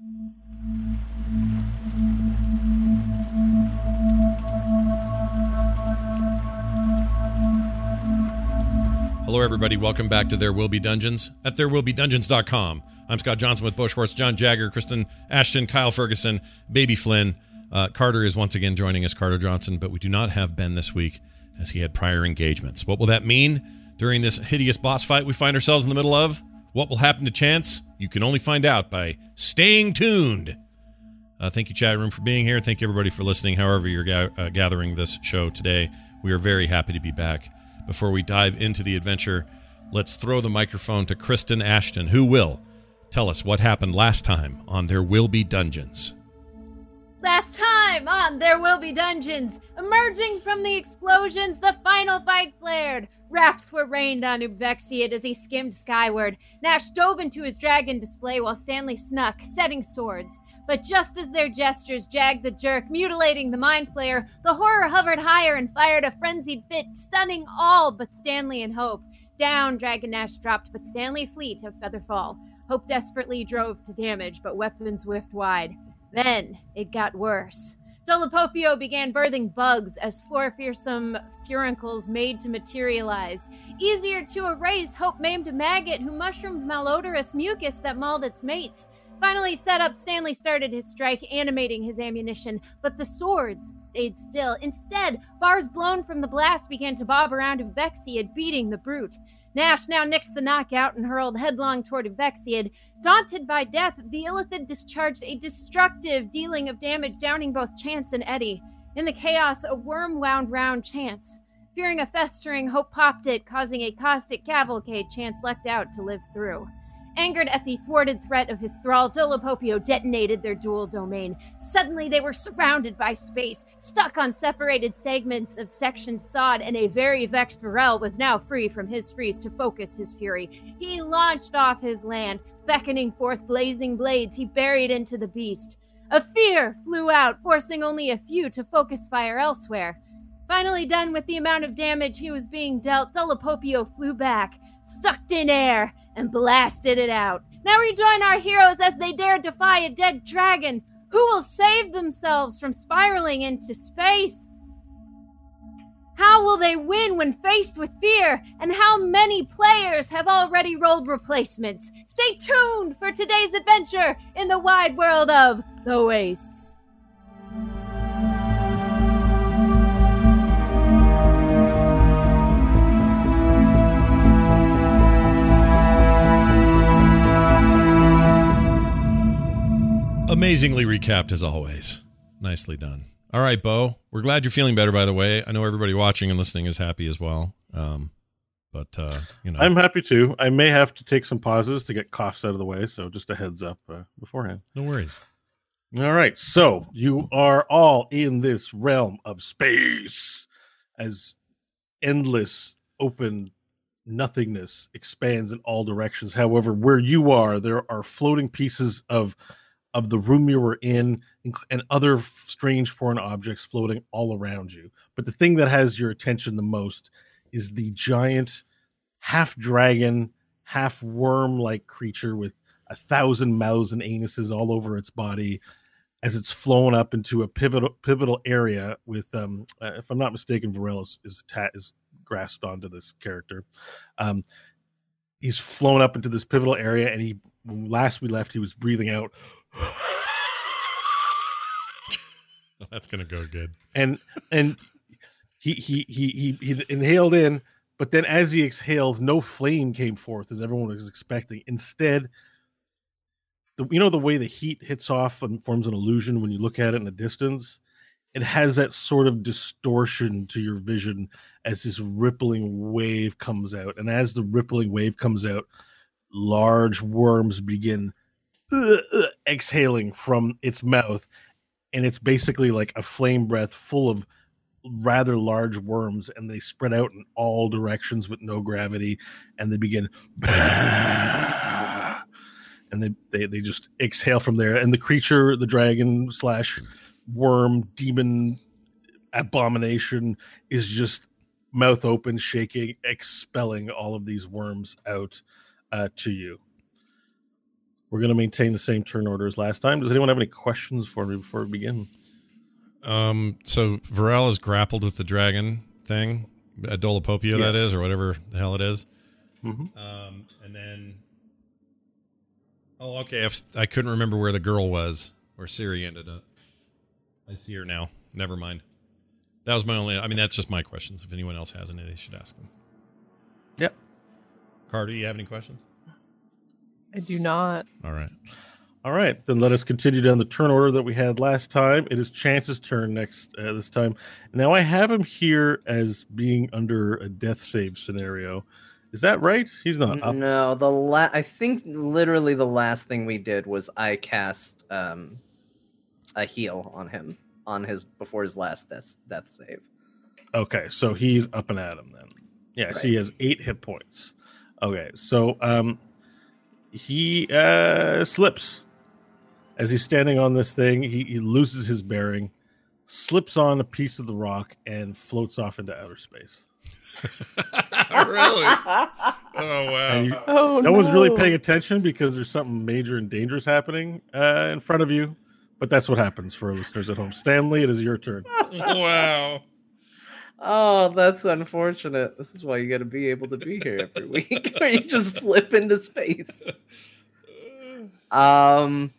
Hello, everybody. Welcome back to There Will Be Dungeons at therewillbedungeons.com. I'm Scott Johnson with Bo Schwartz, John Jagger, Kristen Ashton, Kyle Ferguson, Baby Flynn. Uh, Carter is once again joining us, Carter Johnson, but we do not have Ben this week as he had prior engagements. What will that mean during this hideous boss fight we find ourselves in the middle of? What will happen to Chance? You can only find out by staying tuned. Uh, thank you, chat room, for being here. Thank you, everybody, for listening. However, you're ga- uh, gathering this show today, we are very happy to be back. Before we dive into the adventure, let's throw the microphone to Kristen Ashton, who will tell us what happened last time on There Will Be Dungeons. Last time on There Will Be Dungeons, emerging from the explosions, the final fight flared. Raps were rained on Ubvexiad as he skimmed skyward. Nash dove into his dragon display while Stanley snuck, setting swords. But just as their gestures jagged the jerk, mutilating the mind flayer, the horror hovered higher and fired a frenzied fit, stunning all but Stanley and Hope. Down, Dragon Nash dropped, but Stanley fleet of Featherfall. Hope desperately drove to damage, but weapons whiffed wide. Then it got worse. Dolopopio began birthing bugs as four fearsome furuncles made to materialize. Easier to erase, Hope maimed a maggot who mushroomed malodorous mucus that mauled its mates. Finally set up, Stanley started his strike, animating his ammunition, but the swords stayed still. Instead, bars blown from the blast began to bob around Vexiad, beating the brute. Nash now nixed the knockout and hurled headlong toward Vexiad. Daunted by death, the Illithid discharged a destructive dealing of damage, downing both Chance and Eddie. In the chaos, a worm wound round Chance. Fearing a festering, Hope popped it, causing a caustic cavalcade Chance leapt out to live through. Angered at the thwarted threat of his thrall, Dolopopio detonated their dual domain. Suddenly, they were surrounded by space, stuck on separated segments of sectioned sod, and a very vexed Varel was now free from his freeze to focus his fury. He launched off his land, beckoning forth blazing blades he buried into the beast. A fear flew out, forcing only a few to focus fire elsewhere. Finally done with the amount of damage he was being dealt, Dolopopio flew back, sucked in air, and blasted it out. Now rejoin our heroes as they dare defy a dead dragon. Who will save themselves from spiraling into space? How will they win when faced with fear? And how many players have already rolled replacements? Stay tuned for today's adventure in the wide world of the Wastes. Amazingly recapped as always. Nicely done. All right, Bo. We're glad you're feeling better. By the way, I know everybody watching and listening is happy as well. Um, but uh, you know, I'm happy too. I may have to take some pauses to get coughs out of the way, so just a heads up uh, beforehand. no worries. All right, so you are all in this realm of space as endless open nothingness expands in all directions. However, where you are, there are floating pieces of of the room you were in and other strange foreign objects floating all around you. But the thing that has your attention the most is the giant half dragon, half worm like creature with a thousand mouths and anuses all over its body as it's flown up into a pivotal pivotal area with um uh, if I'm not mistaken Varel is is, ta- is grasped onto this character. Um he's flown up into this pivotal area and he last we left he was breathing out That's gonna go good. and and he he he he he inhaled in, but then as he exhaled, no flame came forth as everyone was expecting. Instead, the, you know the way the heat hits off and forms an illusion when you look at it in the distance. It has that sort of distortion to your vision as this rippling wave comes out, and as the rippling wave comes out, large worms begin uh, uh, exhaling from its mouth and it's basically like a flame breath full of rather large worms and they spread out in all directions with no gravity and they begin and they, they they just exhale from there. And the creature the dragon slash worm demon abomination is just mouth open shaking expelling all of these worms out uh, to you we're going to maintain the same turn order as last time. Does anyone have any questions for me before we begin? Um, so Varel has grappled with the dragon thing, a Dolopopio that Yes. is, or whatever the hell it is. Mhm. Um, and then, oh, okay. I couldn't remember where the girl was, where Siri ended up. I see her now. Never mind. That was my only. I mean, that's just my questions. If anyone else has any, they should ask them. Yep. Carter, you have any questions? I do not. All right. All right, then let us continue down the turn order that we had last time. It is Chance's turn next uh, this time. Now I have him here as being under a death save scenario. Is that right? He's not up. No, the la- I think literally the last thing we did was I cast um a heal on him on his before his last death death save. Okay, so he's up and at him then. Yeah, so he has eight hit points. Okay, so um, he uh, slips as he's standing on this thing. He, he loses his bearing, slips on a piece of the rock, and floats off into outer space. really? Oh wow. You, Oh no, one's really paying attention because there's something major and dangerous happening uh, in front of you. But that's what happens for our listeners at home. Stanley, it is your turn. wow. Oh, that's unfortunate. This is why you got to be able to be here every week, or you just slip into space. Um,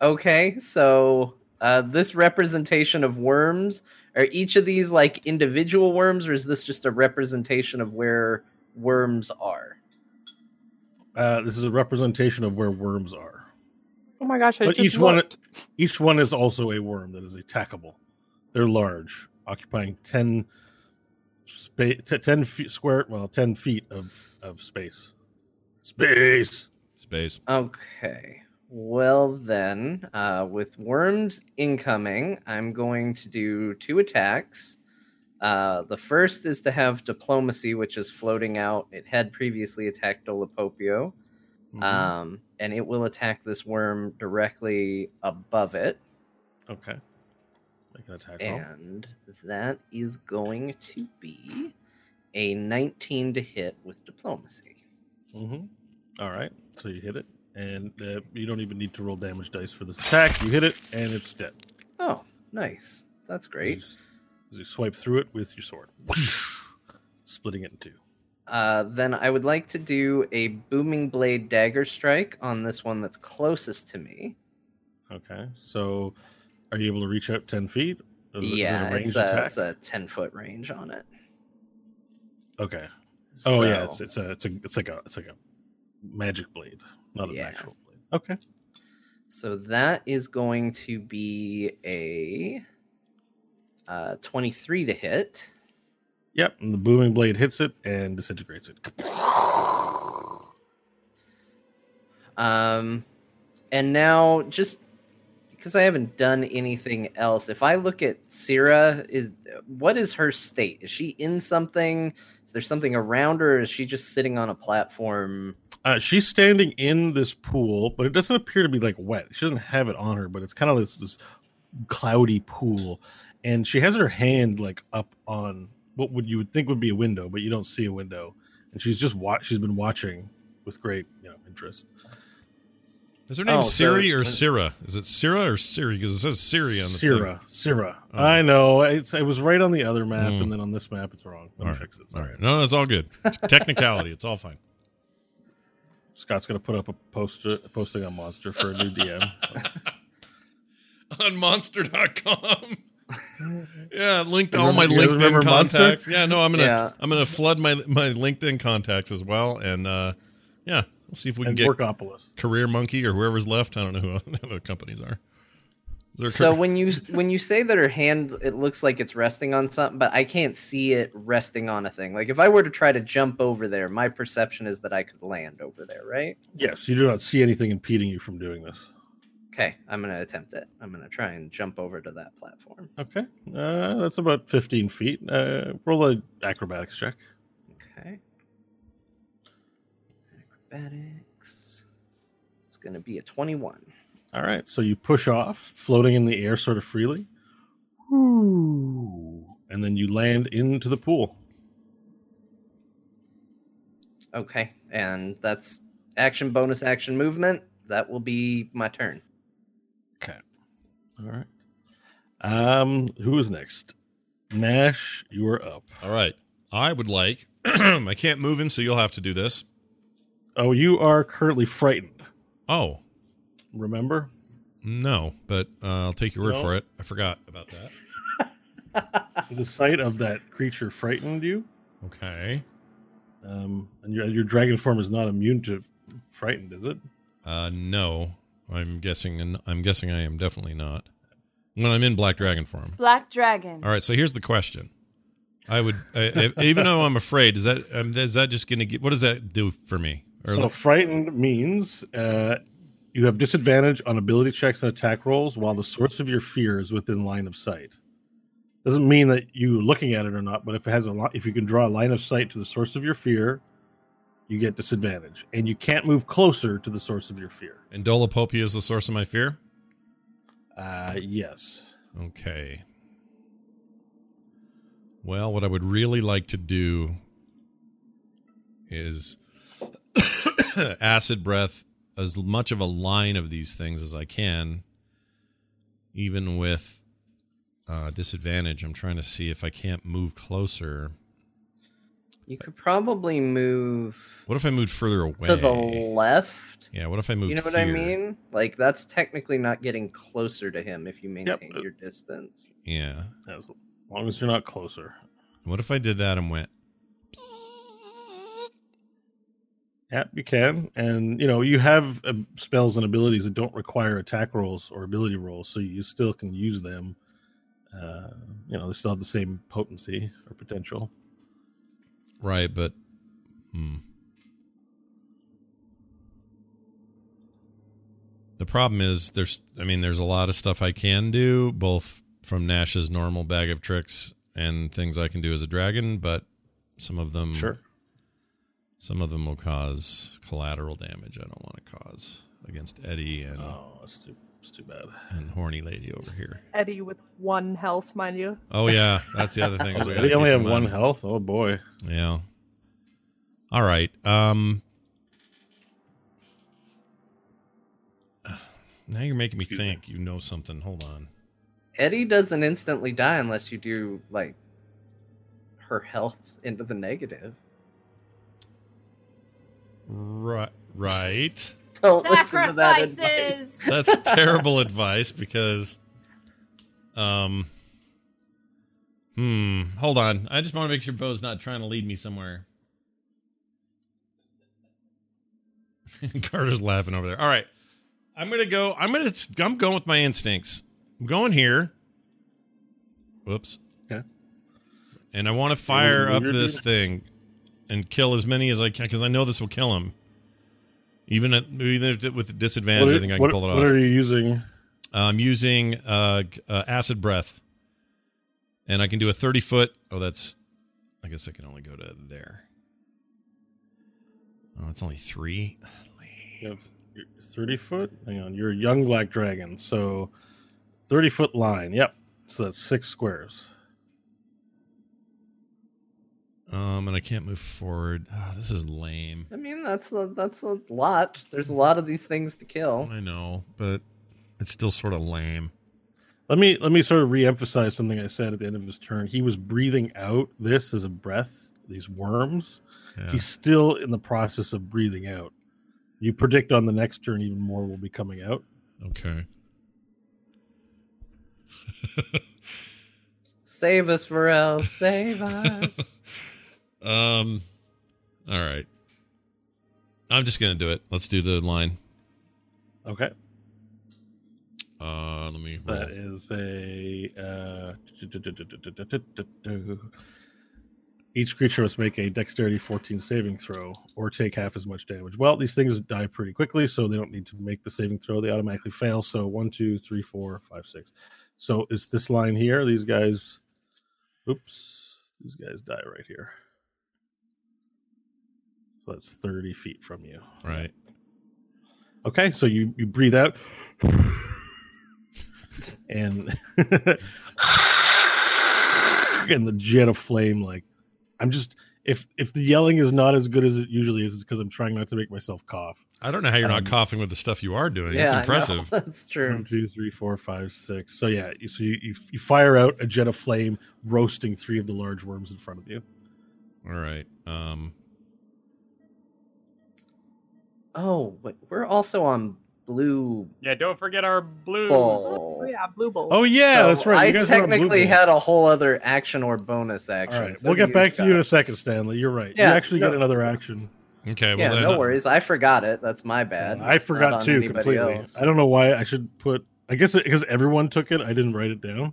okay, so uh, this representation of worms are each of these like individual worms, or is this just a representation of where worms are? Uh, this is a representation of where worms are. Oh my gosh! I But just each one, each one is also a worm that is attackable. They're large, occupying ten space, ten feet square, well, ten feet of of space. Space. Space. Okay. Well then, uh, with worms incoming, I'm going to do two attacks. Uh, the first is to have diplomacy, which is floating out. It had previously attacked Dolopopio, Mhm. um, and it will attack this worm directly above it, okay. Make an attack roll. and that is going to be a 19 to hit with diplomacy. Mm-hmm. All right. So you hit it, and uh, you don't even need to roll damage dice for this attack. You hit it, and it's dead. Oh, nice. That's As great. you, as you swipe through it with your sword, splitting it in two. Uh, then I would like to do a booming blade dagger strike on this one that's closest to me. Okay. So, are you able to reach out ten feet? Is it- is it yeah, a it's a, it's a ten foot range on it. Okay. Oh yeah, it's it's a it's a it's like a it's like a magic blade, not an Yeah. actual blade. Okay. So that is going to be a uh, twenty-three to hit. Yep. And the booming blade hits it and disintegrates it. Um, and now just because I haven't done anything else, if I look at Syrah, is what is her state? Is she in something? Is there something around her? Is she just sitting on a platform? Uh, she's standing in this pool, but it doesn't appear to be like wet. She doesn't have it on her, but it's kind of this this cloudy pool, and she has her hand like up on what would you would think would be a window, but you don't see a window, and she's just watch. She's been watching with great you know interest. Is her name Oh, so- Siri or Syrah? Is it Syrah or Siri? Because it says Siri on the thing. Syrah, Syrah. Oh. I know it's it was right on the other map, Mm. and then on this map it's wrong. Let All me right. fix it. All Sorry. No, it's all good. Technicality. It's all fine. Scott's gonna put up a poster a posting on Monster for a new DM. on monster.com. yeah, linked You all my remember- you guys LinkedIn remember Monster? contacts. Yeah, no, I'm gonna Yeah. I'm gonna flood my my LinkedIn contacts as well, and uh, yeah, we'll see if we can and get Workopolis. Career Monkey or whoever's left. I don't know who the other companies are. Is there a So car- when you when you say that her hand, it looks like it's resting on something, but I can't see it resting on a thing. Like if I were to try to jump over there, my perception is that I could land over there, right? Yes, you do not see anything impeding you from doing this. Okay, I'm gonna attempt it. I'm gonna try and jump over to that platform. Okay, uh, that's about 15 feet. Uh, roll a acrobatics check. Acrobatics. It's gonna be a 21. All right, so you push off, floating in the air sort of freely, and then you land into the pool. Okay, and that's action bonus action movement. That will be my turn. Okay. All right. Um, who is next? Nash, you are up. all right, I would like. I can't move him, so you'll have to do this. Oh, you are currently frightened. Oh Remember? no, but uh, I'll take your word No? for it. I forgot about that. The sight of that creature frightened you. Okay. Um, and your your dragon form is not immune to frightened, is it? Uh, no, I'm guessing. I'm guessing I am definitely not. When I'm in black dragon form. Black Dragon. All right. So here's the question. I would, I, I, even though I'm afraid, is that um, is that just going to get? What does that do for me? So like- frightened means uh, you have disadvantage on ability checks and attack rolls while the source of your fear is within line of sight. Doesn't mean that you looking at it or not, but if it has a lot, if you can draw a line of sight to the source of your fear, you get disadvantage, and you can't move closer to the source of your fear. and Dolopopio is the source of my fear. Uh, yes. Okay. Well, what I would really like to do is acid breath as much of a line of these things as I can, even with uh, disadvantage. I'm trying to see if I can't move closer. You could probably move What if I moved further away? to the left. Yeah. What if I moved? You know what I mean? Like that's technically not getting closer to him if you maintain uh, your distance. Yeah. As long as you're not closer. What if I did that and went? Yeah, you can, and you know you have uh, spells and abilities that don't require attack rolls or ability rolls, so you still can use them. Uh, you know, they still have the same potency or potential. Right, but hmm. The problem is there's I mean there's a lot of stuff I can do both from Nash's normal bag of tricks and things I can do as a dragon, but some of them Sure. Some of them will cause collateral damage I don't want to cause against Eddie and Oh, that's too, that's too bad. and horny lady over here. Eddie with one health, mind you. Oh yeah, that's the other thing. Oh, we gotta only have in one health. Oh boy. Yeah. All right. Um Now you're making me Excuse me. think you know something. Hold on. Eddie doesn't instantly die unless you do like her health into the negative. Right. Right. Don't listen to that advice. Sacrifices. That's terrible advice because um Hmm. Hold on. I just want to make sure Bo's not trying to lead me somewhere. Carter's laughing over there. All right. I'm gonna go. I'm gonna. I'm going with my instincts. I'm going here. Whoops. Okay. And I want to fire up this thing and kill as many as I can because I know this will kill him. Even at, even with disadvantage, What I think I can what- pull it off. What are you using? I'm using uh, uh, acid breath, and I can do a 30 foot. Oh, that's. I guess I can only go to there. Oh, it's only three. You have 30 foot. Hang on, you're a young black dragon, so 30 foot line. Yep. So that's six squares. Um, and I can't move forward. Oh, this is lame. I mean, that's a, that's a lot. There's a lot of these things to kill. I know, but it's still sort of lame. Let me let me sort of reemphasize something I said at the end of his turn. He was breathing out this as a breath, these worms. Yeah. He's still in the process of breathing out. You predict on the next turn even more will be coming out. Okay. Save us, Varel. Save us. um, all right. I'm just gonna do it. Let's do the line. Okay. Uh, let me. roll. That is a. Uh, each creature must make a dexterity 14 saving throw or take half as much damage. Well, these things die pretty quickly, so they don't need to make the saving throw. They automatically fail. So one, two, three, four, five, six. So it's this line here. These guys. Oops. These guys die right here. So that's 30 feet from you. Right. Okay, so you you breathe out, and and the jet of flame. Like I'm just if if the yelling is not as good as it usually is, it's because I'm trying not to make myself cough. I don't know how you're Um, not coughing with the stuff you are doing. yeah, it's impressive. That's true. One, two, three, four, five, six. So yeah, you- so you, you you fire out a jet of flame, roasting three of the large worms in front of you. All right. Um, Oh, but we're also on blue Yeah, don't forget our blues. ball. Oh yeah, blue bowl. Oh yeah, So that's right. I You guys were on Blue technically had a whole other action or bonus action. All right, So we'll get back to you in a second, Stanley. You're right. Yeah, you actually no- get another action. okay. Well, Yeah, then, no worries. I forgot it. That's my bad. I It's forgot not too completely. else. I don't know why I should put. I guess because everyone took it, I didn't write it down.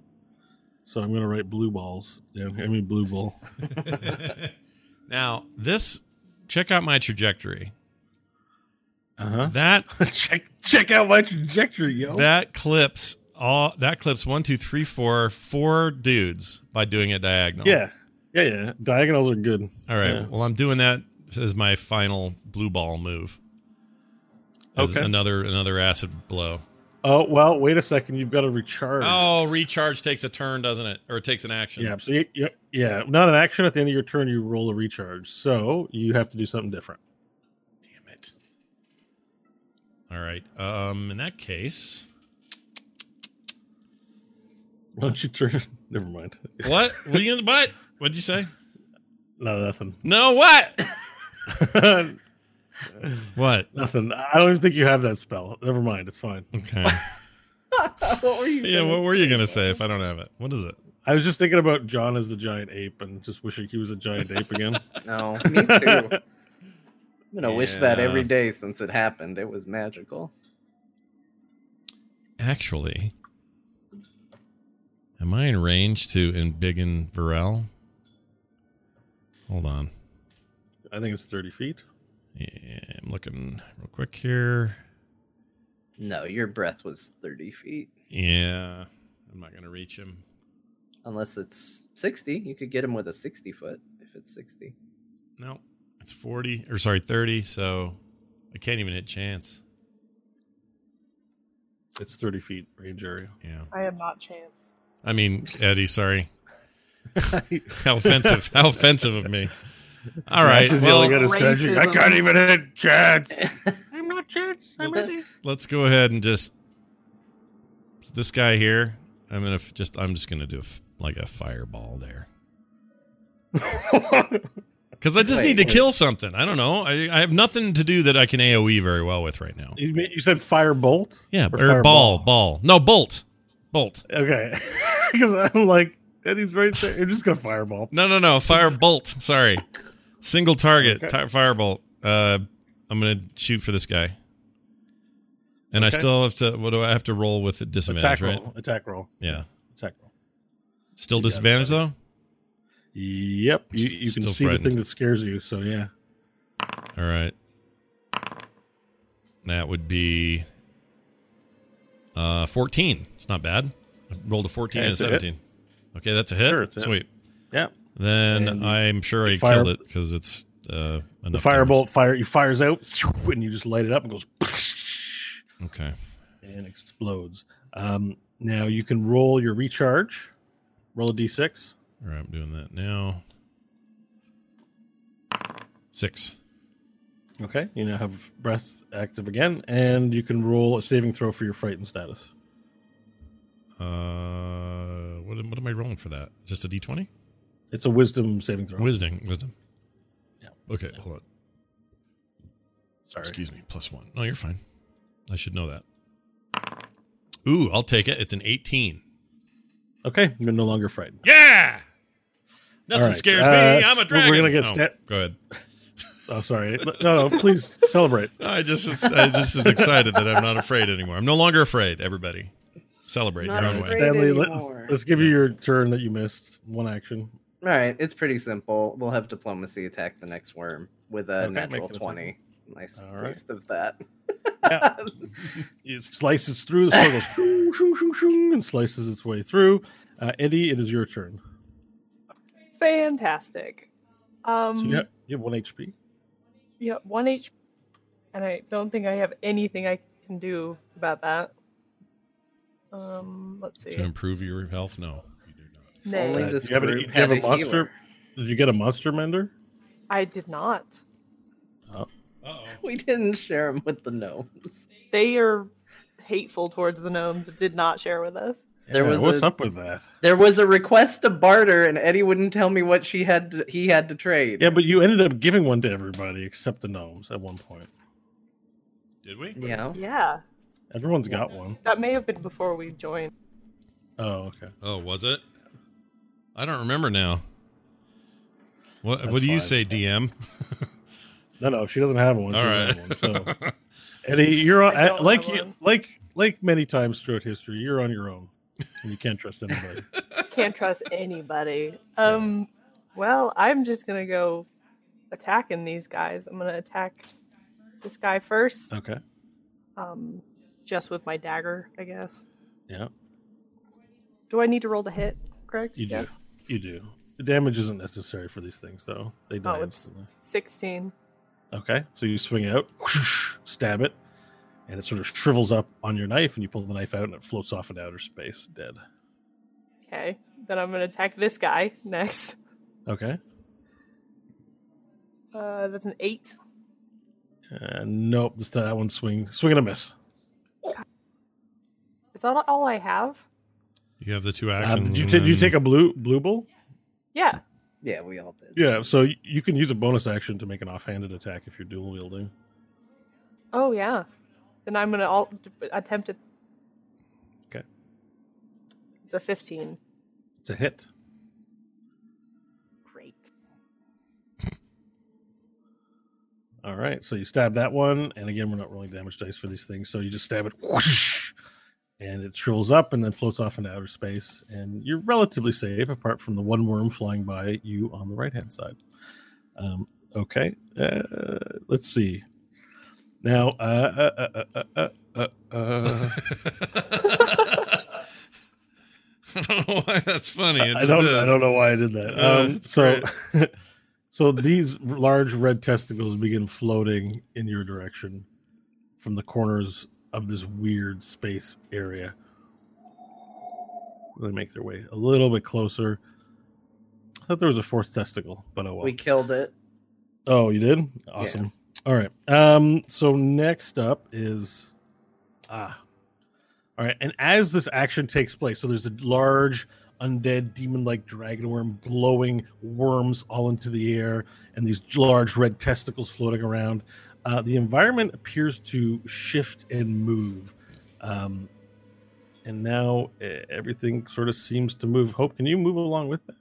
So I'm gonna write blue balls. Yeah, I mean blue ball. now this. Check out my trajectory. Uh huh. That check check out my trajectory, yo. that clips all. That clips one, two, three, four, four dudes by doing it diagonal. yeah, yeah, yeah. Diagonals are good. All right. Yeah. Well, I'm doing that as my final blue ball move. As Okay. Another another acid blow. Oh well, wait a second. You've got to recharge. Oh, recharge takes a turn, doesn't it? Or it takes an action. yeah. So you, you, yeah, not an action at the end of your turn. You roll a recharge. So you have to do something different. Damn it. All right. Um. In that case, Why don't you turn? Never mind. what? What are you in the butt? What'd you say? No, nothing. No. What? What? nothing. I don't even think you have that spell. Never mind. It's fine. Okay. what were you? Yeah. gonna What were you gonna say if I don't have it? What is it? I was just thinking about John as the giant ape and just wishing he was a giant ape again. No, me too. I'm gonna wish that every day since it happened. It was magical. Actually, am I in range to embiggen Varel? Hold on. I think it's 30 feet. Yeah, I'm looking real quick here. No, your breath was 30 feet. Yeah, I'm not gonna reach him. Unless it's 60. You could get him with a 60 foot if it's 60. No, it's 40 or sorry, 30. So I can't even hit chance. It's 30 feet range area. Yeah, I am not chance. I mean Eddie. Sorry. How offensive! How offensive of me. All right. He's Well, yelling at his strategy. I can't even hit chance. I'm not chance. I'm ready. let's go ahead and just this guy here. I'm gonna f- just. I'm just gonna do a f like a fireball there because I just Wait, need to kill something. I don't know. I, I have nothing to do that I can AOE very well with right now. you, you said fire bolt? Yeah, Or or, ball, ball. No, bolt, bolt. Okay. Because I'm like, Eddie's right there. You're just going to fireball. No, no, no. Fire bolt. Sorry. Single target. Okay. Ti- firebolt. Uh, I'm going to shoot for this guy. And I still have to, what do I have to roll with the disadvantage, Attack right? roll. Attack roll. Yeah. Attack roll. Still You disadvantage, though? Yep. You, you can see the thing that scares you. So, yeah. All right. That would be uh, 14. It's not bad. I rolled a 14 Okay, and a it's a 17. Okay, that's a hit. Sure, it's a hit. Sweet. Yeah. Then And I'm sure I fire- killed it because it's uh, The firebolt fire, he fires out and you just light it up and goes. Okay. and explodes. Um, now you can roll your recharge. Roll a d6. All right, I'm doing that now. Six. Okay. You now have breath active again, and you can roll a saving throw for your frightened status. Uh, what, am- what am I rolling for that? Just a d20? It's a wisdom saving throw. Wisdom. Wisdom. Yeah. Okay, hold on. Sorry. Excuse me. Plus one. No, you're fine. I should know that. Ooh, I'll take it. It's an 18. Okay, you're no longer frightened. Yeah. Nothing All right, scares uh, me. I'm a a we're gonna get Oh, sta- Go ahead. Oh, sorry. No, no, please celebrate. I just was I just is excited that I'm not afraid anymore. I'm no longer afraid. Everybody, celebrate Not your own way. Stanley, let's, let's give you your turn that you missed. One action. All right, it's pretty simple. We'll have diplomacy attack the next worm with a Okay, natural make it a twenty. Nice All right. waste of that. Yeah. It slices through the shoo, and slices its way through. Uh, Eddie, it is your turn. Fantastic. Um, So you have, you have one HP. yeah, one H, and I don't think I have anything I can do about that. Um, let's see. To improve your health, no, you do not. Nay, Only Uh, this do you have, any, group do you have a a monster? healer. Did you get a monster mender? I did not. Uh-oh. We didn't share them with the gnomes. They are hateful towards the gnomes. Did not share with us. There Yeah, was what's a- up with that? There was a request to barter, and Eddie wouldn't tell me what she had. To, he had to trade. Yeah, but you ended up giving one to everybody except the gnomes at one point. Did we? Yeah. Yeah, Everyone's got one. that may have been before we joined. Oh, okay. Oh, was it? I don't remember now. What That's What do you fine. say, DM? No, no, she doesn't have one. She All doesn't have one. So, Eddie, you're on like you, like like many times throughout history. You're on your own. You can't trust anybody. Can't trust anybody. Um, well, I'm just gonna go attacking these guys. I'm gonna attack this guy first. okay. Um, just with my dagger, I guess. Yeah, Do I need to roll to hit? Correct. you do. You do. The damage isn't necessary for these things, though. They die Oh, it's instantly. sixteen. Okay, so you swing out, whoosh, stab it, and it sort of shrivels up on your knife, and you pull the knife out, and it floats off into outer space, dead. Okay. Then I'm gonna attack this guy next. Okay. Uh, that's an eight. Uh, nope, this that one swing, swing and a miss. Is that all I have? You have the two Um, actions. did you, and ta- did you take a blue blue bull? Yeah. Yeah, we all did. Yeah, so you can use a bonus action to make an offhanded attack if you're dual wielding. Oh yeah. Then I'm gonna all attempt it. Okay. It's a fifteen. It's a hit. Great. All right, so you stab that one, and again, we're not rolling damage dice for these things, so you just stab it, whoosh, and it shrivels up and then floats off into outer space, and you're relatively safe, apart from the one worm flying by you on the right hand side. Um, okay, uh, let's see. Now, uh, uh, uh, uh, uh, uh, uh, I don't know why that's funny. It I just don't. is. I don't know why I did that. Uh, Um, so, so these large red testicles begin floating in your direction from the corners of this weird space area. They make their way a little bit closer. I thought there was a fourth testicle, but oh well. We killed it. Oh, you did? Awesome. All right. Um, so next up is ah. All right. And as this action takes place, so there's a large undead demon-like dragon worm blowing worms all into the air and these large red testicles floating around. Uh, the environment appears to shift and move. Um, and now uh, everything sort of seems to move. Hope, can you move along with that?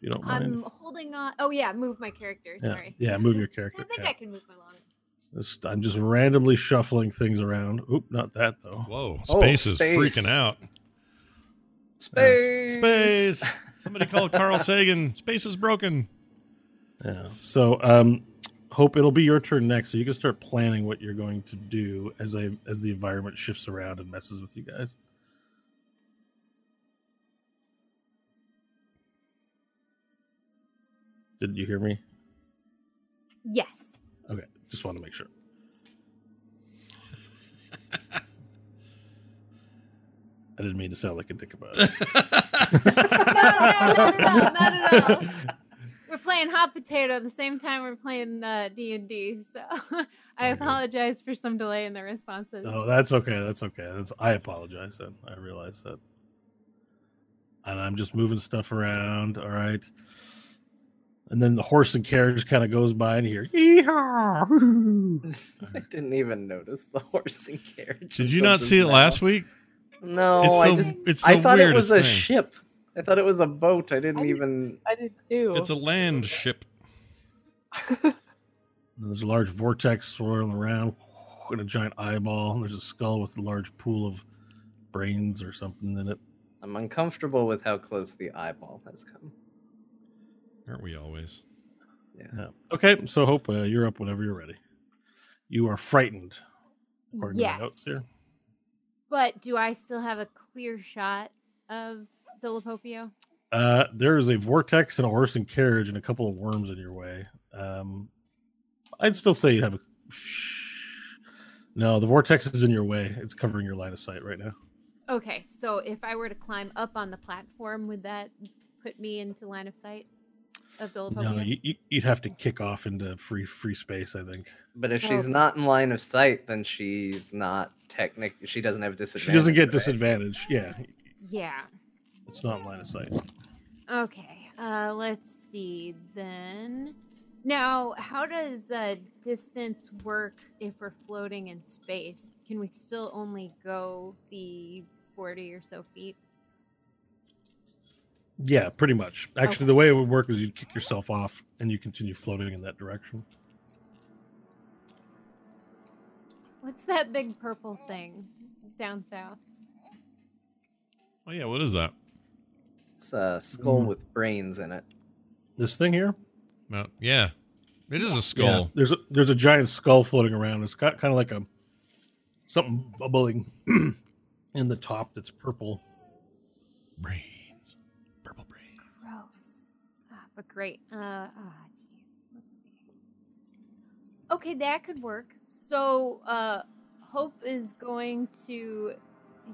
If you don't mind. I'm holding on. Oh yeah, move my character. yeah. Sorry. yeah, move your character. I think yeah. I can move my long. Just- I'm just randomly shuffling things around. Oop, not that though. Whoa, Oh, space is space. freaking out. Space. Space. Somebody called Carl Sagan. Space is broken. Yeah. So, um, hope it'll be your turn next, so you can start planning what you're going to do as I as the environment shifts around and messes with you guys. Did you hear me? Yes. Okay, just want to make sure. I didn't mean to sound like a dick about it. No, no, no, no, no, not at all. We're playing hot potato at the same time we're playing uh, D and D, so I all good. apologize for some delay in the responses. No, that's okay. That's okay. That's I apologize then. I realize that. And I'm just moving stuff around. All right. And then the horse and carriage kind of goes by and you hear yeehaw. I didn't even notice the horse and carriage. Did you not see it last week? No, It's I just it's I thought it was a thing. ship. I thought it was a boat. I didn't I did- even. I did too. It's a land ship. There's a large vortex swirling around and a giant eyeball. There's a skull with a large pool of brains or something in it. I'm uncomfortable with how close the eyeball has come. Aren't we always? Yeah. Okay, so Hope, uh, you're up whenever you're ready. You are frightened, according to my notes here. But do I still have a clear shot of Dolopopio? Uh, there is a vortex and a horse and carriage and a couple of worms in your way. Um, I'd still say you have a. No, the vortex is in your way. It's covering your line of sight right now. Okay, so if I were to climb up on the platform, would that put me into line of sight of Dolopopio? No, you, you- you'd have to kick off into free free space. I think But if she's Okay. not in line of sight, then she's not technic. She doesn't have disadvantage. she doesn't get right? disadvantage. Yeah, yeah. it's not in line of sight. Okay, uh, let's see then. Now, how does uh, distance work if we're floating in space? Can we still only go the 40 or so feet? Yeah, pretty much. Actually, Okay. the way it would work is you'd kick yourself off and you continue floating in that direction. What's that big purple thing down south? Oh yeah, what is that? It's a skull Mm. with brains in it. This thing here, No, yeah, it is a Yeah, skull. there's a there's a giant skull floating around. It's got kind of like a something bubbling in the top that's purple. Brains, but great. Uh, ah, jeez. Let's see. Okay, that could work. So, uh, Hope is going to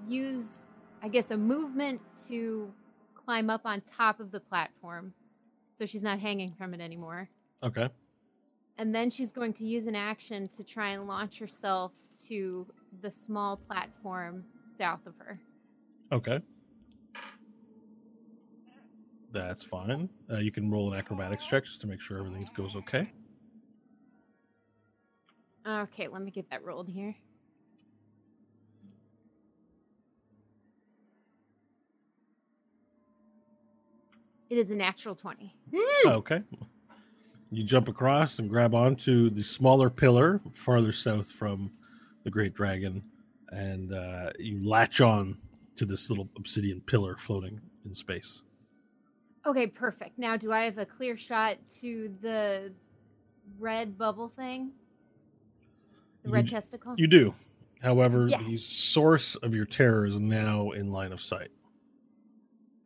use, I guess, a movement to climb up on top of the platform, so she's not hanging from it anymore. Okay. And then she's going to use an action to try and launch herself to the small platform south of her. Okay. That's fine. Uh, you can roll an acrobatics check just to make sure everything goes okay. Okay, let me get that rolled here. It is a natural 20. Okay. You jump across and grab onto the smaller pillar farther south from the Great Dragon, and uh, you latch on to this little obsidian pillar floating in space. Okay, perfect. Now, do I have a clear shot to the red bubble thing? The You red testicle? You do. However, the source of your terror is now in line of sight.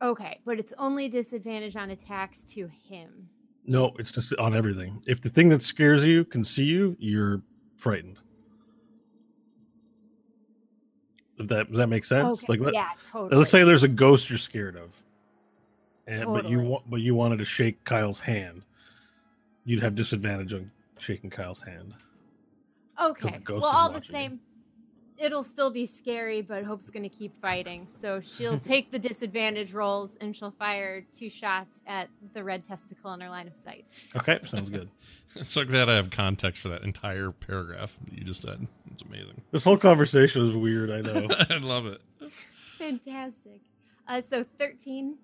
Okay, but it's only disadvantage on attacks to him. No, it's just on everything. If the thing that scares you can see you, you're frightened. If that does that make sense? Okay, Like let, yeah, totally. let's say there's a ghost you're scared of, and but you want but you wanted to shake Kyle's hand, you'd have disadvantage on shaking Kyle's hand. Okay. the ghost Well, all the watching you. same, it'll still be scary, but Hope's going to keep fighting. So she'll take the disadvantage rolls and she'll fire two shots at the red testicle in her line of sight. Okay, sounds good. It's so glad I have context for that entire paragraph that you just said. It's amazing. This whole conversation is weird. I know. I love it. Fantastic. Uh, so 13.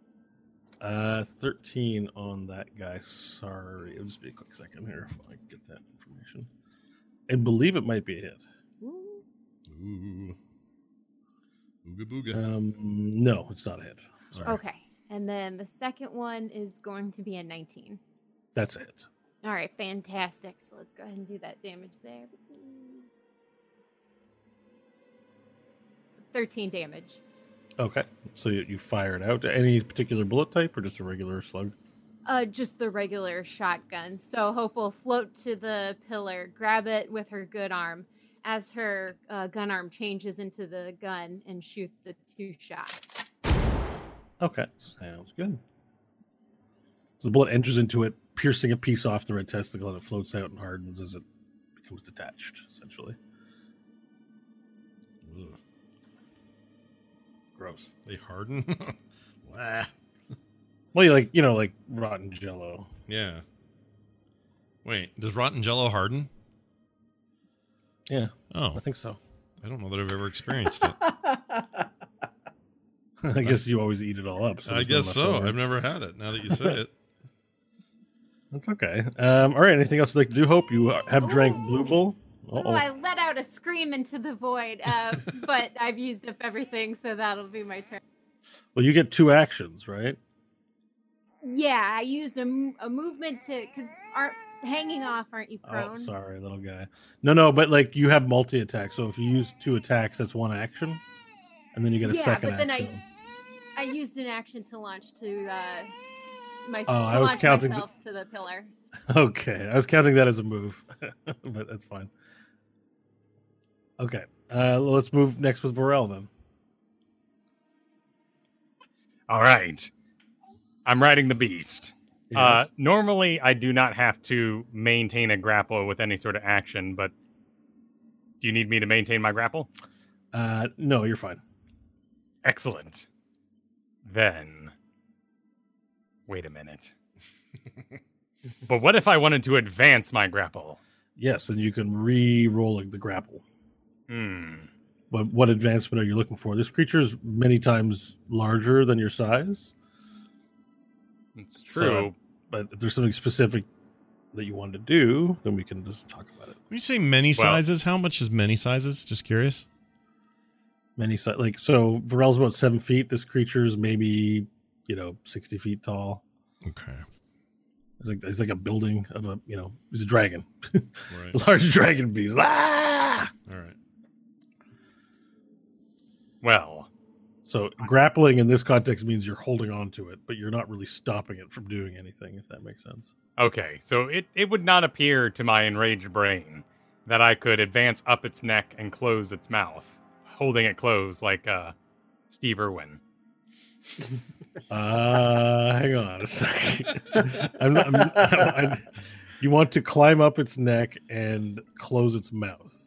Uh, 13 on that guy. Sorry. It'll just be a quick second here if I get that information. And believe it might be a hit. Ooh. Ooh. Ooga booga. Um, no, it's not a hit. Sorry. Okay. And then the second one is going to be a 19. That's a hit. All right, fantastic. So let's go ahead and do that damage there. So 13 damage. Okay. So you, you fire it out. Any particular bullet type or just a regular slug? Uh, just the regular shotgun. So Hope will float to the pillar, grab it with her good arm as her uh, gun arm changes into the gun and shoot the two shots. Okay. Sounds good. So the bullet enters into it, piercing a piece off the red testicle, and it floats out and hardens as it becomes detached, essentially. Gross. They harden. Well, you like, you know, like rotten jello. yeah. Wait, does rotten jello harden? Yeah, Oh, I think so. I don't know that I've ever experienced it. I guess you always eat it all up. So I guess so. leftover. I've never had it. Now that you say it, That's okay. Um, all right. Anything else you'd like to do? Hope you have drank Blue Bull. Oh. I let out a scream into the void, uh, but I've used up everything, so that'll be my turn. Well, you get two actions, right? Yeah, I used a, a movement to because aren't hanging off, aren't you prone? Oh, sorry, little guy. No, no, but like you have multi attack. So if you use two attacks, that's one action, and then you get a Yeah, second but then I- action. I used an action to launch to uh, my Oh, I was counting myself to the pillar. Okay, I was counting that as a move, but that's fine. Okay, uh, let's move next with Vorel then. All right. I'm riding the beast. Uh, normally, I do not have to maintain a grapple with any sort of action, but do you need me to maintain my grapple? uh, no, you're fine. Excellent. Then, wait a minute. but what if I wanted to advance my grapple? Yes, then you can re-roll the grapple. Hmm. What what advancement are you looking for? This creature is many times larger than your size, It's So- true. but if there's something specific that you want to do, then we can just talk about it. when you say many Well- sizes, how much is many sizes? Just curious. Many size, like so, Varel's about seven feet. This creature's maybe you know sixty feet tall. Okay, It's like it's like a building of a you know it's a dragon, right. large dragon beast. Ah! All right. Well, So grappling in this context means you're holding on to it, but you're not really stopping it from doing anything. If that makes sense. okay. So it, it would not appear to my enraged brain that I could advance up its neck and close its mouth, holding it closed like uh, Steve Irwin. Uh, hang on a second. I'm not, I'm, I, you want to climb up its neck and close its mouth.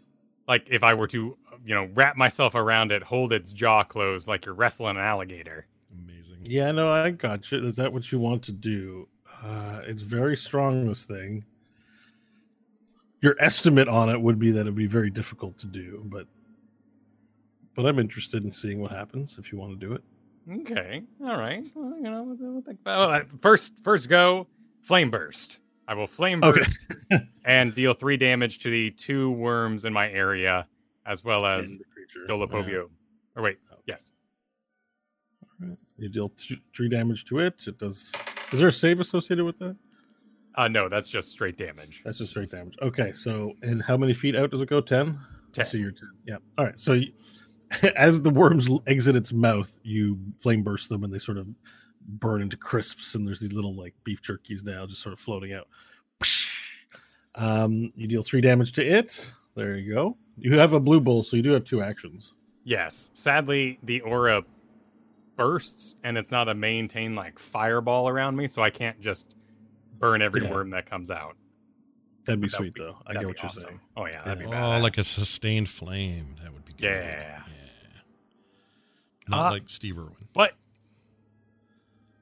Like if I were to, you know, wrap myself around it, hold its jaw closed like you're wrestling an alligator. Amazing. Yeah, no, I got you. Is that what you want to do? Uh, it's very strong. This thing. Your estimate on it would be that it'd be very difficult to do, but but I'm interested in seeing what happens if you want to do it. Okay, all right. Well, you know, we'll- we'll think about- well, uh, first, first go, flame burst. I will flame Okay. burst and deal three damage to the two worms in my area, as well as And the creature. Dolopopio. Or wait, Okay. yes. Yeah. You deal th- three damage to it. It does. Is there a save associated with that? Uh, no, that's just straight damage. That's just straight damage. Okay, so and how many feet out does it go? Ten. Ten. So you're ten. Yeah. All right. So you, as the worms exit its mouth, you flame burst them, and they sort of burn into crisps. And there's these little like beef jerkies now, just sort of floating out. Um, you deal three damage to it. There you go. You have a blue bull, so you do have two actions. Yes. Sadly, the aura bursts, and it's not a maintain like fireball around me, so I can't just burn every Yeah. worm that comes out. That'd be That would sweet, be- though. I get be what you're saying. Oh yeah, that'd be bad. Oh, like a sustained flame. That would be good. Yeah. Yeah. Not Uh, like Steve Irwin. What?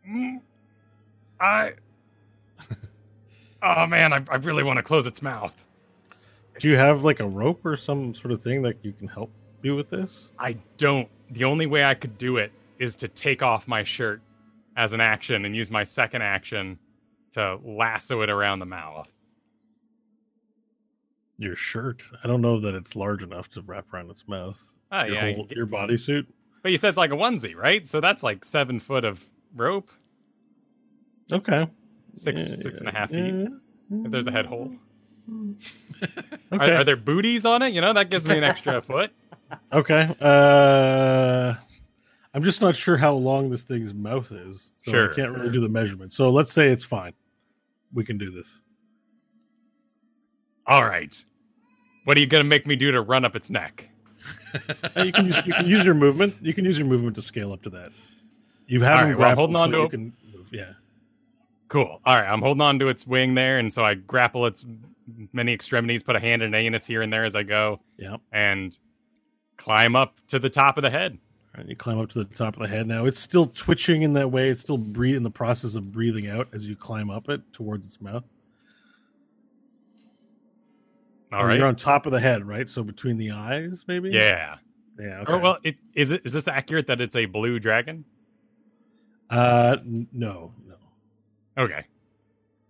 Mm, I. oh man, I, I really want to close its mouth. Do you have like a rope or some sort of thing that you can help you with this? I don't. The only way I could do it is to take off my shirt as an action and use my second action to lasso it around the mouth. Your shirt. I don't know that it's large enough to wrap around its mouth. Oh your, yeah, whole- you- your bodysuit. but you said it's like a onesie, right? So that's like seven foot of rope. Okay. Six- Yeah, six and a yeah, feet, yeah. If there's a head hole. Are, Okay. are there booties on it? You know that gives me an extra foot. Okay. Uh, I'm just not sure how long this thing's mouth is, so Sure. I can't really do the measurement. So let's say it's fine. We can do this. All right. What are you gonna make me do to run up its neck? Uh, you can use you can use your movement. You can use your movement to scale up to that. You have All him right, well, holding on so to you it. can move. Yeah. Cool. All right, I'm holding on to its wing there, and so I grapple its many extremities, put a hand and anus here and there as I go, Yeah. and climb up to the top of the head. You climb up to the top of the head. Now it's still twitching in that way. It's still breathe in the process of breathing out as you climb up it towards its mouth. All And right. You're on top of the head, right? So between the eyes, maybe. Yeah. Yeah. Or, well, it, is it is this accurate that it's a blue dragon? Uh, n- no, no. Okay.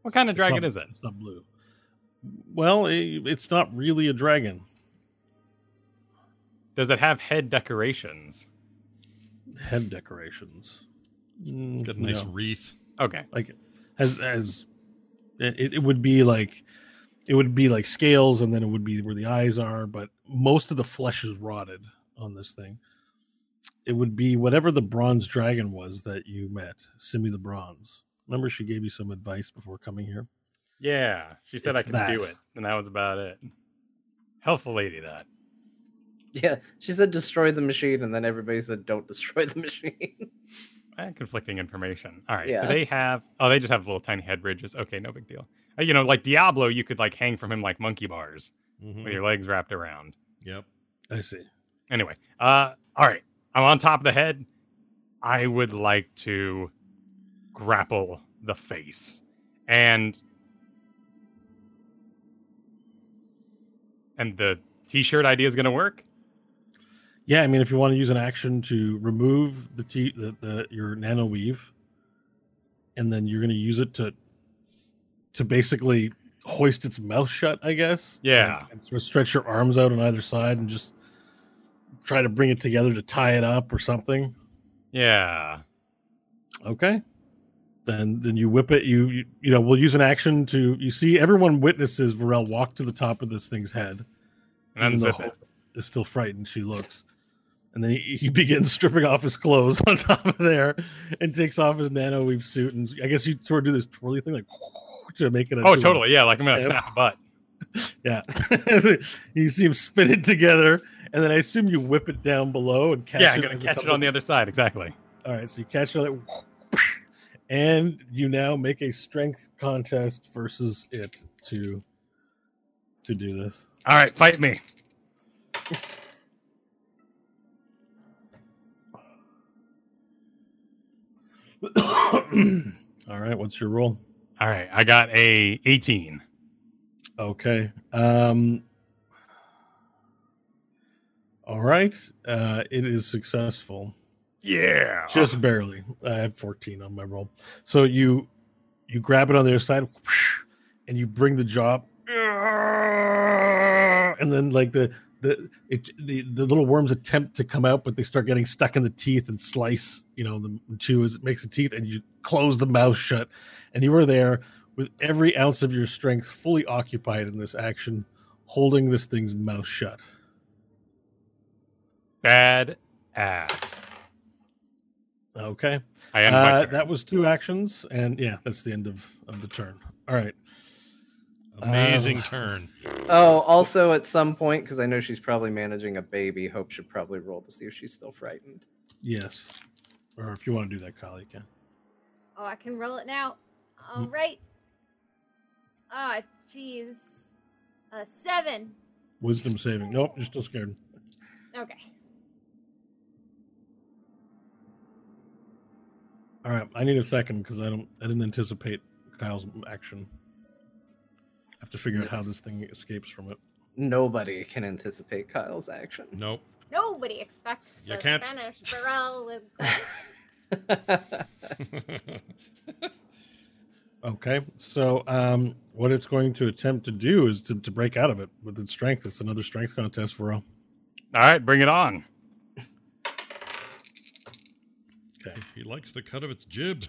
What kind of It's dragon not- is it? It's not blue. Well, i it's not really a dragon. Does it have head decorations? Head decorations. It's got a nice No. wreath. Okay. like as as it, it would be like it would be like scales and then it would be where the eyes are but most of the flesh is rotted on this thing it would be whatever the bronze dragon was that you met simi the bronze remember she gave you some advice before coming here Yeah, she said I It's could do it, and that was about it. Helpful lady, that. Yeah, she said destroy the machine, and then everybody said don't destroy the machine. Eh, conflicting information. All right. Yeah. Do they have? Oh, they just have little tiny head ridges. Okay, no big deal. Uh, you know, like Diablo, you could like hang from him like monkey bars Mhm. with your legs wrapped around. Yep. i see Anyway, uh, all right. I'm on top of the head. I would like to grapple the face, and and the t-shirt idea is going to work. yeah i mean if you want to use an action to remove the t the, the your nano weave and then you're going to use it to to basically hoist its mouth shut i guess Yeah. Like, and sort of stretch your arms out on either side and just try to bring it together to tie it up or something Yeah. okay then then you whip it you you, you know we'll use an action to you see everyone witnesses Varel walk to the top of this thing's head And even though. Hope is still frightened she looks and then he, he begins stripping off his clothes on top of there and takes off his nano weave suit and i guess you sort of do this twirly thing like to make it a Oh, to a- totally. Yeah, like I'm gonna snap a butt. Yeah you see him spin it together and then i assume you whip it down below and catch yeah, it I'm gonna catch comes it on up. the other side. Exactly. all right so you catch on it and you now make a strength contest versus it to to do this All right, fight me. all right what's your roll All right, I got a 18. Okay. Um All right. Uh it is successful. Yeah. Just barely. I had 14 on my roll. So you you grab it on the other side and you bring the jaw up, and then like the the it, the the little worms attempt to come out but they start getting stuck in the teeth and slice you know the chew as it makes the teeth and you close the mouth shut and you were there with every ounce of your strength fully occupied in this action holding this thing's mouth shut bad ass. okay I end my uh, turn. that was two actions and yeah that's the end of of the turn all right Amazing Um, turn. Oh, also at some point, because I know she's probably managing a baby, Hope should probably roll to see if she's still frightened. yes or if you want to do that kyle you can Oh, I can roll it now. Hmm. All right. Ah, jeez. A seven. wisdom saving nope you're still scared Okay. All right, I need a second because I don't, I didn't anticipate Kyle's action. I have to figure out how this thing escapes from it. Nobody can anticipate Kyle's action. Nope. Nobody expects You the can't- Spanish Burrell with Okay, so um, what it's going to attempt to do is to, to break out of it with its strength. It's another strength contest for all. All right, bring it on. Okay. he likes the cut of its jib.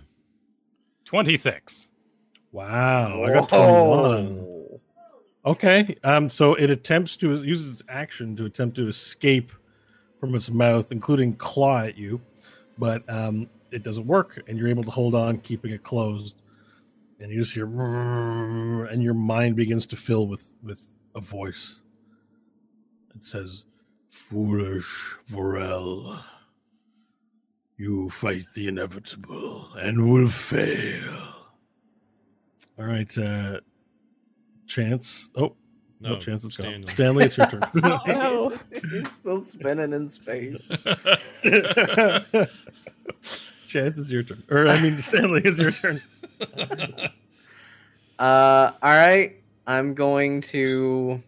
26. Wow, I got twenty-one. Okay, um, so it attempts to use its action to attempt to escape from its mouth, including claw at you, but um, it doesn't work, and you're able to hold on, keeping it closed. And you just hear, and your mind begins to fill with with a voice. It says, "Foolish Vorel, you fight the inevitable and will fail." All right, uh, Chance. Oh, no, No, Chance is Stanley. gone. Stanley, it's your turn. Oh, no. He's still spinning in space. Chance is your turn. Or I mean, Stanley is your turn. Uh, all right. I'm going to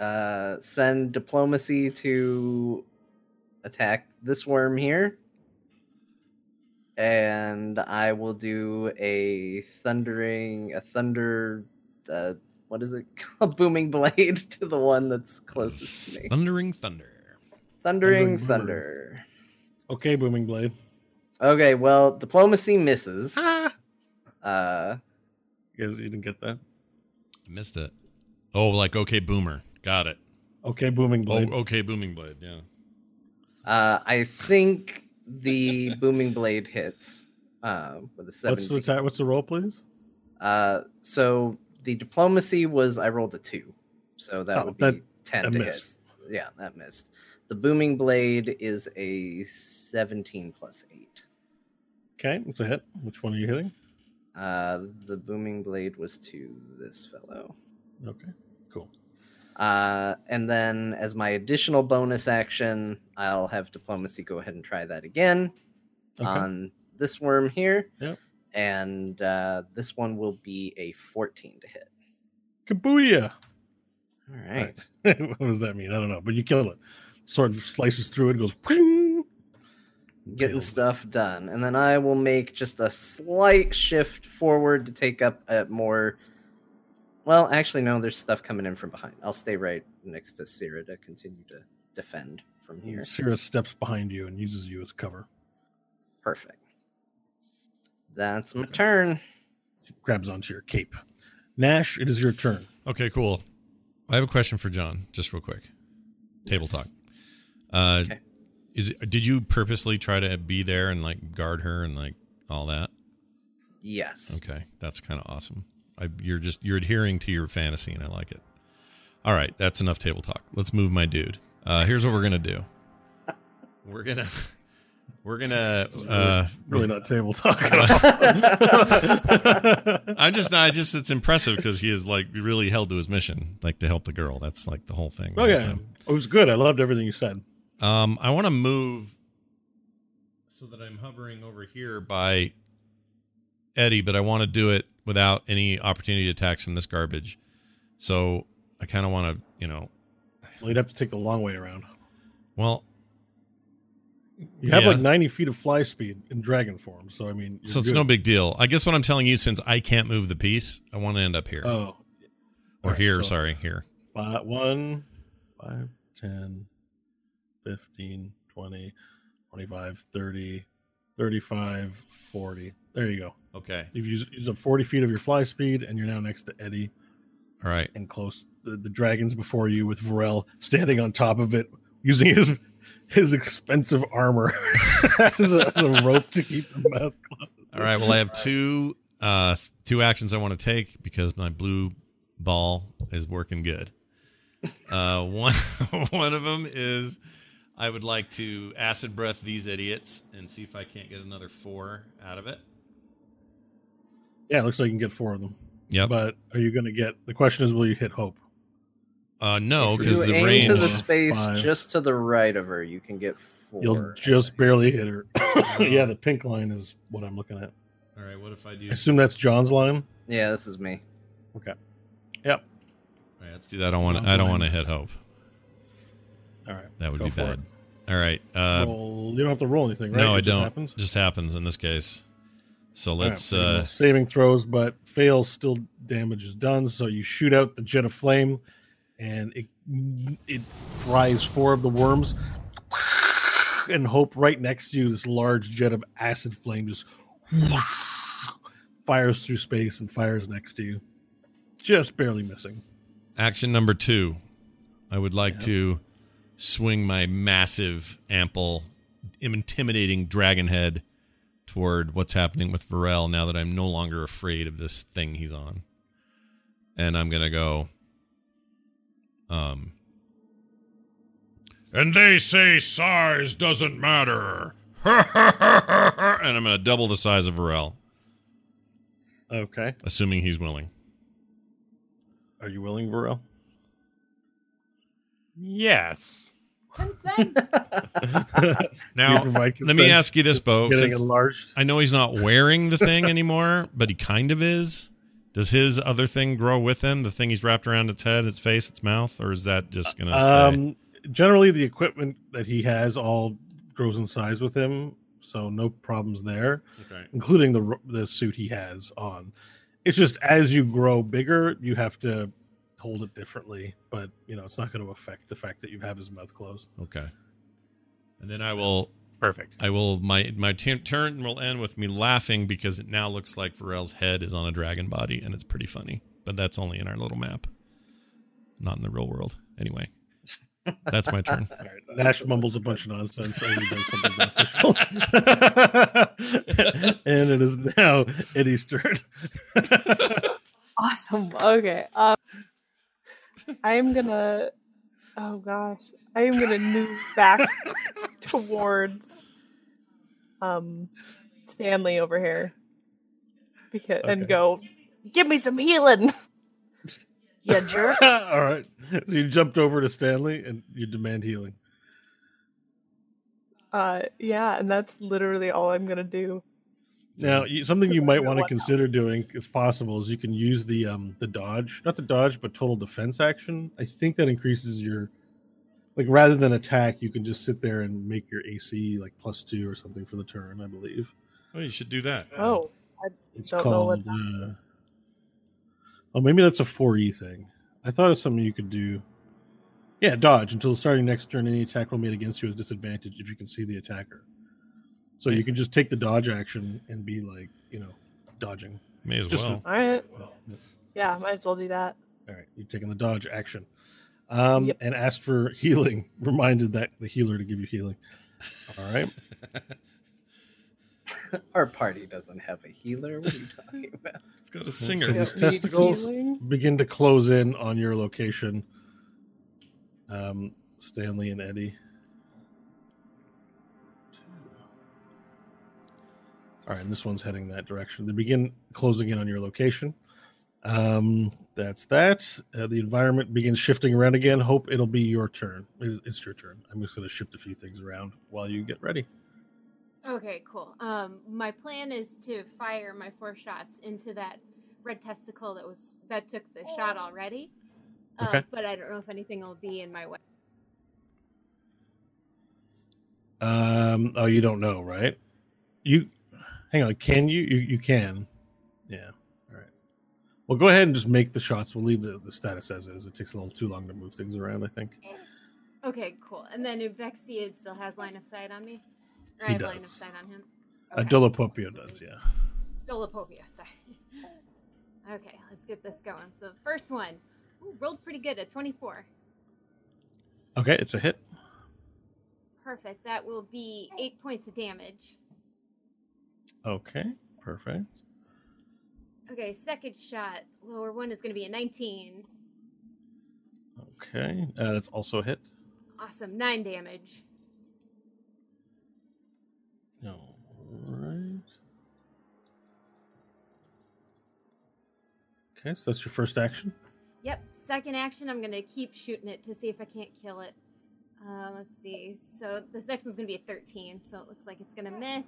uh, send diplomacy to attack this worm here. And I will do a thundering, a thunder, uh, what is it a Booming blade to the one that's closest to me. Thundering thunder. Thundering Thundering boomer. thunder. Okay, booming blade. Okay, well, diplomacy misses. Ah. Uh, You guys, you didn't get that? I missed it. Oh, like okay, boomer. Got it. Okay, booming Oh, blade. okay, booming blade. Yeah. uh, I think the booming blade hits uh, with a what's the ta- What's the roll, please? Uh, so the diplomacy was I rolled a two, so that Oh, would be that- ten a to miss. hit. Yeah, that missed. The booming blade is a seventeen plus eight. Okay, it's a hit. Which one are you hitting? Uh, the booming blade was to this fellow. Okay, cool. Uh, and then as my additional bonus action, I'll have diplomacy go ahead and try that again Okay. on this worm here. Yep. And uh, this one will be a 14 to hit. Kabooyah! All right. what does that mean? I don't know, but you kill it. Sword slices through it, goes. "Ping!" Getting Nailed. stuff done. And then I will make just a slight shift forward to take up a more. Well, actually, no, there's stuff coming in from behind. I'll stay right next to Sira to continue to defend from here. Syrah steps behind you and uses you as cover. Perfect. That's my Okay. turn. She grabs onto your cape. Nash, it is your turn. Okay, cool. I have a question for John, just real quick. Table Yes. talk. Uh, Okay. Is it, did you purposely try to be there and like guard her and like all that? Yes. Okay, that's kind of awesome. I, you're just you're adhering to your fantasy, and I like it. All right, that's enough table talk. Let's move my dude. Uh, here's what we're gonna do. We're gonna we're gonna uh, Really not table talk at all. I'm just I just it's impressive because he is like really held to his mission, like to help the girl. That's like the whole thing. oh yeah, it was good. I loved everything you said. Um, I want to move so that I'm hovering over here by Eddie, but I want to do it without any opportunity attacks from this garbage. So I kind of want to, you know, Well, you'd have to take the long way around. well, You have Yeah. like 90 feet of fly speed in dragon form, so I mean, so it's good. no big deal. I guess what I'm telling you, since I can't move the piece, I want to end up here Oh, or alright, here. so- sorry, here. Five, 1, 5, 10, 15, 20, 25, 30, 35, 40. There you go. Okay. You've used, used up 40 feet of your fly speed, and you're now next to Eddie All right. and close. The, the dragons before you with Varel standing on top of it, using his his expensive armor as, a, as a rope to keep the mouth closed. All right. Well, I have two uh two actions I want to take because my blue ball is working good. Uh, one one of them is I would like to acid breath these idiots and see if I can't get another four out of it. Yeah, it looks like you can get four of them. Yeah. But are you going to get? The question is, will you hit Hope? Uh, no, because you the aim range. to the space Five. just to the right of her, you can get 4 You'll just barely hit her. yeah, the pink line is what I'm looking at. All right. What if I do? I assume that's John's line. Yeah, this is me. Okay. Yep. All right, let's do that. I don't want. Sounds I don't want to hit hope. All right. That would be for bad. All right. Uh, you don't have to roll anything, right? no, It I just don't. Happens? Just happens in this case. So let's. pretty uh, saving throws, but fails. Still, damage is done. So you shoot out the jet of flame, and it it fries four of the worms, and hope right next to you. This large jet of acid flame just fires through space and fires next to you, just barely missing. Action number two. I would like Yep. to swing my massive, ample, intimidating dragon head toward what's happening with Varel now that I'm no longer afraid of this thing he's on. And I'm going to go. Um. And they say size doesn't matter. and I'm going to double the size of Varel, Okay, assuming he's willing. are you willing, Varel? Yes. Consent. Now, You let me ask you this, Bo. Getting since- enlarged. I know he's not wearing the thing anymore, but he kind of is. Does his other thing grow with him? The thing he's wrapped around its head, its face, its mouth, or is that just gonna stay? Um, generally, the equipment that he has all grows in size with him, so no problems there, Okay. including the the suit he has on. It's just as you grow bigger, you have to hold it differently, but you know it's not going to affect the fact that you have his mouth closed. Okay. And then I will Perfect. I will my my t- turn will end with me laughing because it now looks like Pharrell's head is on a dragon body and it's pretty funny. But that's only in our little map, not in the real world. Anyway, that's my turn. All right. Nash mumbles a bunch of nonsense as he does something beneficial, and it is now Eddie's turn. Awesome. Okay. Um, I am gonna. Oh gosh, I am gonna move back towards um Stanley over here, because and go. Give me some healing. you jerk. All right. So you jumped over to Stanley and you demand healing. Uh, yeah, and that's literally all I'm gonna do. Now, something you might want to consider doing, if possible, is you can use the um the dodge, not the dodge, but total defense action. I think that increases your like rather than attack, you can just sit there and make your AC like plus two or something for the turn. I believe Oh, you should do that. Oh, I it's don't know what called. Uh, oh, maybe that's a four E thing. I thought it's something you could do. Yeah, dodge until starting next turn. Any attack roll made against you is disadvantaged if you can see the attacker. So you can just take the dodge action and be like, you know, dodging. May as Just well. all right. Well, Yeah, might as well do that. all right, you're taking the dodge action, um, Yep. and asked for healing. Reminded that the healer to give you healing. All right, Our party doesn't have a healer. What are you talking about? It's got a singer. Don't his testicles healing? begin to close in on your location. Um, Stanley and Eddie. All right, and this one's heading that direction. They begin closing in on your location. Um, that's that. Uh, the environment begins shifting around again. Hope it'll be your turn. It's your turn. I'm just going to shift a few things around while you get ready. Okay, cool. Um, my plan is to fire my four shots into that red testicle that was that took the shot already. Uh, Okay. But I don't know if anything will be in my way. Um, oh, you don't know, right? You hang on. Can you? You you can. Yeah. All right. Well, go ahead and just make the shots. We'll leave the, the status as is. It takes a little too long to move things around. I think. Okay, cool. And then Uvexiad still has line of sight on me. Or He I have line of does. sight on him. Uh, Okay. Dolopopio does. Yeah. Dolopopio, sorry. Okay, let's get this going. So the first one, ooh, rolled pretty good at 24. Okay, it's a hit. Perfect. That will be eight points of damage. Okay, perfect. Okay, second shot, lower one is going to be a 19. Okay, uh, that's also a hit. Awesome, nine damage. All right. Okay, so that's your first action. Yep, second action, I'm going to keep shooting it to see if I can't kill it. Uh, let's see. So this next one's going to be a 13, so it looks like it's going to miss.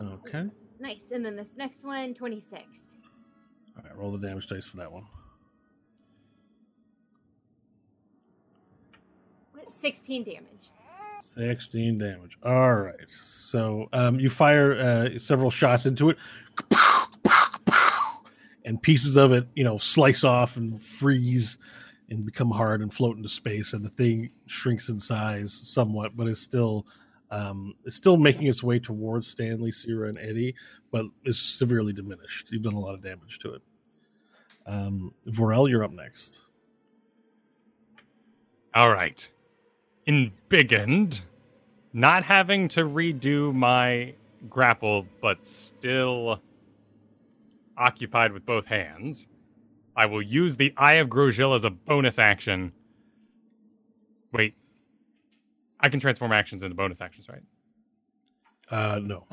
Okay. Nice. And then this next one, 26. All right, roll the damage dice for that one. What? 16 damage. 16 damage. All right. So um, you fire uh, several shots into it, and pieces of it, you know, slice off and freeze and become hard and float into space. And the thing shrinks in size somewhat, but is still um, is still making its way towards Stanley, Sierra, and Eddie, but is severely diminished. You've done a lot of damage to it. Um, Vorel, you're up next. All right. In Big End, not having to redo my grapple, but still occupied with both hands, I will use the Eye of Grosjean as a bonus action. Wait. I can transform actions into bonus actions, right? Uh, no.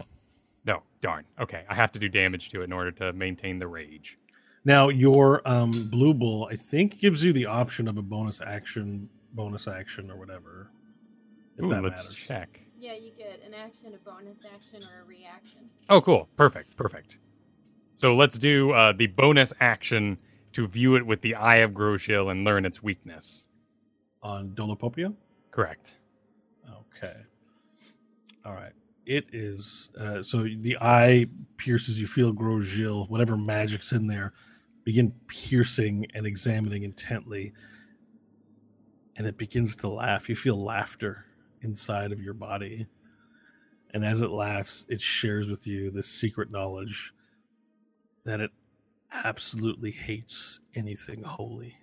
No, darn. Okay, I have to do damage to it in order to maintain the rage. Now your um, blue bull, I think, gives you the option of a bonus action, bonus action, or whatever. If Ooh, that let's matters. check. Yeah, you get an action, a bonus action, or a reaction. Oh, cool. Perfect. Perfect. So let's do uh, the bonus action to view it with the Eye of Groshil and learn its weakness. On Dolopopio? Correct. Okay. All right. It is uh, so the eye pierces. You feel Grosjean, whatever magic's in there, begin piercing and examining intently, and it begins to laugh. You feel laughter inside of your body, and as it laughs, it shares with you this secret knowledge that it absolutely hates anything holy,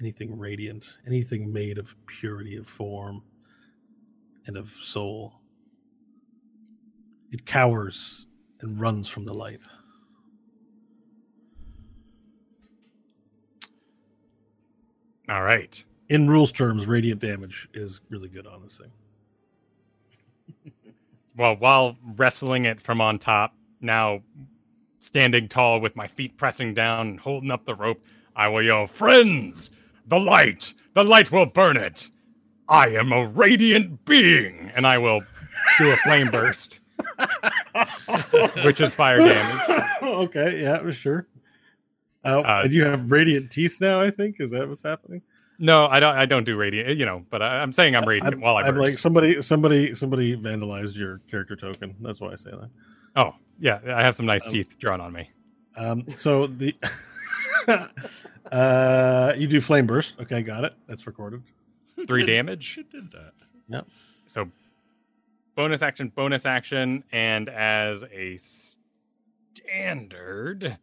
anything radiant, anything made of purity of form and of soul. It cowers and runs from the light. All right. In rules terms, radiant damage is really good on this thing. Well, while wrestling it from on top, now standing tall with my feet pressing down and holding up the rope, I will yell, Friends! The light! The light will burn it! I am a radiant being! And I will do a flame burst, which is fire damage. okay, yeah, sure. Uh, Uh, and you have radiant teeth now. I think is that what's happening? No, I don't. I don't do radiant. You know, but I, I'm saying I'm radiant I'm, while I I'm like somebody, somebody, somebody vandalized your character token. That's why I say that. oh, yeah, I have some nice Um, teeth drawn on me. Um, so the uh, you do flame burst. Okay, got it. That's recorded. Who Three did- damage. Who did that? Yep. So bonus action, bonus action, and as a standard,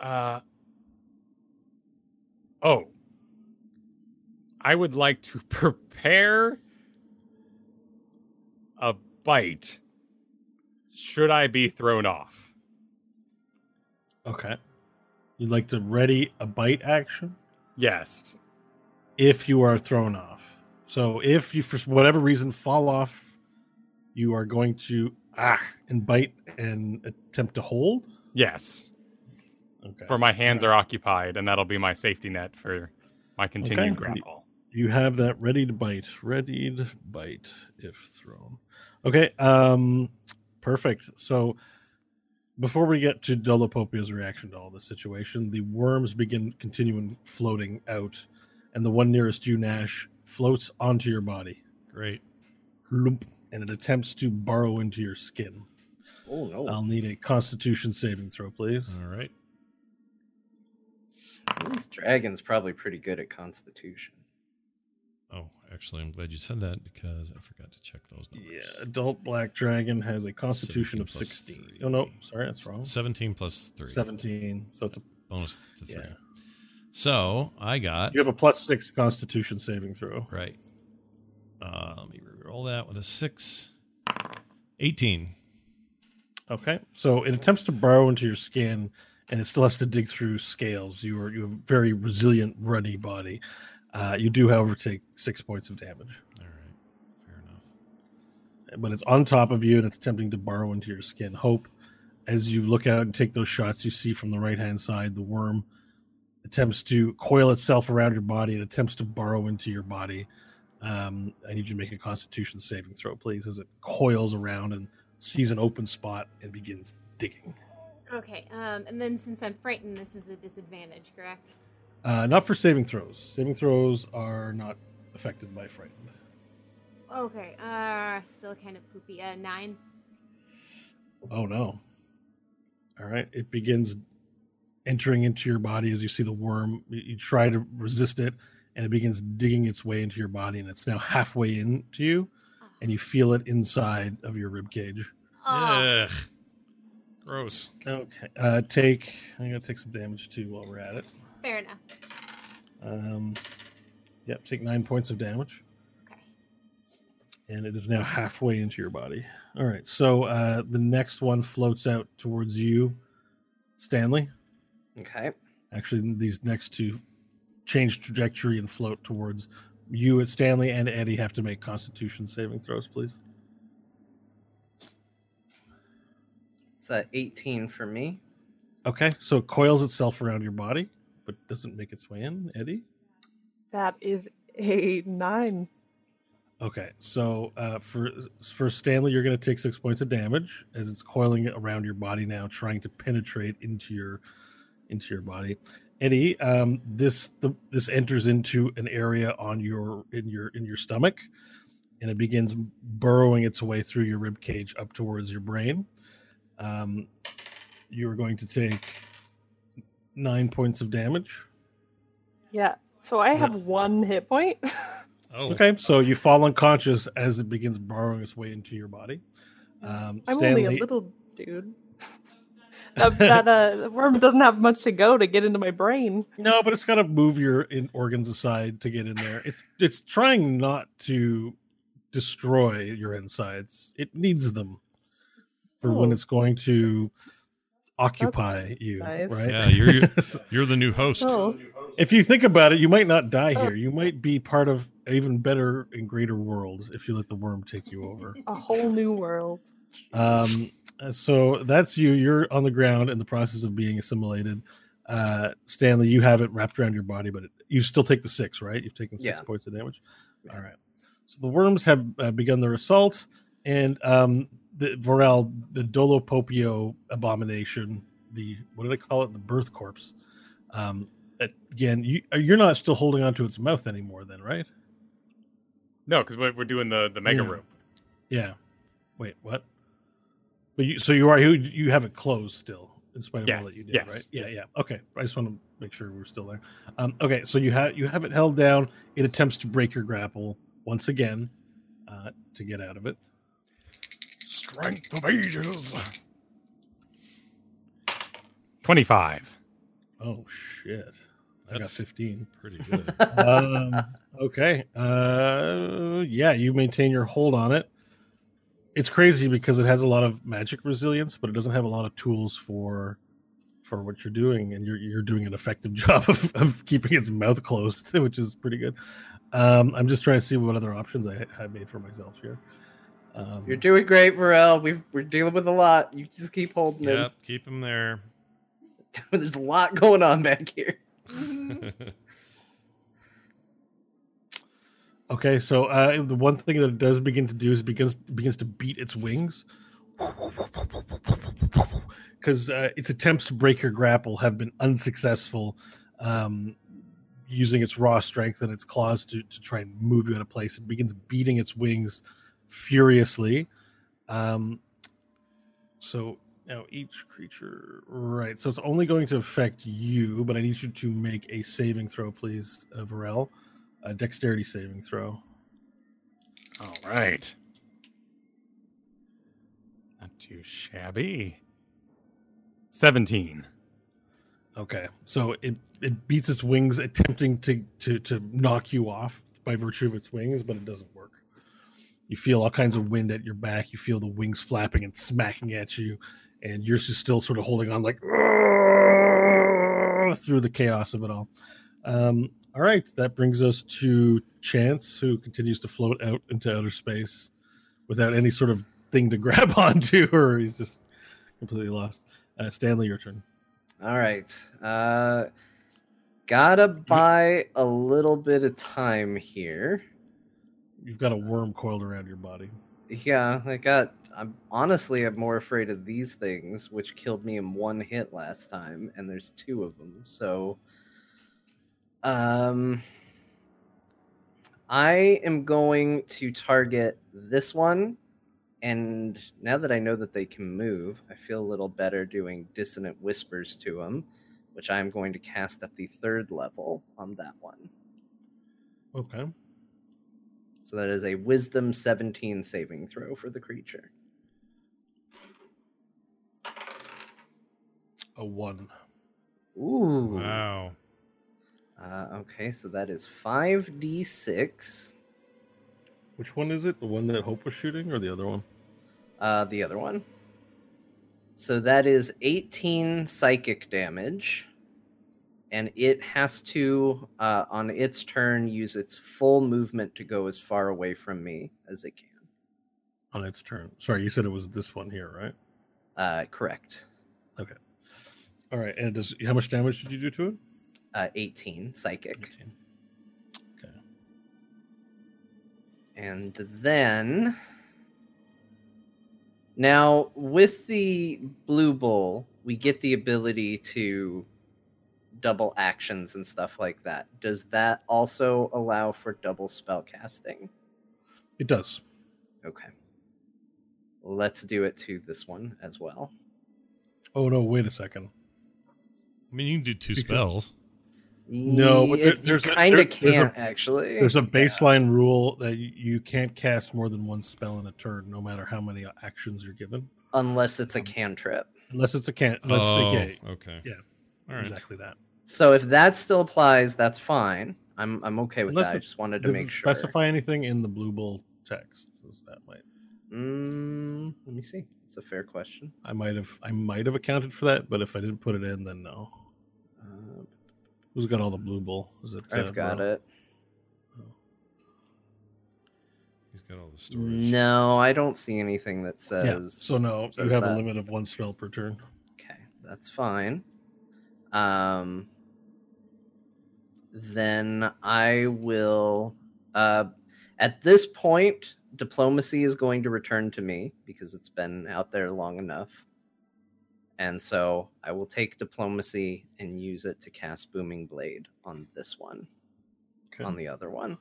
uh, oh, I would like to prepare a bite. Should I be thrown off? Okay. You'd like to ready a bite action Yes. if you are thrown off. So if you, for whatever reason, fall off, you are going to ah and bite and attempt to hold. Yes. Okay. For my hands are occupied, and that'll be my safety net for my continued Okay. grapple. You have that ready to bite. Ready to bite if thrown. Okay. Um perfect. So before we get to Dolopopio's reaction to all this situation, the worms begin continuing floating out, and the one nearest you, Nash, floats onto your body. Great. Lump, and it attempts to burrow into your skin. Oh no! I'll need a constitution saving throw, please. All right. this dragon's probably pretty good at Constitution. Oh, actually, I'm glad you said that because I forgot to check those numbers. Yeah, adult black dragon has a constitution of plus 16. three. Oh, no, sorry, that's wrong. 17 plus 3. 17. So it's a, Bonus to 3. Yeah. So I got. you have a plus six constitution saving throw. Right. Uh, let me roll that with a 6. 18. Okay, so it attempts to burrow into your skin, and it still has to dig through scales. You are you have a very resilient, ruddy body. Uh, you do, however, take six points of damage. All right. Fair enough. But it's on top of you, and it's attempting to burrow into your skin. Hope, as you look out and take those shots, you see from the right hand side the worm attempts to coil itself around your body. It attempts to burrow into your body. Um, I need you to make a Constitution saving throw, please, as it coils around and sees an open spot and begins digging. Okay, um, and then since I'm frightened, this is a disadvantage, correct? Uh, not for saving throws. Saving throws are not affected by frightened. Okay, uh, still kind of poopy. Uh, nine. Oh no! All right, it begins entering into your body as you see the worm. You you try to resist it, and it begins digging its way into your body, and it's now halfway into you, and you feel it inside of your rib cage. Ugh. Gross. Okay, uh, take. I'm gonna take some damage too while we're at it. Fair enough. Um, yep, take nine points of damage. Okay. and it is now halfway into your body. All right, so uh, the next one floats out towards you, Stanley. Okay. Actually, these next two change trajectory and float towards you. At Stanley and Eddie have to make Constitution saving throws, please. It's a 18 for me. Okay, so it coils itself around your body, but doesn't make its way in. Eddie. That is a nine. Okay, so uh, for for Stanley, you're going to take six points of damage as it's coiling around your body now, trying to penetrate into your into your body. Eddie, um, this the, this enters into an area on your in your in your stomach, and it begins burrowing its way through your rib cage up towards your brain. Um, you are going to take nine points of damage. Yeah. So I have one hit point. Oh, Okay, so you fall unconscious as it begins burrowing its way into your body. Um, I'm Stanley, only a little dude. that that uh, worm doesn't have much to go to get into my brain. no, but it's got to move your in organs aside to get in there. It's it's trying not to destroy your insides. It needs them for when Oh. it's going to occupy you, nice. right? Yeah, you're you're the new host. Oh, if you think about it, you might not die Oh. here. You might be part of an even better and greater world if you let the worm take you over. a whole new world. Um, so that's you. You're on the ground in the process of being assimilated. Uh, Stanley, you have it wrapped around your body, but it, you still take the six, right? You've taken six Yeah. points of damage. All right. So the worms have uh, begun their assault, and um, the Vorel, the Dolopopio abomination, the what do they call it? The birth corpse. Um, again, you you're not still holding onto its mouth anymore, then, right? No, because we're, we're doing the the mega Yeah. rope. Yeah. Wait, what? But you, so you are you you have it closed still, in spite of all that you did, yes. right? Yeah, yeah. Okay, I just want to make sure we're still there. Um, okay, so you have you have it held down. It attempts to break your grapple once again uh, to get out of it. Strength of ages. Twenty five. Oh shit! I got That's- fifteen. Pretty good. um, okay. Uh, yeah, you maintain your hold on it. It's crazy because it has a lot of magic resilience, but it doesn't have a lot of tools for for what you're doing, and you're you're doing an effective job of, of keeping its mouth closed, which is pretty good. Um, I'm just trying to see what other options I, I made for myself here. Um, You're doing great, Varel. We've, we're dealing with a lot. You just keep holding yep, keep him there. There's a lot going on back here. Okay, so uh, the one thing that it does begin to do is it begins begins to beat its wings because uh, its attempts to break your grapple have been unsuccessful. Um, using its raw strength and its claws to, to try and move you out of place, it begins beating its wings furiously. Um, so now each creature, right? So it's only going to affect you, but I need you to make a saving throw, please, uh, Varel a dexterity saving throw. All right. Not too shabby. Seventeen. Okay, so it it beats its wings, attempting to to to knock you off by virtue of its wings, but it doesn't work. You feel all kinds of wind at your back. You feel the wings flapping and smacking at you, and you're just still sort of holding on like through the chaos of it all. Um, all right, that brings us to Chance, who continues to float out into outer space without any sort of thing to grab onto, or he's just completely lost. Uh, Stanley, your turn. All right. Uh, gotta buy a little bit of time here. You've got a worm coiled around your body. Yeah, I got. I'm honestly, I'm more afraid of these things, which killed me in one hit last time, and there's two of them. So, um, I am going to target this one, and now that I know that they can move, I feel a little better doing dissonant whispers to them, which I'm going to cast at the third level on that one. Okay. So that is a Wisdom 17 saving throw for the creature. A one. Ooh. wow. Uh, okay, so that is 5d6. Which one is it? The one that Hope was shooting or the other one? Uh, the other one. So that is 18 psychic damage. And it has to, uh, on its turn, use its full movement to go as far away from me as it can. On its turn. Sorry, you said it was this one here, right? Uh, correct. Okay. All right. And does how much damage did you do to it? Uh, 18 psychic. Okay. And then now with the blue bowl, we get the ability to double actions and stuff like that. Does that also allow for double spell casting? It does. Okay. Let's do it to this one as well. Oh no! Wait a second. I mean, you can do two Because- spells. No, but there- there's a- kind there- of there's a- can't actually. There's a baseline rule that you can't cast more than one spell in a turn, no matter how many actions you're given, unless it's a Um, cantrip. unless it's a can. Unless oh, okay, okay. Yeah. All right. exactly that. So if that still applies, that's fine. I'm I'm okay with Unless that. I just wanted to Does make it sure. specify anything in the blue bull text? So that might Mm, let me see. It's a fair question. I might have I might have accounted for that, but if I didn't put it in, then no. Uh, Who's got all the blue bowl? Is it? I've got Burrow? it. He's got all the storage. No, I don't see anything that says. Yeah. So no, you says have a limit of one spell per turn. Okay, that's fine. Um, then I will. Uh, at this point, diplomacy is going to return to me because it's been out there long enough, and so I will take diplomacy and use it to cast booming blade on this one. Okay. On the other one,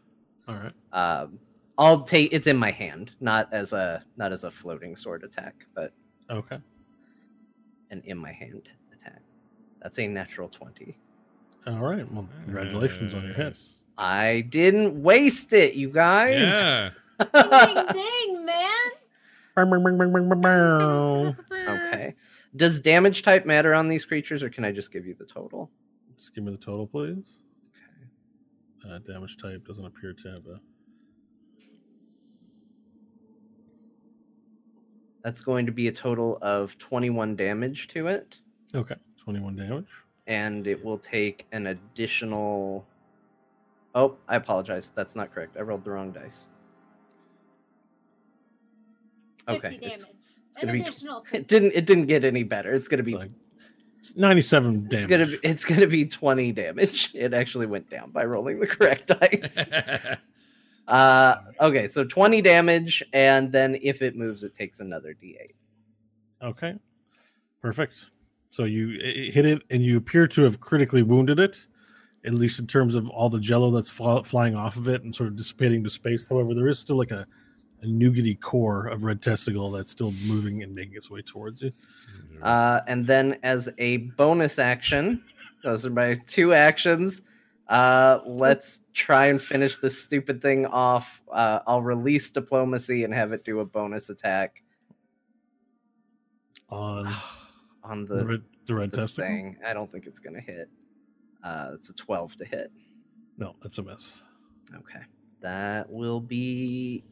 all right. um, I'll take. It's in my hand, not as a not as a floating sword attack, but Okay. an in my hand attack. That's a natural 20. All right. Well, congratulations on your hit. I didn't waste it, you guys. Yeah. ding, ding, man. okay. Does damage type matter on these creatures, or can I just give you the total? Just give me the total, please. Okay. Uh, damage type doesn't appear to have a. That's going to be a total of 21 damage to it, Okay. 21 damage. And it will take an additional. Oh, I apologize. That's not correct. I rolled the wrong dice. 50 Okay. damage. it's An gonna be- additional It didn't. It didn't get any better. It's gonna be. Like, 97 damage. It's gonna be. It's gonna be 20 damage. It actually went down by rolling the correct dice. Uh, okay, so 20 damage, and then if it moves, it takes another d8. Okay. Perfect. So you i- i- hit it and you appear to have critically wounded it, at least in terms of all the jello that's fl- flying off of it and sort of dissipating to space. However, there is still like a, a nougaty core of red testicle that's still moving and making its way towards you. Uh, and then as a bonus action, those are my two actions. Uh, let's try and finish this stupid thing off. Uh, I'll release diplomacy and have it do a bonus attack On on the, the, red, the red the testicle? thing. I don't think it's gonna hit. Uh, it's a 12 to hit. No, that's a miss. Okay. That will be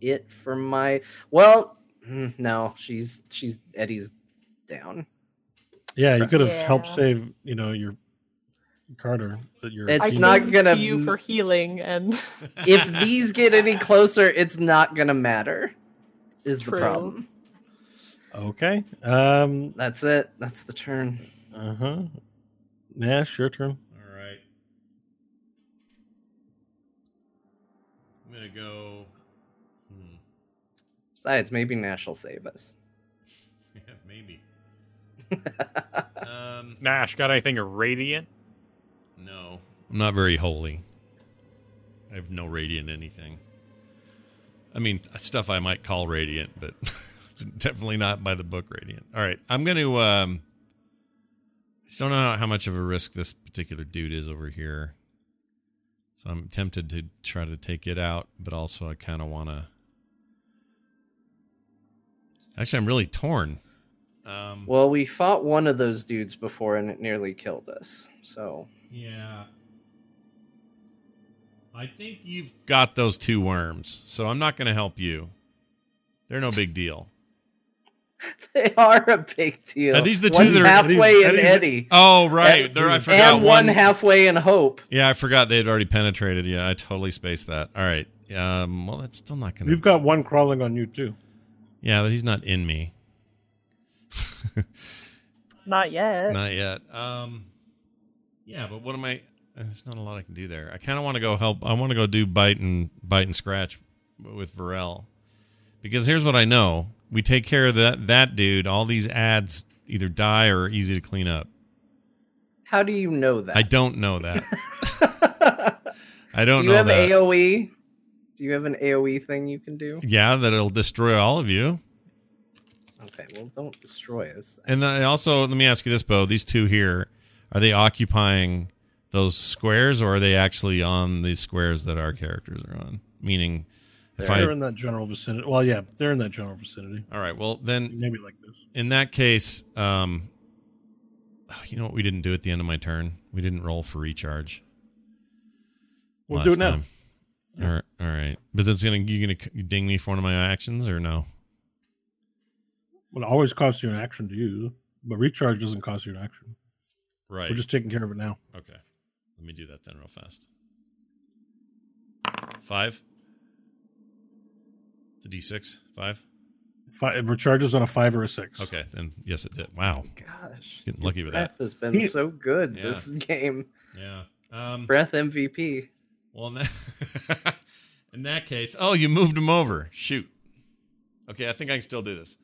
it for my well mm, no, she's she's Eddie's down. Yeah, you could have helped save, you know, your Carter. That your It's I not gonna to you for healing, and If these get any closer, it's not gonna matter. Is True. the problem. Okay. Um. That's it. That's the turn. Uh huh. Nash, your turn. All right. I'm gonna go. Hmm. Besides, maybe Nash will save us. Yeah, maybe. Um, Nash, got anything radiant? no, I'm not very holy. I have no radiant anything. I mean, stuff I might call radiant, but it's definitely not by the book radiant. All right, I'm going to. Um, I just don't know how much of a risk this particular dude is over here. So I'm tempted to try to take it out, but also I kind of want to. Actually, I'm really torn. Um, Well, we fought one of those dudes before and it nearly killed us. So Yeah. I think you've got those two worms, so I'm not going to help you. They're no big deal. they are a big deal. Are these the two One's that are- halfway in Eddie's- Eddie, Oh, right. And- There, I forgot and one halfway in Hope. Yeah, I forgot they'd already penetrated. Yeah, I totally spaced that. All right. Um, well, that's still not going We've got one crawling on you too. Yeah, but he's not in me. not yet. Not yet. Um, yeah, but what am I? There's not a lot I can do there. I kind of want to go help. I want to go do bite and bite and scratch with Varel. Because here's what I know: we take care of that that dude. All these ads either die or are easy to clean up. How do you know that? I don't know that. I don't know. do you have that. AOE? Do you have an AOE thing you can do? yeah, that it'll destroy all of you. Okay, well, don't destroy us. And also, let me ask you this, Bo: these two here, are they occupying those squares, or are they actually on the squares that our characters are on? Meaning, if They're in that general vicinity. Well, yeah, they're in that general vicinity. all right, well then Maybe like this. in that case, um, you know what we didn't do at the end of my turn? We didn't roll for recharge. We'll do it now. time. All right, all right, but that's gonna you gonna ding me for one of my actions or no? Well, it always costs you an action to use, but recharge doesn't cost you an action. Right. We're just taking care of it now. okay. Let me do that then, real fast. Five. It's a D six. Five. Five, it recharges on a five or a six. Okay, then yes, it did. Wow, Gosh, getting lucky with Breath that. has been He- so good Yeah. this game. Yeah. Um. Breath MVP. Well, in that, in that case, oh, you moved him over. Shoot. Okay, I think I can still do this.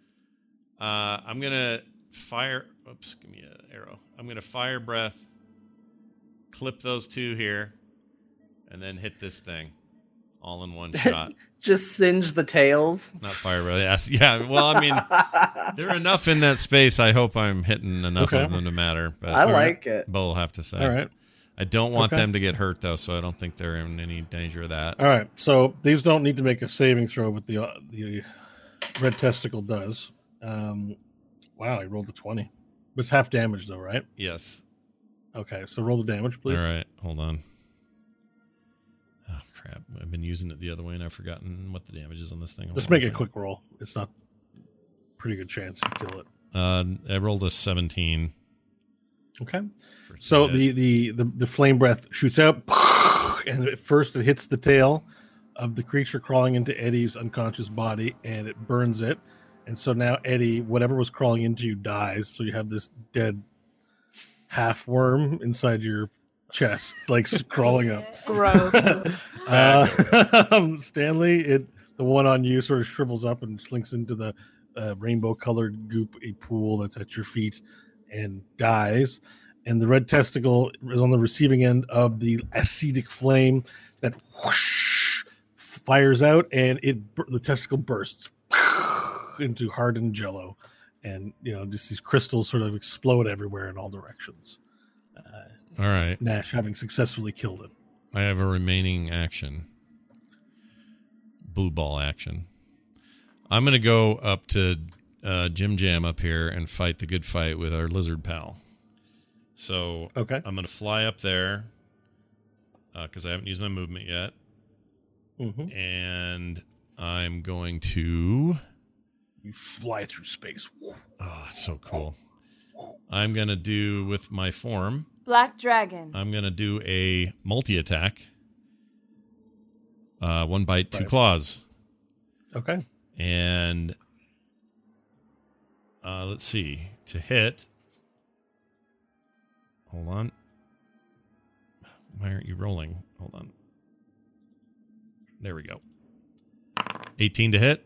Uh, I'm gonna fire. Oops, give me an arrow. I'm gonna fire breath. Clip those two here, and then hit this thing, all in one shot. Just singe the tails. Not fire breath. Yes, yeah. Well, I mean, there are enough in that space. I hope I'm hitting enough Okay. of them to matter. But I like it. Bo will have to say. All right. I don't want Okay. them to get hurt though, so I don't think they're in any danger of that. All right. So these don't need to make a saving throw, but the uh, the red testicle does. Um, wow, he rolled a twenty. It's half damage though, right? Yes. Okay. So roll the damage, please. All right, hold on. Crap! I've been using it the other way, and I've forgotten what the damage is on this thing. Just make a quick roll. It's not pretty good chance you kill it. Uh, I rolled a seventeen. Okay. So the, the the the flame breath shoots out, and at first it hits the tail of the creature crawling into Eddie's unconscious body, and it burns it. And so now Eddie, whatever was crawling into you, dies. So you have this dead half worm inside your chest, like crawling up. Gross. Uh, um, Stanley, it the one on you sort of shrivels up and slinks into the uh, rainbow-colored goop a pool that's at your feet and dies. And the red testicle is on the receiving end of the acidic flame that whoosh, fires out, and it the testicle bursts into hardened jello, and you know just these crystals sort of explode everywhere in all directions. Uh, all right, Nash having successfully killed it. I have a remaining action. Blue ball action. I'm gonna go up to uh, Jim Jam up here and fight the good fight with our lizard pal. So Okay. I'm gonna fly up there because I haven't used my movement yet. Mm-hmm. and I'm going to. You fly through space. Oh, so cool. I'm gonna do with my form. Black Dragon. I'm gonna do a multi attack. Uh, one bite, two Right. claws, Okay. and uh, let's see to hit. Hold on. Why aren't you rolling? Hold on. There we go. 18 to hit.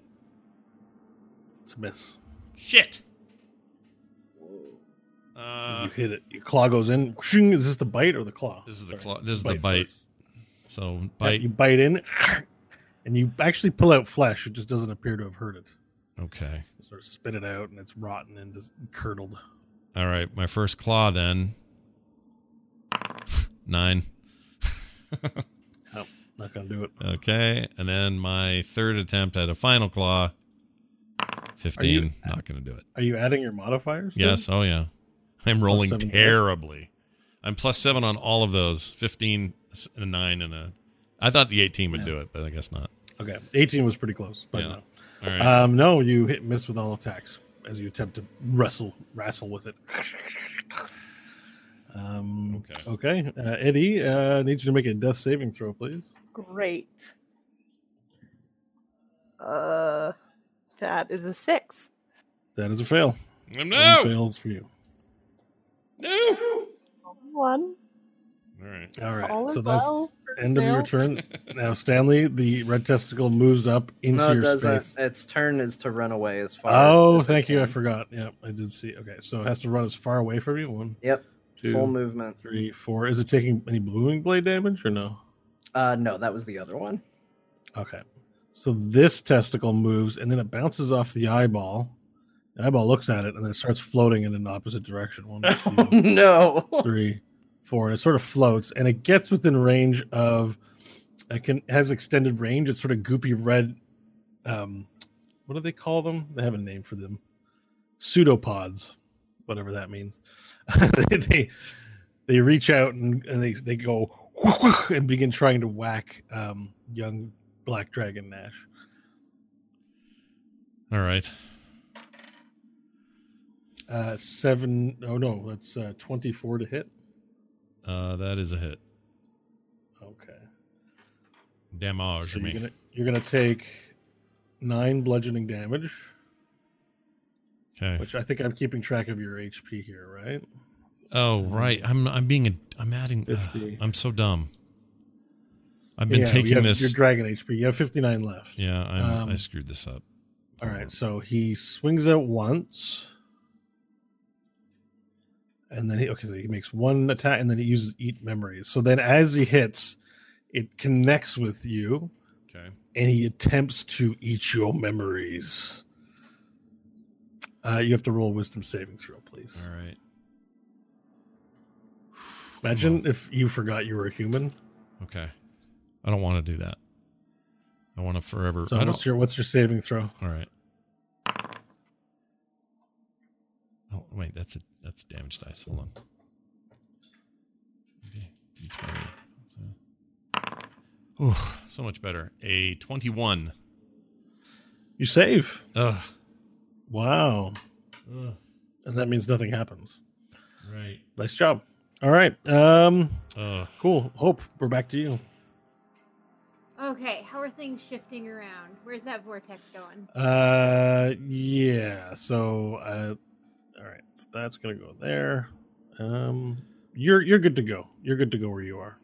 It's a miss. Shit. Uh, you hit it. Your claw goes in. Is this the bite or the claw? This is the Sorry, claw- this is the bite. first. so Yeah, bite. you bite in, and you actually pull out flesh. It just doesn't appear to have hurt it. Okay. You sort of spit it out, and it's rotten and just curdled. All right. My first claw then. Nine. Oh, not gonna do it. Okay. And then my third attempt at a final claw. 15. Not going to do it. Are you adding your modifiers? Yes. Oh, yeah. I'm rolling terribly. I'm plus seven on all of those Fifteen and a nine, and a. I thought the 18 would Yeah. do it, but I guess not. Okay. 18 was pretty close, but Yeah. no. All right. Um, no, you hit and miss with all attacks as you attempt to wrestle wrestle with it. Um, Okay. okay. Uh, Eddie, uh, need you to make a death saving throw, please. Great. Uh, that is a six. That is a fail. no. One failed for you. No. One. All right. All right. All so is that's well for end of your turn. Now, Stanley, the red testicle moves up into no, it your doesn't. space. Its turn is to run away as far. Oh, as it thank you. I forgot. Yeah, I did see. Okay, so it has to run as far away from you. One, Yep. two, Full movement. three, four. Is it taking any booming blade damage or no? Uh, no, that was the other one. Okay. So this testicle moves and then it bounces off the eyeball. The eyeball looks at it and then it starts floating in an opposite direction. One, Oh two, no! three, four, and it sort of floats and it gets within range of it can has extended range. It's sort of goopy red. Um, what do they call them? They have a name for them. Pseudopods, whatever that means. they, they they reach out and, and they they go and begin trying to whack um, young black dragon Nash. All right. Uh, seven oh no, that's uh, twenty four to hit. Uh, that is a hit. Okay. Damage So you're gonna you're gonna take nine bludgeoning damage, Okay. which I think I'm keeping track of your HP here, right? Oh, right. I'm I'm being a I'm adding. ugh, I'm so dumb. I've been Yeah, you taking have this. Your dragon HP. You have 59 left. yeah, I'm, I Um, screwed this up. All right. So he swings out once, and then he okay. So he makes one attack, and then he uses eat memories. So then, as he hits, it connects with you, Okay. and he attempts to eat your memories. Uh, you have to roll wisdom saving throw, please. All right. Imagine if you forgot you were a human. Okay. I don't want to do that. I want to forever. So I what's don't. your what's your saving throw? All right. Oh wait, that's a that's damage dice. Hold on. Okay, D20. Ooh, so much better. A twenty-one. You save. Ugh. Wow. And that means nothing happens. Right. Nice job. All right. Um Ugh. cool. Hope we're back to you. Okay, how are things shifting around? Where's that vortex going? Uh yeah. So uh all right. So that's gonna go there. Um you're you're good to go. You're good to go where you are.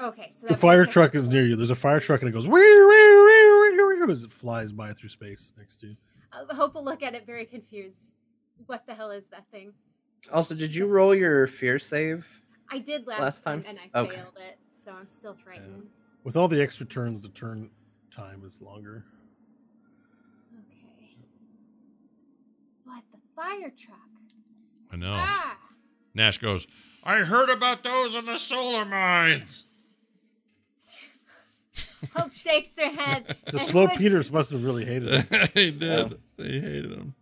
Okay, so The fire truck is near you. There's a fire truck and it goes wee, wee, wee, wee, wee, as it flies by through space next to you. I hope will look at it very confused. What the hell is that thing? Also, did you roll your fear save? I did last, Last time, time? and I Okay. failed it, so I'm still frightened. With all the extra turns, the turn time is longer. Fire truck? I know. Ah! Nash goes. I heard about those in the solar mines. Hope shakes her head. The slow puts- Peters must have really hated it. they did. They hated him.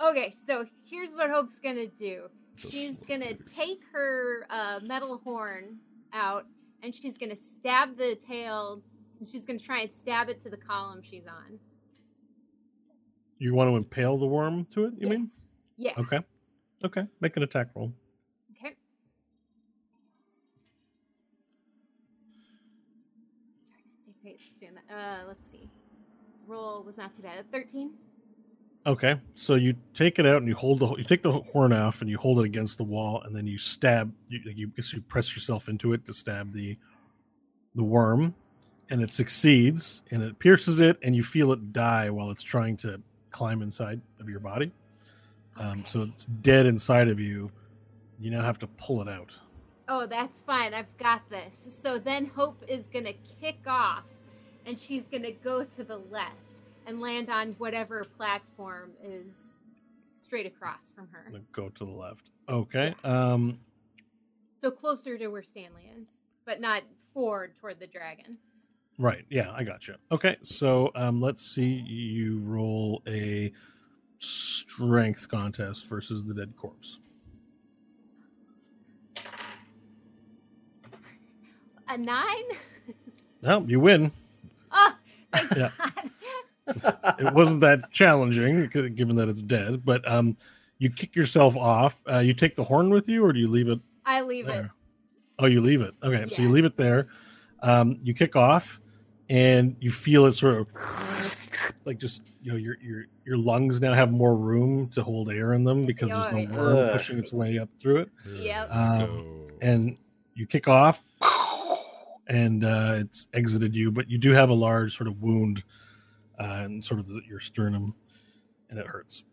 Okay, so here's what Hope's gonna do. The She's gonna Peters. take her uh, metal horn out, and she's gonna stab the tail, and she's gonna try and stab it to the column she's on. You want to impale the worm to it, you Yeah. mean? Yeah. Okay. Okay. Make an attack roll. Okay. Okay, it's doing that. Uh, let's see. Roll was not too bad. A thirteen. Okay. So you take it out and you hold the you take the horn off and you hold it against the wall and then you stab you you, guess you press yourself into it to stab the the worm and it succeeds and it pierces it and you feel it die while it's trying to climb inside of your body. Um, so it's dead inside of you. You now have to pull it out. Oh, that's fine. I've got this. So then Hope is going to kick off and she's going to go to the left and land on whatever platform is straight across from her. Go to the left. Okay. Um, So closer to where Stanley is, but not forward toward the dragon. Right. Yeah, I got you. Okay, so um, let's see you roll a strength contest versus the dead corpse. A nine? No, you win. Oh, Yeah. It wasn't that challenging, given that it's dead. But um, you kick yourself off. Uh, you take the horn with you, or do you leave it I leave it. Oh, you leave it. Okay, so you leave it there. Um, you kick off, and you feel it sort of like just you know your your your lungs now have more room to hold air in them because there's no Yoy. worm Ugh. pushing its way up through it. Yep. Um, and you kick off, and uh, it's exited you, but you do have a large sort of wound uh, in sort of the, your sternum, and it hurts.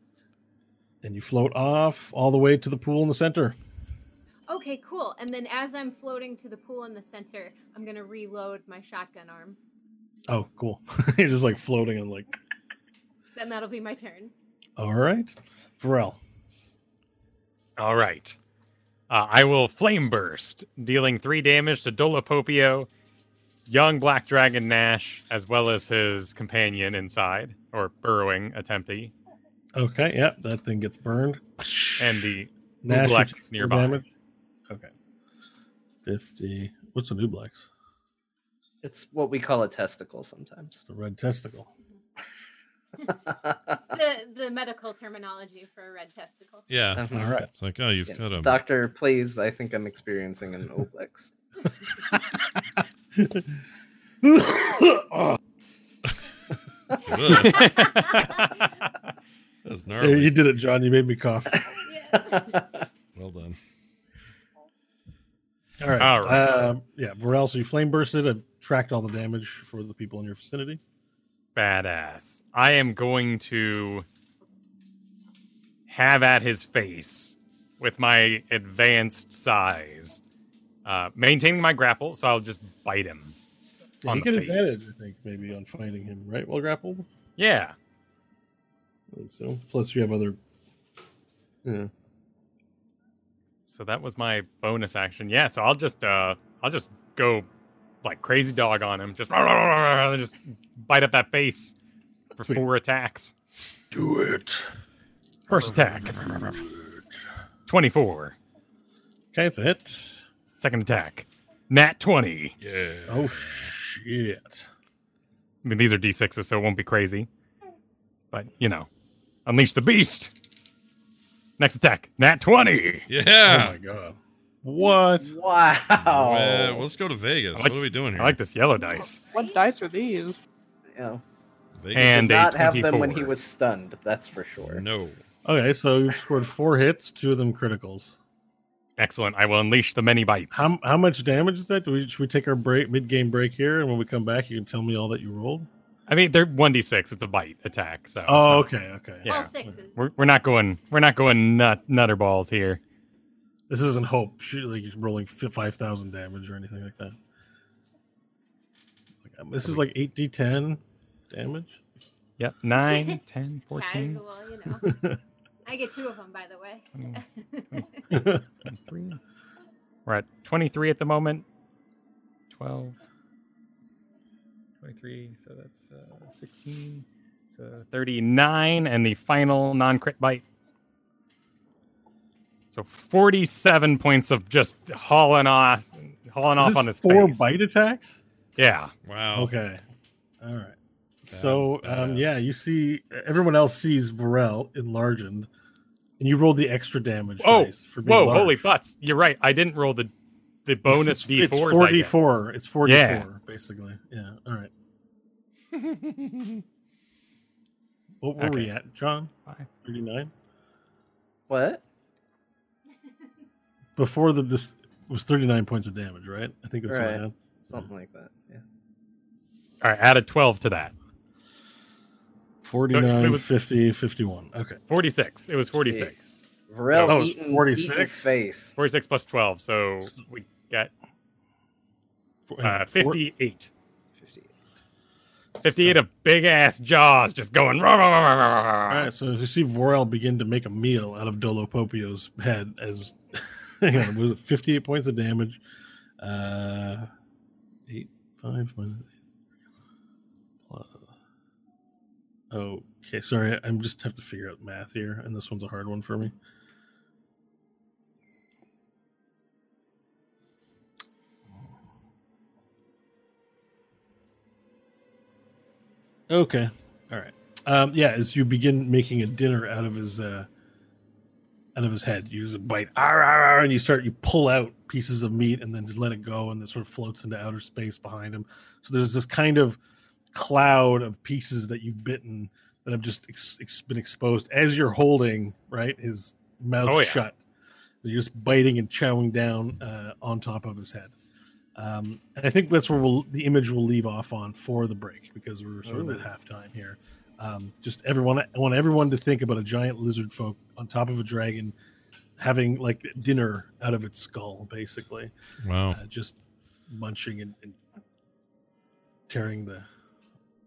And you float off all the way to the pool in the center. Okay, cool. And then as I'm floating to the pool in the center, I'm gonna reload my shotgun arm. Oh, cool! You're just like floating and like, Then that'll be my turn. all right, Varel. All right. Uh, I will flame burst, dealing three damage to Dolopopio, young Black Dragon Nash, as well as his companion inside, or burrowing attemptee, Okay, yeah, that thing gets burned. and the Nash, you Nublex take four nearby. damage. Okay, fifty. What's a nublex? It's what we call a testicle sometimes. It's a red testicle. The the medical terminology for a red testicle. yeah. Mhm. All right. It's like, oh, you've Yes. cut him. Doctor, please, I think I'm experiencing an oblex. oh, Ugh, That's there, you did it, John. You made me cough. Yeah. Well done. All right. All right. Um, yeah, Varel, so you flame bursted. I've tracked all the damage for the people in your vicinity. Badass. I am going to have at his face with my advanced size, uh, maintaining my grapple, so I'll just bite him. Yeah, On get face. advantage, I think, maybe on fighting him, right? Well grappled. Yeah. I think so. Plus, you have other. Yeah. So that was my bonus action. Yeah, so I'll just uh I'll just go like crazy dog on him. Just just bite up that face for Sweet. four attacks. Do it. First attack. 24. Okay, it's a hit. Second attack. Nat 20. Yeah. Oh shit! I mean these are D6s, so it won't be crazy. But, you know. Unleash the beast. Next attack. Nat 20. Yeah. Oh Yeah. my god! What? wow. Well, let's go to Vegas. Like- what are we doing here? I like this yellow dice. What dice are these? Yeah. Vegas. And Did a not have them when he was stunned, that's for sure. no. Okay, so you scored four hits, two of them criticals. Excellent. I will unleash the many bites. How how much damage is that? Do we should we take our break mid game break here, and when we come back, you can tell me all that you rolled? I mean, they're 1d6. It's a bite attack. So Oh, not- okay, okay. Yeah. All sixes. We're, we're not going we're not going nut nutter balls here. This isn't hope. Shoot, like rolling five thousand damage or anything like that. Um, This is like eight d ten damage. Yep. 9, 10, 14, Casual, you know. I get two of them, by the way. 20, 23. We're at 23 at the moment. 12. 23, so that's uh, 16. So 39 and the final non-crit bite. So 47 points of just hauling off hauling Is off this on his four face. bite attacks. Yeah. Wow. Okay, all right. So um, yeah, you see everyone else sees Varel enlarged, and you rolled the extra damage. Oh, dice for being Whoa, large. holy butts. You're right. I didn't roll the the bonus it's, D4s. It's I four d four. It's four d Yeah. four, basically. Yeah. All right. What were we at, John? Thirty nine. What? Before the this was thirty nine points of damage, right? I think that's what I Right. had. Something like that. Yeah. All right, added 12 to that. 49, was- 50, 51. Okay. 46. It was 46. Varel it's eating, 46? eating face. 46 plus 12. So we got uh, 58. 50. 58 of big ass jaws just going. Rah, rah, rah, rah, rah, All right, so you see Vorel begin to make a meal out of Dolopopio's head as hang on, was it 58 points of damage? Uh, eight, five, minus eight. Okay, sorry, I just have to figure out math here, and this one's a hard one for me. Okay, all right. Um, yeah, as you begin making a dinner out of his uh, out of his head, you a bite, "Arr, arr, arr," and you start you pull out pieces of meat and then just let it go, and it sort of floats into outer space behind him. So there's this kind of cloud of pieces that you've bitten that have just ex- ex- been exposed as you're holding right his mouth Oh, yeah. shut. You're just biting and chowing down uh, on top of his head. Um, and I think that's where we'll, the image will leave off on for the break because we're sort of at halftime here. Um, just everyone, I want everyone to think about a giant lizard folk on top of a dragon having like dinner out of its skull, basically, Wow. uh, just munching and, and tearing the.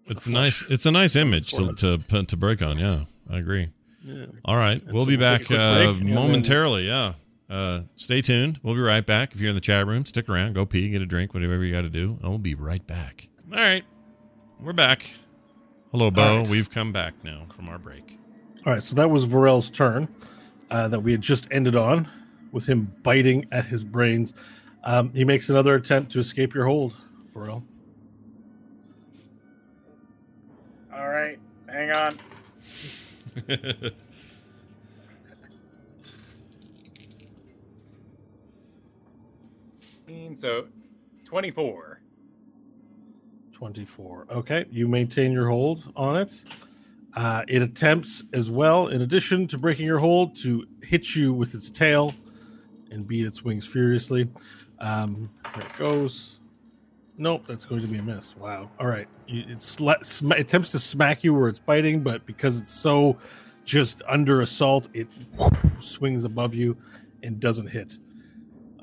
It's the nice. It's a nice image to, to to break on. Yeah, I agree. Yeah. All right, And we'll so be we'll back take a quick uh, break, and then- momentarily. Yeah, uh, stay tuned. We'll be right back. If you're in the chat room, stick around. Go pee, get a drink, whatever you got to do. And we'll be right back. All right, we're back. Hello, Bo. right. We've come back now from our break. All right, so that was Varel's turn uh, that we had just ended on with him biting at his brains. Um, he makes another attempt to escape your hold, Varel. All right, hang on. So, 24. 24. Okay, you maintain your hold on it. Uh, it attempts as well, in addition to breaking your hold, to hit you with its tail and beat its wings furiously. Um, there it goes. Nope, that's going to be a miss. Wow. All right. It sla- sm- attempts to smack you where it's biting, but because it's so just under assault, it swings above you and doesn't hit.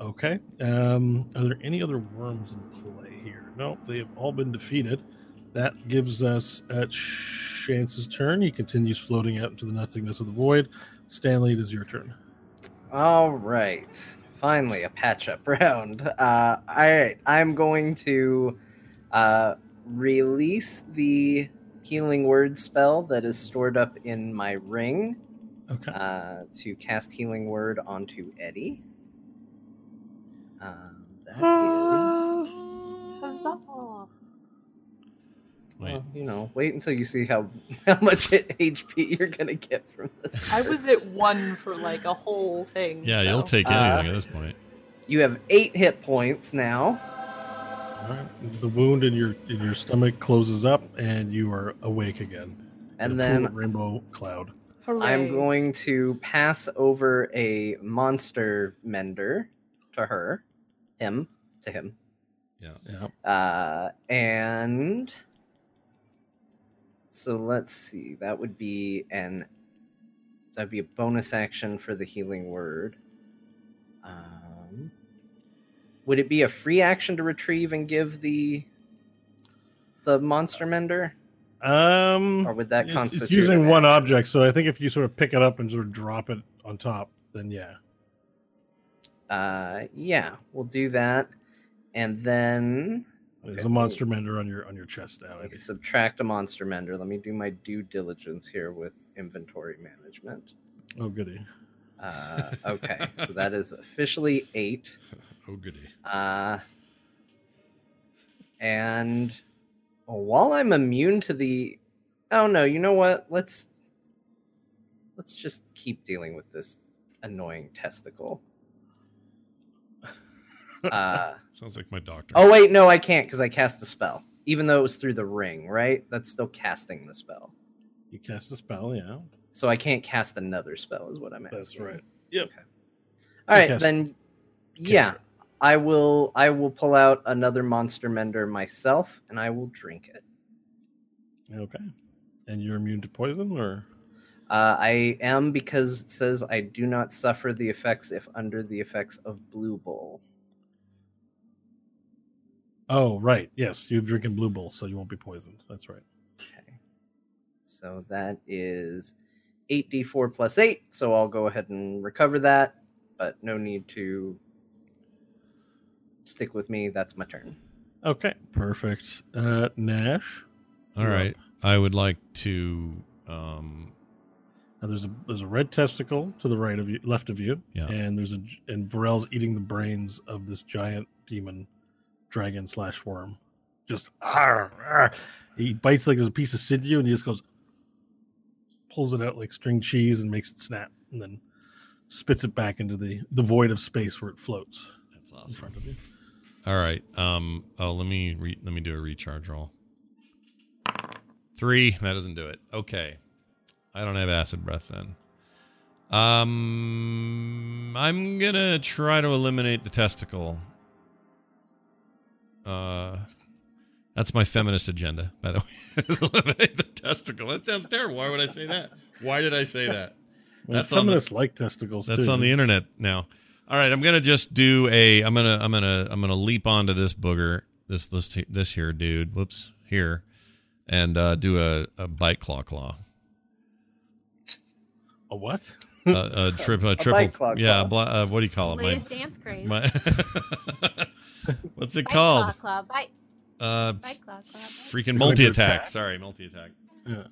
Okay. Um, are there any other worms in play here? No, they have all been defeated. That gives us at Chance's turn. He continues floating out into the nothingness of the void. Stanley, it is your turn. All right. Finally, a patch up round. Uh, all right. I'm going to uh, release the healing word spell that is stored up in my ring Okay. uh, to cast healing word onto Eddie. Um, that is, Huzzah. Wait. well, you know, wait until you see how how much HP you're gonna get from this. I was at one for like a whole thing. Yeah, so- you'll take Uh, anything at this point. You have eight hit points now. All right. The wound in your in your stomach closes up, and you are awake again. And a then rainbow cloud. I'm going to pass over a monster mender to her, him, to him. Yeah. Uh, and so let's see. That would be an that'd be a bonus action for the healing word. Um, would it be a free action to retrieve and give the the monster mender, Um, or would that it's, constitute it's using one action? object, so I think if you sort of pick it up and sort of drop it on top, then yeah. Uh, yeah, we'll do that, and then There's Okay. a monster mender on your on your chest now. Subtract a monster mender. Let me do my due diligence here with inventory management. Oh goody. Uh, okay, so that is officially eight. Oh goody. Uh, and while I'm immune to the, oh no, you know what? Let's let's just keep dealing with this annoying testicle. Uh, Sounds like my doctor. oh wait, no, I can't because I cast the spell. Even though it was through the ring, right? That's still casting the spell. You cast a spell, yeah. So I can't cast another spell, is what I'm asking. That's right. Yep. All right, cast- then. Yeah, I will. I will pull out another monster mender myself, and I will drink it. Okay. And you're immune to poison, or Uh, I am because it says I do not suffer the effects if under the effects of Blue Bull. Oh, right, yes, you're drinking blue bull, so you won't be poisoned. That's right. Okay. So that is 8d4 plus 8, so I'll go ahead and recover that, but no need to stick with me. That's my turn. Okay, perfect. Uh, Nash. All right. up. I would like to. Um, Now there's a there's a red testicle to the right of you, left of you, Yeah. and there's a and Varel's eating the brains of this giant demon, dragon slash worm. Just he bites like there's a piece of sinew, and he just goes, pulls it out like string cheese and makes it snap, and then spits it back into the the void of space where it floats that's in awesome. front of you. All right. Um. Oh, let me re- let me do a recharge roll. Three. That doesn't do it. Okay. I don't have acid breath then. Um, I'm gonna try to eliminate the testicle. Uh, that's my feminist agenda, by the way. eliminate the testicle. That sounds terrible. Why would I say that? Why did I say that? Well, That's on the- feminists like testicles. That's too. on the internet now. All right, I'm gonna just do a. I'm gonna. I'm gonna. I'm gonna leap onto this booger. This this this here dude. Whoops. Here, and uh, do a, a bite claw claw. A what? Uh, a trip. A triple. bite claw yeah. claw. Bla, uh, what do you call it? My, dance craze. my What's it Bite called? Claw, claw, bite, Uh, bite, claw, claw, bite. freaking multi attack. attack. Sorry, multi attack. Yeah.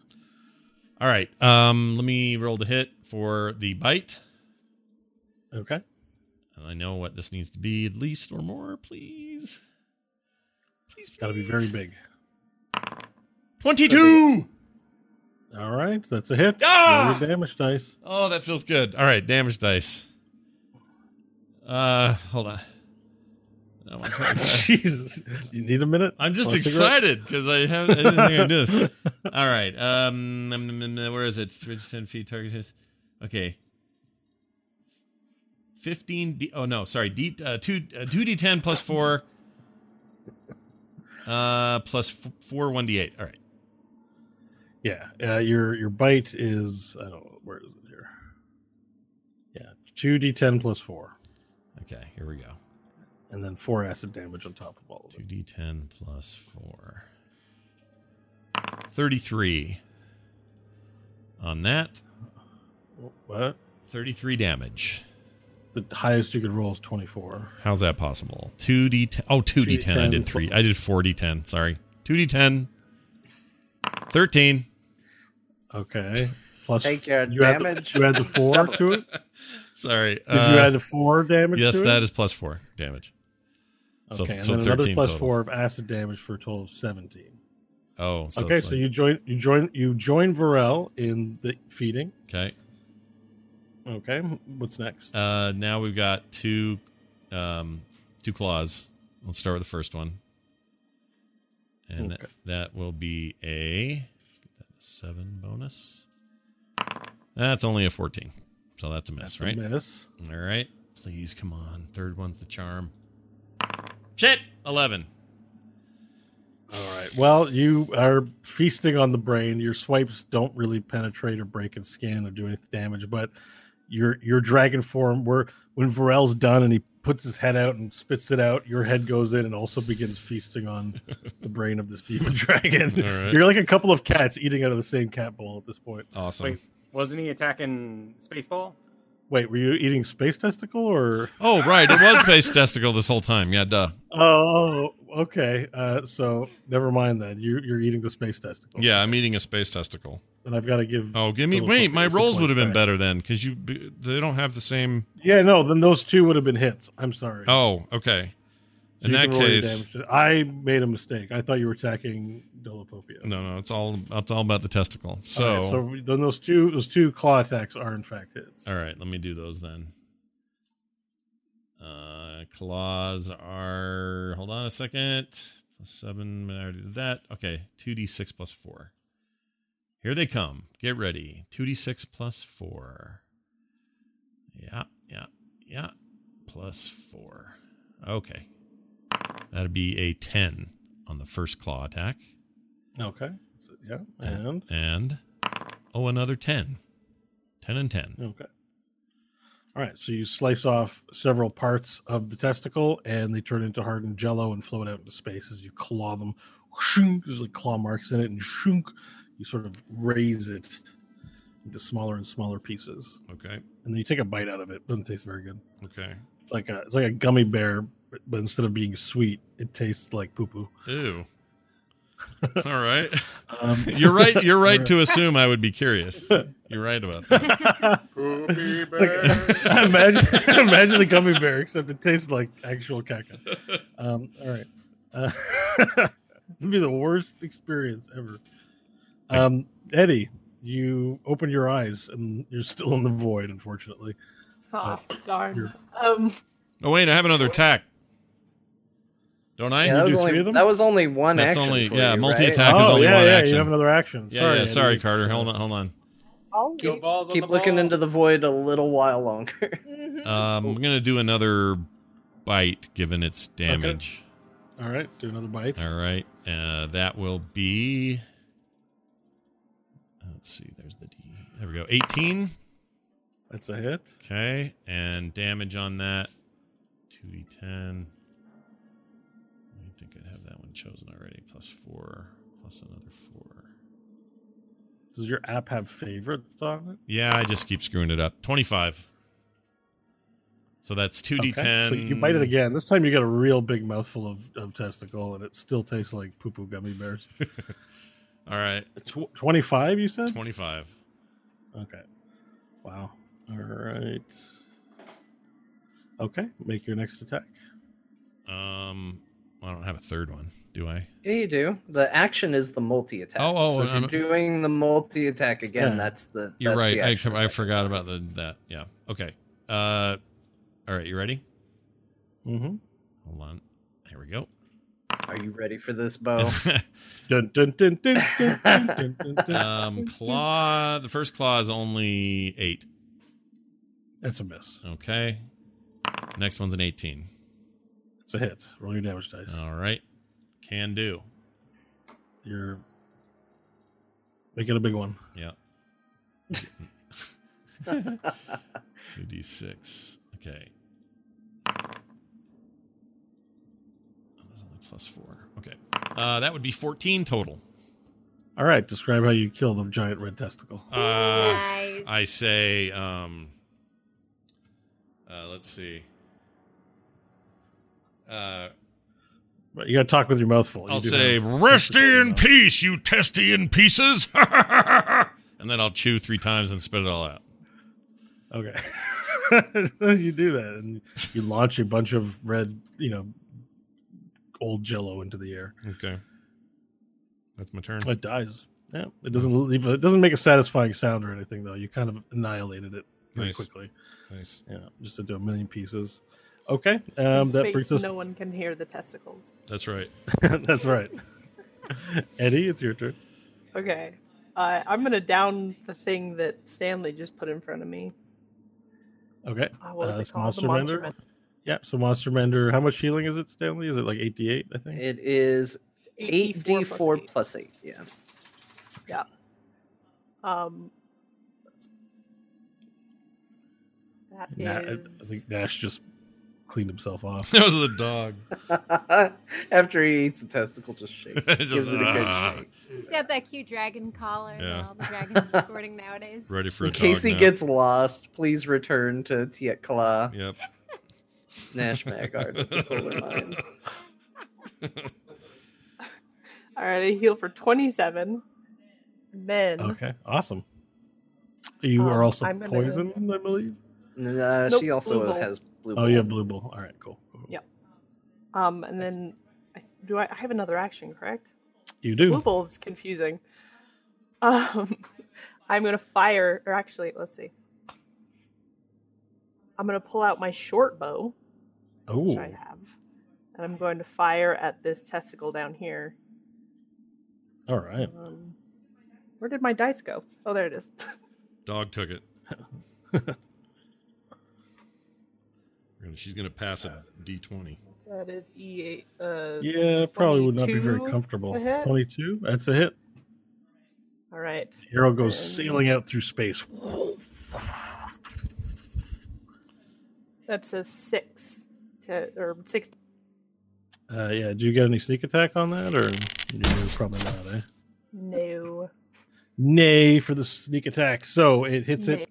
All right. Um, let me roll the hit for the bite. Okay. And I know what this needs to be, at least or more, please. Please, please. Got to be very big. Twenty-two. All right. That's a hit. Ah! Roll your damage dice. Oh, that feels good. All right, damage dice. Uh, hold on. To- Jesus. You need a minute? I'm just Want a cigarette? excited because I have I didn't think I'd do this. All right. Um, where is it? It's ten feet. Target is okay. Fifteen. D, oh no, sorry. D uh, two uh, two D ten plus four. Uh, plus f- four one D eight. All right. Yeah. Uh, your your bite is I don't know where is it here. Yeah, two d10 plus four, Okay. Here we go. And then four acid damage on top of all of it. 2d10 plus four. Thirty-three. On that, What? thirty-three damage. The highest you could roll is 24. How's that possible? Two D ten. Oh, two D ten. I 2d10 did three. I did four D ten. Sorry. Two D ten. Thirteen. Okay. Plus Take your you Add the, damage. you add the four to it. Sorry. Did Sorry. you uh, add the four damage? Yes, to that it? is plus four damage. So, Okay, and so then another plus four of acid damage for a total of 17. Oh, so okay, so like- you join you join you join Varel in the feeding. okay. Okay, what's next? Uh, now we've got two, um, two claws. Let's start with the first one, and that, Okay. that will be a let's get that seven bonus. That's only a fourteen, so that's a miss, That's a right? miss. All right, please come on. Third one's the charm. Shit, eleven. All right. Well, you are feasting on the brain. Your swipes don't really penetrate or break its skin or do any damage, but your your dragon form, where when Varel's done and he puts his head out and spits it out, your head goes in and also begins feasting on the brain of this demon dragon. All right. You're like a couple of cats eating out of the same cat bowl at this point. Awesome. Wait, wasn't he attacking Spaceball? Wait, were you eating space testicle or? Oh, right. It was space testicle this whole time. Yeah, duh. Oh, okay. Uh, so never mind then. You, you're eating the space testicle. Yeah, I'm eating a space testicle. And I've got to give. Oh, give me wait. My rolls would have been back. better then because you they don't have the same. Yeah, no. Then those two would have been hits. I'm sorry. Oh, okay. In that can roll your case. I made a mistake. I thought you were attacking Dolopopio. no, no. It's all it's all about the testicle. So, right, so then those two those two claw attacks are in fact hits. all right. Let me do those then. Uh, claws are. Hold on a second. Plus seven. I already did that. Okay, two d six plus four. Here they come. Get ready. Two d six plus four. Yeah, yeah, yeah. Plus four. Okay. That'd be a ten on the first claw attack. Okay. So, yeah. And And oh, another 10. 10 and 10. okay. All right. So you slice off several parts of the testicle, and they turn into hardened jello and float out into space as you claw them. Shunk, there's like claw marks in it, and shunk, you sort of raise it into smaller and smaller pieces, Okay. and then you take a bite out of it. Doesn't taste very good. Okay. It's like a it's like a gummy bear, but, but instead of being sweet, it tastes like poo poo. Ew. All right. Um, You're right. You're right to assume I would be curious. You're right about that. Poopy Like, bear. imagine, imagine a gummy bear, except it tastes like actual caca. Um, all right, uh, it'd be the worst experience ever. Um, Eddie, you open your eyes and you're still in the void. Unfortunately, Oh, darn. Um, Oh, wait. I have another attack. Don't I? Yeah, that do was, three only, of them? that was only one That's action. only- for yeah, you, multi-attack right? is oh, only yeah, one yeah, action. You have another action. yeah, sorry, yeah. I Sorry, Carter. Hold on, hold on. I'll keep- on Keep looking ball. into the void a little while longer. Mhm. Um, I'm gonna do another bite, given its damage. All right, do another bite. All right, uh, that will be. Let's see. There's the D. There we go. 18. That's a hit. Okay, and damage on that. 2d10. Chosen already. Plus four, plus another four. Does your app have favorites on it? Yeah, I just keep screwing it up. 25. So that's 2d10. Okay, So you bite it again. This time you get a real big mouthful of, of testicle, and it still tastes like poo poo gummy bears. All right, Tw- 25, you said? 25. Okay. Wow. All right. Okay, make your next attack. Um, I don't have a third one, do I? Yeah, you do. The action is the multi attack. Oh, oh, so if I'm, you're doing the multi attack again. Yeah. That's the. That's you're right. The I, I forgot about the that. Yeah. Okay. Uh, all right. You ready? Mm-hmm. Hold on. Here we go. Are you ready for this, Bo? dun, dun, dun, um, claw. The first claw is only eight. That's a miss. Okay. Next one's an eighteen. It's a hit. Roll your damage dice. All right. Can do. You're make it a big one. Yeah. 2d6. Okay. Oh, there's only plus four. Okay. Uh, that would be 14 total. All right. Describe how you kill the giant red testicle. Uh, nice. I say, um, uh, let's see. Uh, Right, you got to talk with your mouth full. You I'll say, "Rest in mouth." peace, you testy in pieces," and then I'll chew three times and spit it all out. Okay. you do that, and you launch a bunch of red, you know, old Jello into the air. Okay, that's my turn. It dies. Yeah, it doesn't leave. It doesn't make a satisfying sound or anything, though. You kind of annihilated it very Nice. quickly. Nice. Yeah, just into a million pieces. Okay, um, that brings us. No one can hear the testicles. That's right. That's right. Eddie, it's your turn. Okay. Uh, I'm gonna down the thing that Stanley just put in front of me. Okay, Uh, what was Uh, it called? Monster Monster Mender? Mender. yeah. So Monster Mender, how much healing is it, Stanley? Is it like eight d eight? I think. It is It's 8d4 plus eight. plus 8. Yeah. Yeah. Um. That is. Na- I I think Nash just cleaned himself off. That was the dog. After he eats the testicle, just shake. Just, Gives it a good ah. shake. He's got that cute dragon collar Yeah. that all the dragons are sporting nowadays. Ready for a In case he nap. gets lost, please return to Tiet Kala, Yep. Nash Magard with the Solar Mines. All right, I heal for 27. And then Okay, awesome. You Um, are also I'm gonna- poisoned, I believe. Uh, Nope, she also Blue has blue. Oh, you have blue bull. All right, cool. cool. Yeah. um, and then I, do I, I have another action, correct? You do. Blue Bolt is confusing. Um, I'm gonna fire, or actually, let's see. I'm gonna pull out my short bow, which Oh, I have, and I'm going to fire at this testicle down here. all right. Um, where did my dice go? Oh, there it is. Dog took it. She's gonna pass a D twenty. that is E8. Uh, Yeah, probably would not be very comfortable. Twenty-two. That's a hit. all right. Hero goes And- sailing out through space. That's a six to or six. Uh, yeah. Do you get any sneak attack on that, or you probably not? Eh? No. Nay for the sneak attack. So it hits No. it,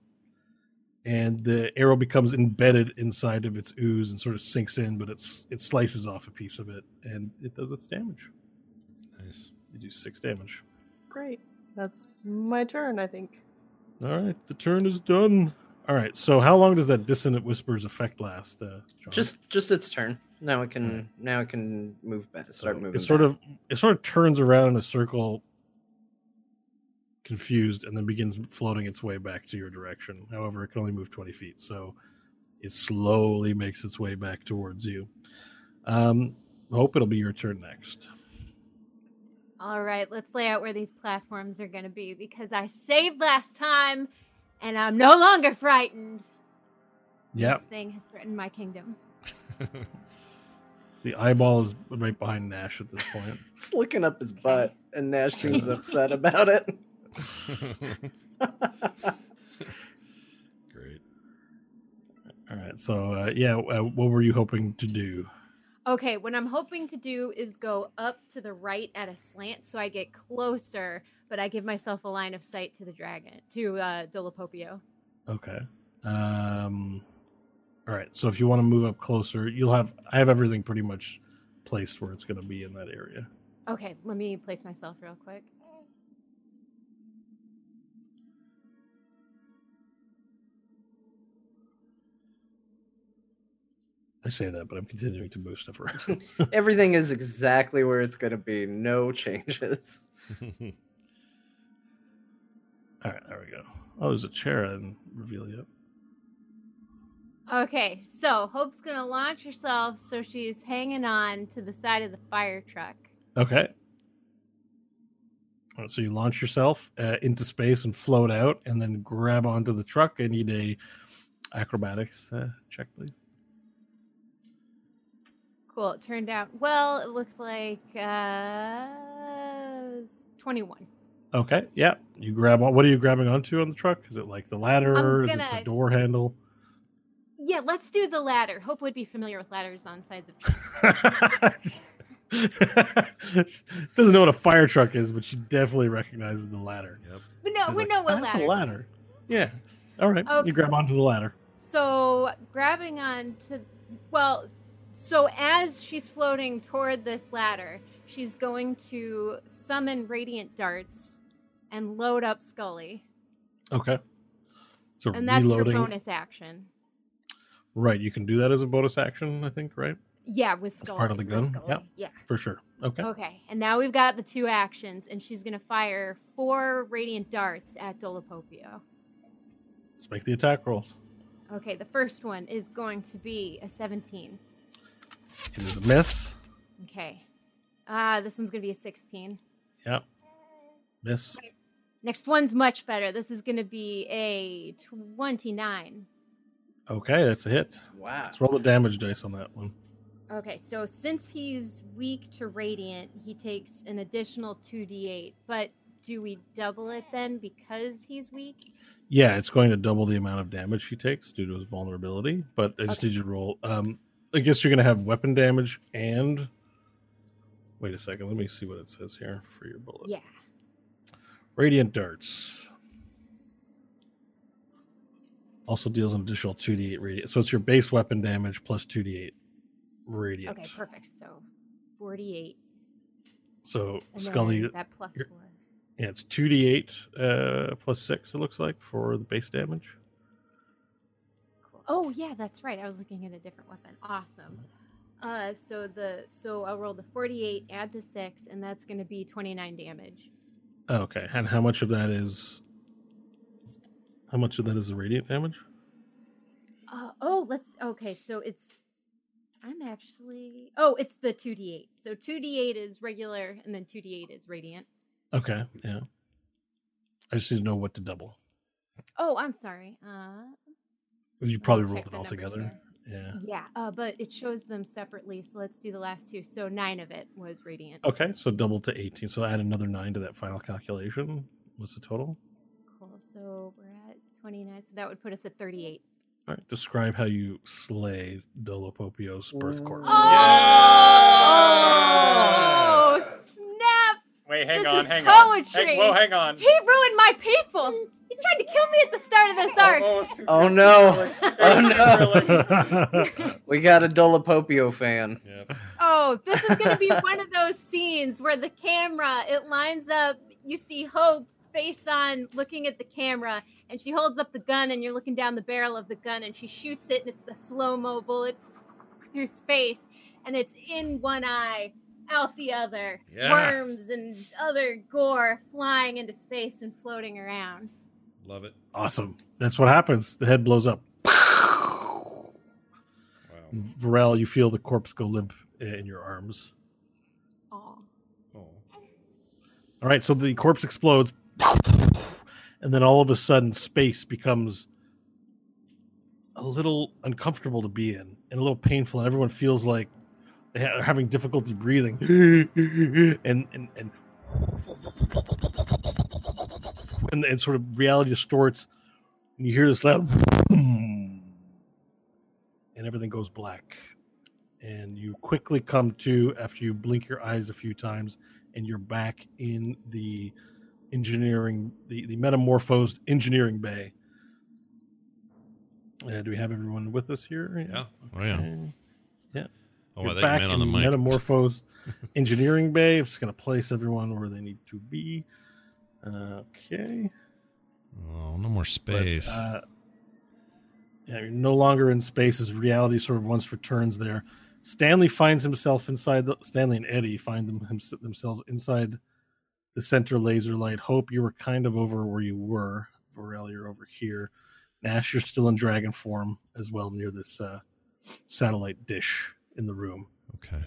and the arrow becomes embedded inside of its ooze and sort of sinks in, but it's it slices off a piece of it, and it does its damage. Nice. You do six damage. Great. That's my turn, I think. All right, the turn is done. All right, so how long does that dissonant whispers effect last? Uh, Just, just its turn. Now it can, now it can move back. So Start moving. It sort back. of it sort of turns around in a circle, confused, and then begins floating its way back to your direction. However, it can only move twenty feet, so it slowly makes its way back towards you. Um, Hope it'll be your turn next. All right, let's lay out where these platforms are going to be because I saved last time and I'm no longer frightened. Yep. This thing has threatened my kingdom. The eyeball is right behind Nash at this point. It's looking up his butt, and Nash seems upset about it. Great. All right. So uh, yeah, uh, what were you hoping to do? Okay, what I'm hoping to do is go up to the right at a slant so I get closer, but I give myself a line of sight to the dragon, to uh, Dolopopio. Okay. Um. All right. So if you want to move up closer, you'll have. I have everything pretty much placed where it's going to be in that area. Okay, let me place myself real quick. I say that, but I'm continuing to move stuff around. Everything is exactly where it's going to be. No changes. All right. There we go. Oh, there's a chair and reveal yet. Okay, so Hope's gonna launch herself so she's hanging on to the side of the fire truck. Okay. All right, so you launch yourself uh, into space and float out, and then grab onto the truck. I need a acrobatics uh, check, please. Cool. It turned out well. It looks like uh, 21. Okay, yeah. You grab on. What are you grabbing onto on the truck? Is it like the ladder? Is it the door handle? Yeah, let's do the ladder. Hope would be familiar with ladders on sides of trees. Doesn't know what a fire truck is, but she definitely recognizes the ladder. Yep. But no, She's we like, know what ladder. a ladder. Yeah. All right. Okay. You grab onto the ladder. So grabbing on to well, so as she's floating toward this ladder, she's going to summon radiant darts and load up Scully. Okay. So And that's reloading. your bonus action. Right. You can do that as a bonus action, I think, right? Yeah, with That's Scully. part of the gun? Yeah. Yeah. For sure. Okay. Okay. And now we've got the two actions, and she's gonna fire four radiant darts at Dolopopio. Let's make the attack rolls. Okay, the first one is going to be a 17. It is a miss. Okay. Ah, this one's gonna be a 16. Yep. Miss. Next one's much better. This is gonna be a 29. Okay, that's a hit. Wow. Let's roll the damage dice on that one. Okay, so since he's weak to radiant, he takes an additional 2d8. But do we double it then because he's weak? Yeah, it's going to double the amount of damage he takes due to his vulnerability. But I just Okay. need you to roll. Um, I guess you're going to have weapon damage and. Wait a second. Let me see what it says here for your bullet. Yeah. Radiant darts. Also deals an additional 2d8 radiant. So it's your base weapon damage plus 2d8 radiant. Okay, perfect. So 48. So And Scully, that four. yeah, it's 2d8 uh, plus 6, it looks like, for the base damage. Oh yeah, that's right. I was looking at a different weapon. Awesome. Uh, so the so I'll roll the 48, add the six, and that's going to be 29 damage. Okay, and how much of that is. How much of that is the radiant damage? Uh, oh, let's. Okay, so it's. I'm actually. Oh, it's the 2d8. So 2d8 is regular, and then 2d8 is radiant. Okay, yeah. I just need to know what to double. Oh, I'm sorry. Uh, You probably check rolled it all together. here. Yeah. yeah, uh, but it shows them separately. So let's do the last two. So nine of it was radiant. Okay, so double to 18. So add another 9 to that final calculation. What's the total? Cool. So we're at 29. So that would put us at 38. All right, describe how you slay Dolopopio's birth corpse. Oh, snap! Wait, hang This on, is hang on. poetry. Hang, whoa, hang on. He ruined my people. He tried to kill me at the start of this oh, arc. Oh, it's Oh, no. Oh, no. We got a Dolopopio fan. Yep. Oh, this is going to be one of those scenes where the camera it lines up. You see Hope face on, looking at the camera, and she holds up the gun, and you're looking down the barrel of the gun, and she shoots it, and it's the slow mo bullet through space, and it's in one eye, out the other. Yeah. Worms and other gore flying into space and floating around. Love it. Awesome. That's what happens. The head blows up. Wow. Varel, you feel the corpse go limp eh, in your arms. Aw. All right, so the corpse explodes, and then all of a sudden, space becomes a little uncomfortable to be in and a little painful, and everyone feels like they're having difficulty breathing, and and and and, and sort of reality distorts, and you hear this loud, and everything goes black, and you quickly come to after you blink your eyes a few times and you're back in the engineering, the, the metamorphosed engineering bay. Uh, do we have everyone with us here? Yeah. Oh, yeah. Yeah. Oh, You're you back the in mic. metamorphosed engineering bay. I'm just going to place everyone where they need to be. Okay. Oh, no more But, space. uh, yeah, you're no longer in space as reality sort of once returns there. Stanley finds himself inside the Stanley and Eddie find them hims- themselves inside the center laser light. Hope you were kind of over where you were. Varel, you're over here. Nash, you're still in dragon form as well near this uh, satellite dish in the room. okay.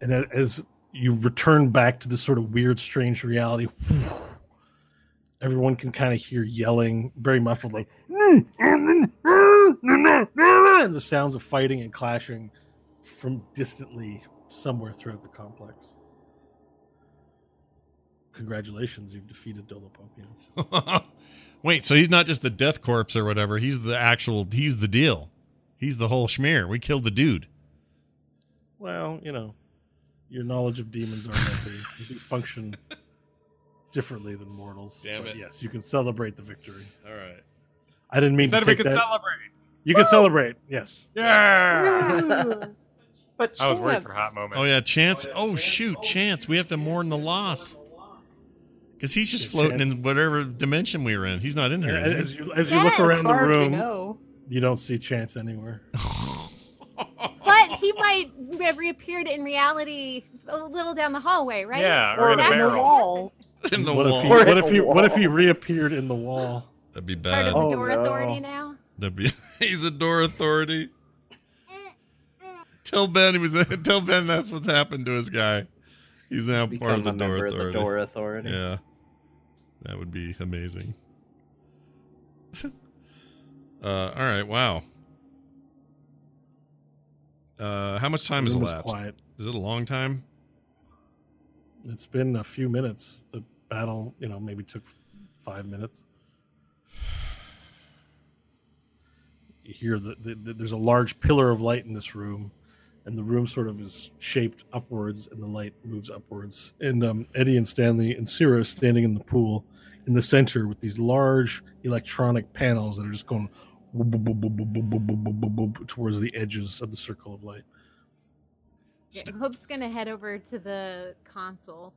And as you return back to this sort of weird, strange reality, everyone can kind of hear yelling, very muffled, like, and the sounds of fighting and clashing from distantly somewhere throughout the complex. Congratulations, you've defeated Dolopopio. Wait, so he's not just the death corpse or whatever. He's the actual. He's the deal. He's the whole schmear. We killed the dude. Well, you know, your knowledge of demons are that they, they function differently than mortals. Damn But it. Yes, you can celebrate the victory. All right. I didn't mean Said to we take that. celebrate. You can celebrate. Yes. Yeah. Woo! but I was worried for a hot moment. Oh yeah, Chance. Oh shoot, Chance. We have to mourn the loss. Because he's just floating in whatever dimension we were in. He's not in here. As, Is as you as you Yeah, look around As the far as we room, know. You don't see Chance anywhere. But he might have reappeared in reality a little down the hallway, right? Yeah, Or or in a in the wall. in the what wall. if he what if a he what if he reappeared in the wall? That'd be bad. Part bad. of the Oh, door no. authority now. That'd be. he's a door authority. Tell Ben he was. Tell Ben that's what's happened to his guy. He's now part of the a door authority. of the Door Authority. Yeah, that would be amazing. Uh, all right. Wow. Uh, how much time has elapsed? quiet. Is it a long time? It's been a few minutes. The battle, you know, maybe took five minutes. You hear that the, the, there's a large pillar of light in this room, and the room sort of is shaped upwards, and the light moves upwards. And um, Eddie and Stanley and Sierra standing in the pool in the center with these large electronic panels that are just going towards the edges of the circle of light. Yeah, Hope's gonna head over to the console.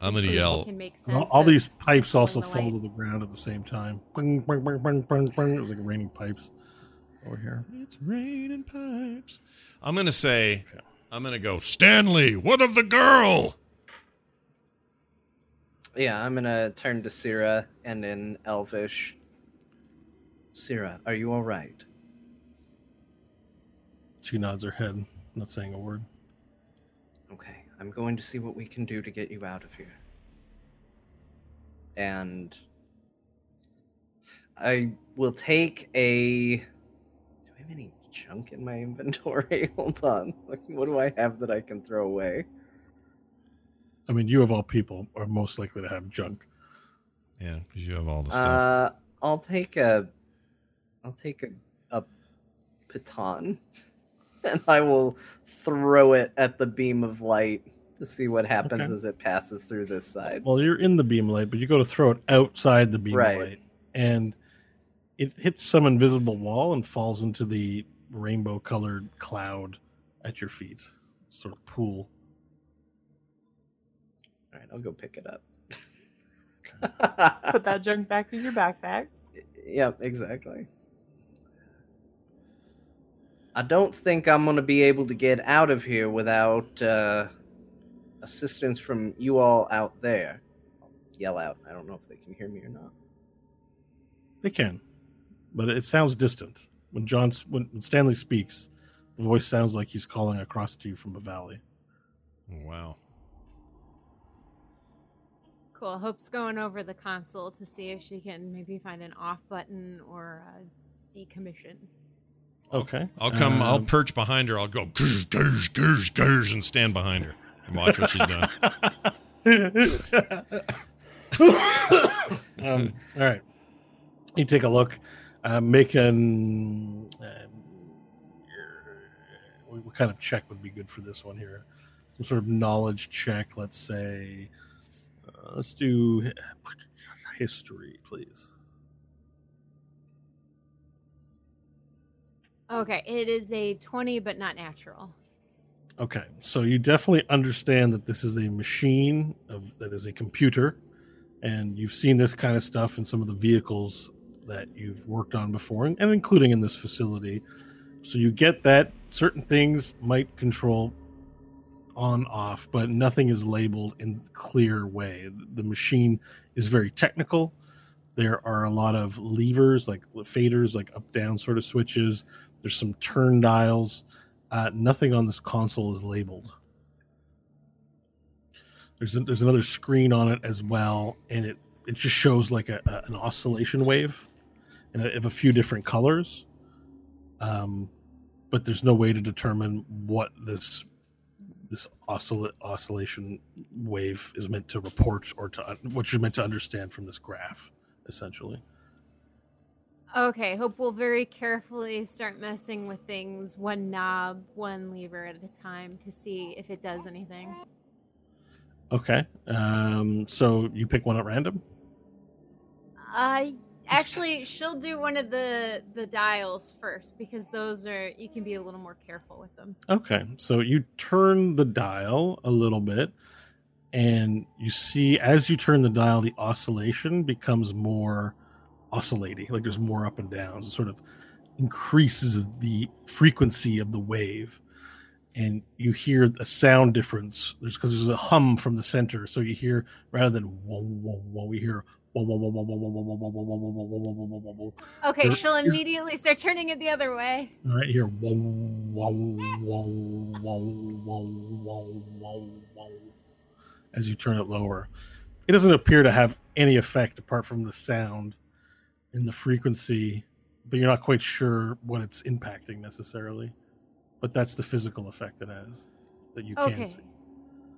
I'm gonna so yell. All, all these pipes also the fall light. to the ground at the same time. It was like raining pipes over here. It's raining pipes. I'm gonna say. Okay. I'm gonna go. Stanley, what of the girl? Yeah, I'm gonna turn to Syrah and in Elvish Syrah, are you all right? She nods her head, not saying a word. Okay, I'm going to see what we can do to get you out of here. And I will take a. Do I have any junk in my inventory? Hold on. Like, what do I have that I can throw away? I mean, you of all people are most likely to have junk. Yeah, because you have all the stuff. Uh, I'll take a. I'll take a a baton, and I will throw it at the beam of light to see what happens Okay. as it passes through this side. Well, you're in the beam light, but you go to throw it outside the beam Right. light, and it hits some invisible wall and falls into the rainbow-colored cloud at your feet, sort of pool. All right, I'll go pick it up. Put that junk back in your backpack. Yep, exactly. I don't think I'm gonna be able to get out of here without uh, assistance from you all out there. I'll yell out. I don't know if they can hear me or not. They can, but it sounds distant. When John, when, when Stanley speaks, The voice sounds like he's calling across to you from a valley. Wow. Cool. Hope's going over the console to see if she can maybe find an off button or a decommission. Okay. I'll come. I'll Um, perch behind her. I'll go gurge, gurge, gurge, gurge, and stand behind her and watch what she's doing. um, all right. You take a look. Uh, make an. Um, what kind of check would be good for this one here? Some sort of knowledge check. Let's say. Uh, let's do history, please. Okay, it is a 20, but not natural. Okay, so you definitely understand that this is a machine of that is a computer, and you've seen this kind of stuff in some of the vehicles that you've worked on before, and, and including in this facility. So you get that certain things might control on off, but nothing is labeled in clear way. The machine is very technical. There are a lot of levers, like faders, like up down sort of switches. There's some turn dials. Uh, nothing on this console is labeled. There's a, there's another screen on it as well, and it it just shows like a, a- an oscillation wave, and of a few different colors. Um, but there's no way to determine what this this oscill- oscillation wave is meant to report or to what you're meant to understand from this graph, essentially. Okay, Hope we'll very carefully start messing with things one knob, one lever at a time to see if it does anything. Okay. Um, so you pick one at random. Uh actually she'll do one of the the dials first because those are you can be a little more careful with them. Okay, so you turn the dial a little bit, and you see as you turn the dial, the oscillation becomes more oscillating like there's more up and downs it sort of increases the frequency of the wave and you hear a sound difference there's because there's a hum from the center so you hear rather than whoa we hear Okay, she'll immediately start turning it the other way. All right, here. As you turn it lower, it doesn't appear to have any effect apart from the sound and the frequency, but you're not quite sure what it's impacting necessarily. But that's the physical effect it has that you Okay. can see.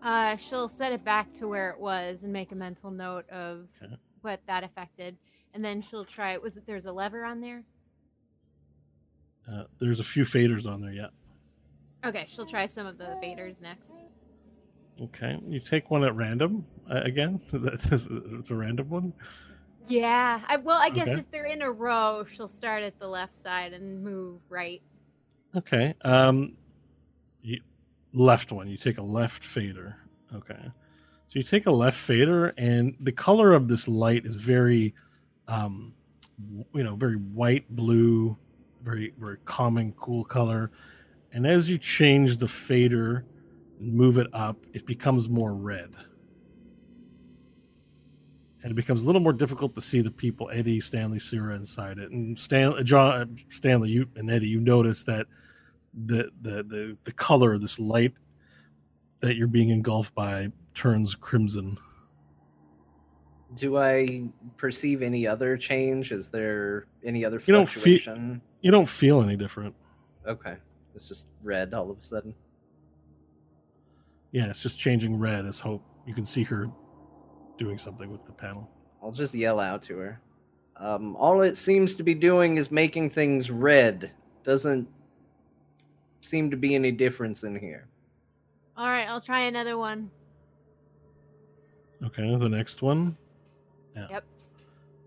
Uh she'll set it back to where it was and make a mental note of Okay. what that affected. And then she'll try was it there's a lever on there? Uh, there's a few faders on there yet. Okay, she'll try some of the faders next. Okay, you take one at random uh, again. That's it's a random one. Yeah. I, well, I guess Okay. if they're in a row, she'll start at the left side and move right. Okay. Um, you, left one. You take a left fader. Okay. So you take a left fader, and the color of this light is very, um, you know, very white, blue, very, very common cool color. And as you change the fader and move it up, it becomes more red. And it becomes a little more difficult to see the people, Eddie, Stanley, Sierra inside it. And Stan, uh, John, uh, Stanley, you and Eddie, you notice that the the the the color, this light that you're being engulfed by, turns crimson. Do I perceive any other change? Is there any other You don't feel- fluctuation? You don't feel any different. Okay, it's just red all of a sudden. Yeah, it's just changing red as Hope. You can see her doing something with the panel. I'll just yell out to her. Um, all it seems to be doing is making things red. Doesn't seem to be any difference in here. All right, I'll try another one. Okay, the next one. Yeah. Yep.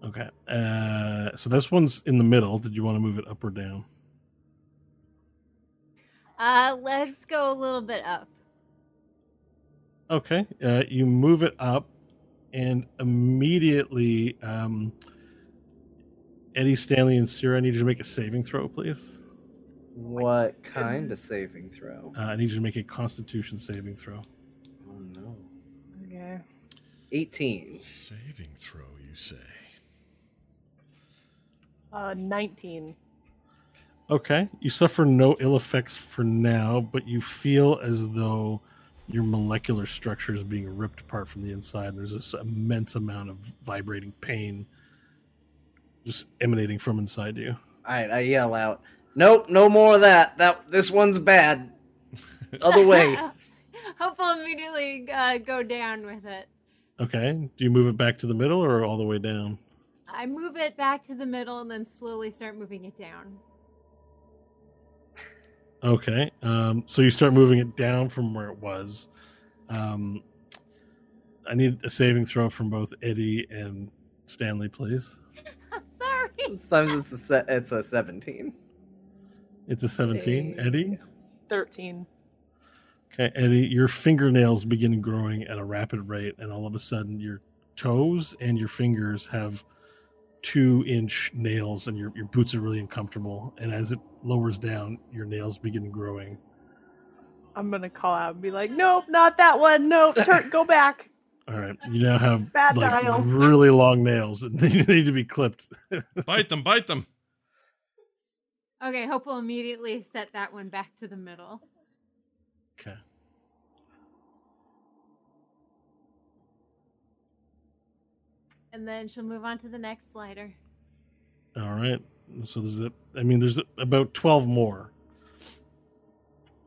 Okay. Uh, so this one's in the middle. Did you want to move it up or down? Uh, let's go a little bit up. Okay. Uh, you move it up, and immediately, um, Eddie, Stanley, and Sierra, I need you to make a saving throw, please. What kind of saving throw? Uh, I need you to make a Constitution saving throw. Oh no. Okay. 18. Saving throw, you say? Uh, 19. Okay, you suffer no ill effects for now, but you feel as though your molecular structure is being ripped apart from the inside. There's this immense amount of vibrating pain just emanating from inside you. All right, I yell out, "Nope, no more of that. That this one's bad. Other way." Hope will immediately uh, go down with it. Okay, do you move it back to the middle or all the way down? I move it back to the middle and then slowly start moving it down. Okay, um, so you start moving it down from where it was. Um, I need a saving throw from both Eddie and Stanley, please. Sorry. Sometimes it's a se- it's a seventeen. It's a 17. Save. Eddie? 13. Okay, Eddie, your fingernails begin growing at a rapid rate, and all of a sudden, your toes and your fingers have two inch nails, and your, your boots are really uncomfortable. And as it lowers down, your nails begin growing. I'm gonna call out and be like, "Nope, not that one. Nope, turn, go back." All right, you now have Bad like dial. really long nails, and they need to be clipped. Bite them, bite them. Okay, Hope we'll immediately set that one back to the middle. okay. And then she'll move on to the next slider. All right. So there's a, I mean, there's about 12 more.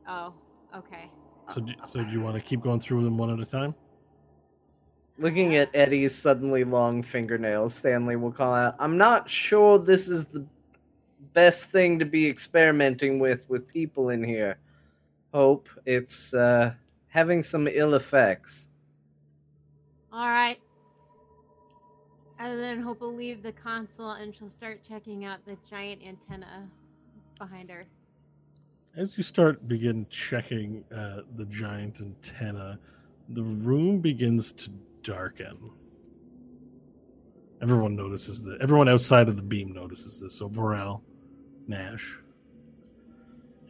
Oh, okay. So do, so do you want to keep going through them one at a time? Looking at Eddie's suddenly long fingernails, Stanley will call out, I'm not sure this is the best thing to be experimenting with with people in here. Hope it's uh, having some ill effects. All right. And then Hope will leave the console and she'll start checking out the giant antenna behind her. As you start begin checking uh, the giant antenna, the room begins to darken. Everyone notices that. Everyone outside of the beam notices this. So Varel, Nash.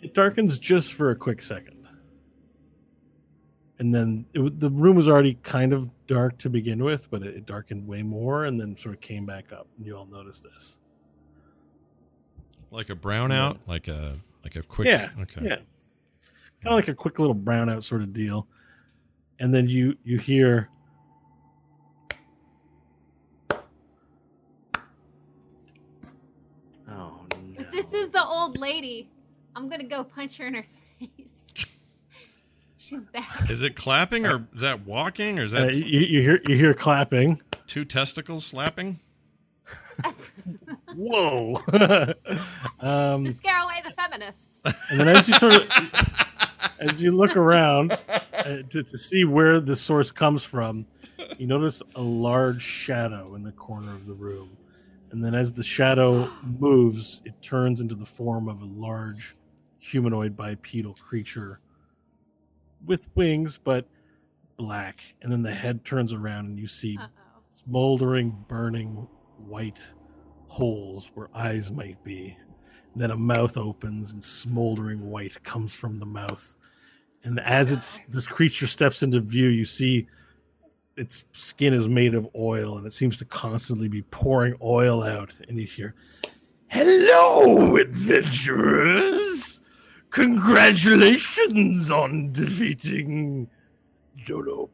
It darkens just for a quick second. And then it, the room was already kind of dark to begin with, but it, it darkened way more and then sort of came back up. And you all noticed this. Like a brownout, like a like a quick. yeah, Okay. yeah, kind of like a quick little brownout sort of deal. And then you you hear Oh, no. If this is the old lady, I'm gonna go punch her in her face. She's back. Is it clapping or is that walking or is uh, that you, you hear you hear clapping. two testicles slapping? Whoa! um, to scare away the feminists. and then as you sort of as you look around uh, to, to see where the source comes from, you notice a large shadow in the corner of the room. And then as the shadow moves, it turns into the form of a large humanoid bipedal creature with wings, but black. And then the head turns around and you see Uh-oh. smoldering, burning white holes where eyes might be. And then a mouth opens and smoldering white comes from the mouth. And as it's this creature steps into view, you see its skin is made of oil and it seems to constantly be pouring oil out. And you hear, Hello, adventurers! Congratulations on defeating Dolo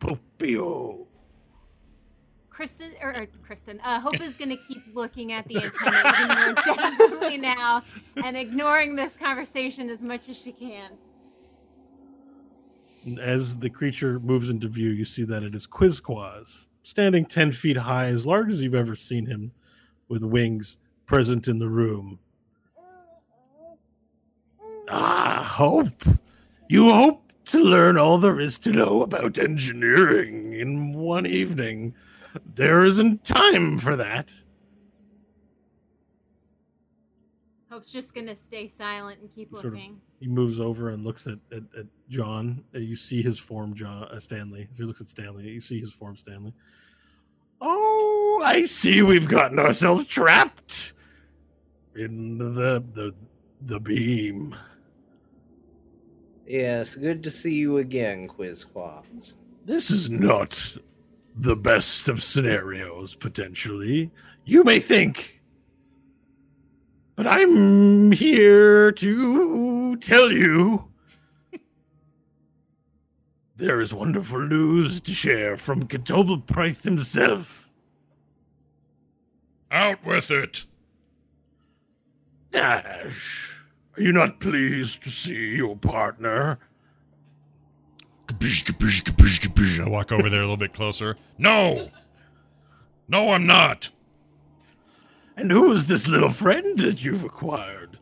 Popio. Kristen or, or Kristen, uh, Hope is gonna keep looking at the antenna even more desperately now and ignoring this conversation as much as she can. As the creature moves into view, you see that it is Quizquaz, standing 10 feet high, as large as you've ever seen him, with wings present in the room. Ah, Hope! You hope to learn all there is to know about engineering in one evening. There isn't time for that. Hope's just gonna stay silent and keep Sort of- looking. He moves over and looks at, at, at John. Uh, You see his form, John uh, Stanley. He looks at Stanley. You see his form, Stanley. Oh, I see. We've gotten ourselves trapped in the the the beam. Yes, good to see you again, Quizquaz. This is not the best of scenarios. Potentially, you may think But I'm here to tell you there is wonderful news to share from Ketobel Price himself. Out with it. Nash, are you not pleased to see your partner? I walk over there a little bit closer. No. No, I'm not. And who is this little friend that you've acquired?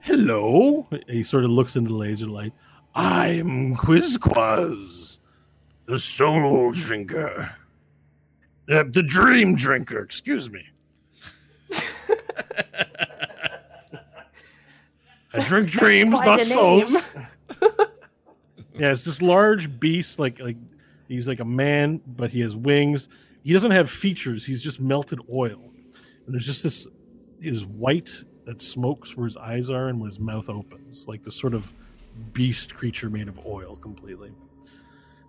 Hello. He sort of looks into the laser light. I'm Quizquaz, the soul drinker. Uh, the dream drinker, excuse me. I drink dreams, not souls. yeah, it's this large beast, like like he's like a man, but he has wings. He doesn't have features. He's just melted oil, and there's just this is white that smokes where his eyes are and where his mouth opens, like this sort of beast creature made of oil completely.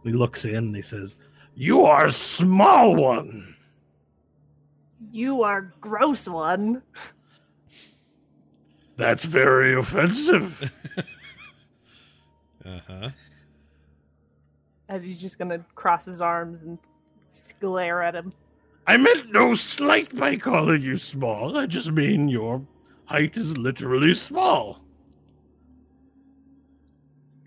He looks in and he says, "You are a small one." You are gross one. That's very offensive. Uh huh. And he's just gonna cross his arms and glare at him. I meant no slight by calling you small. I just mean your height is literally small.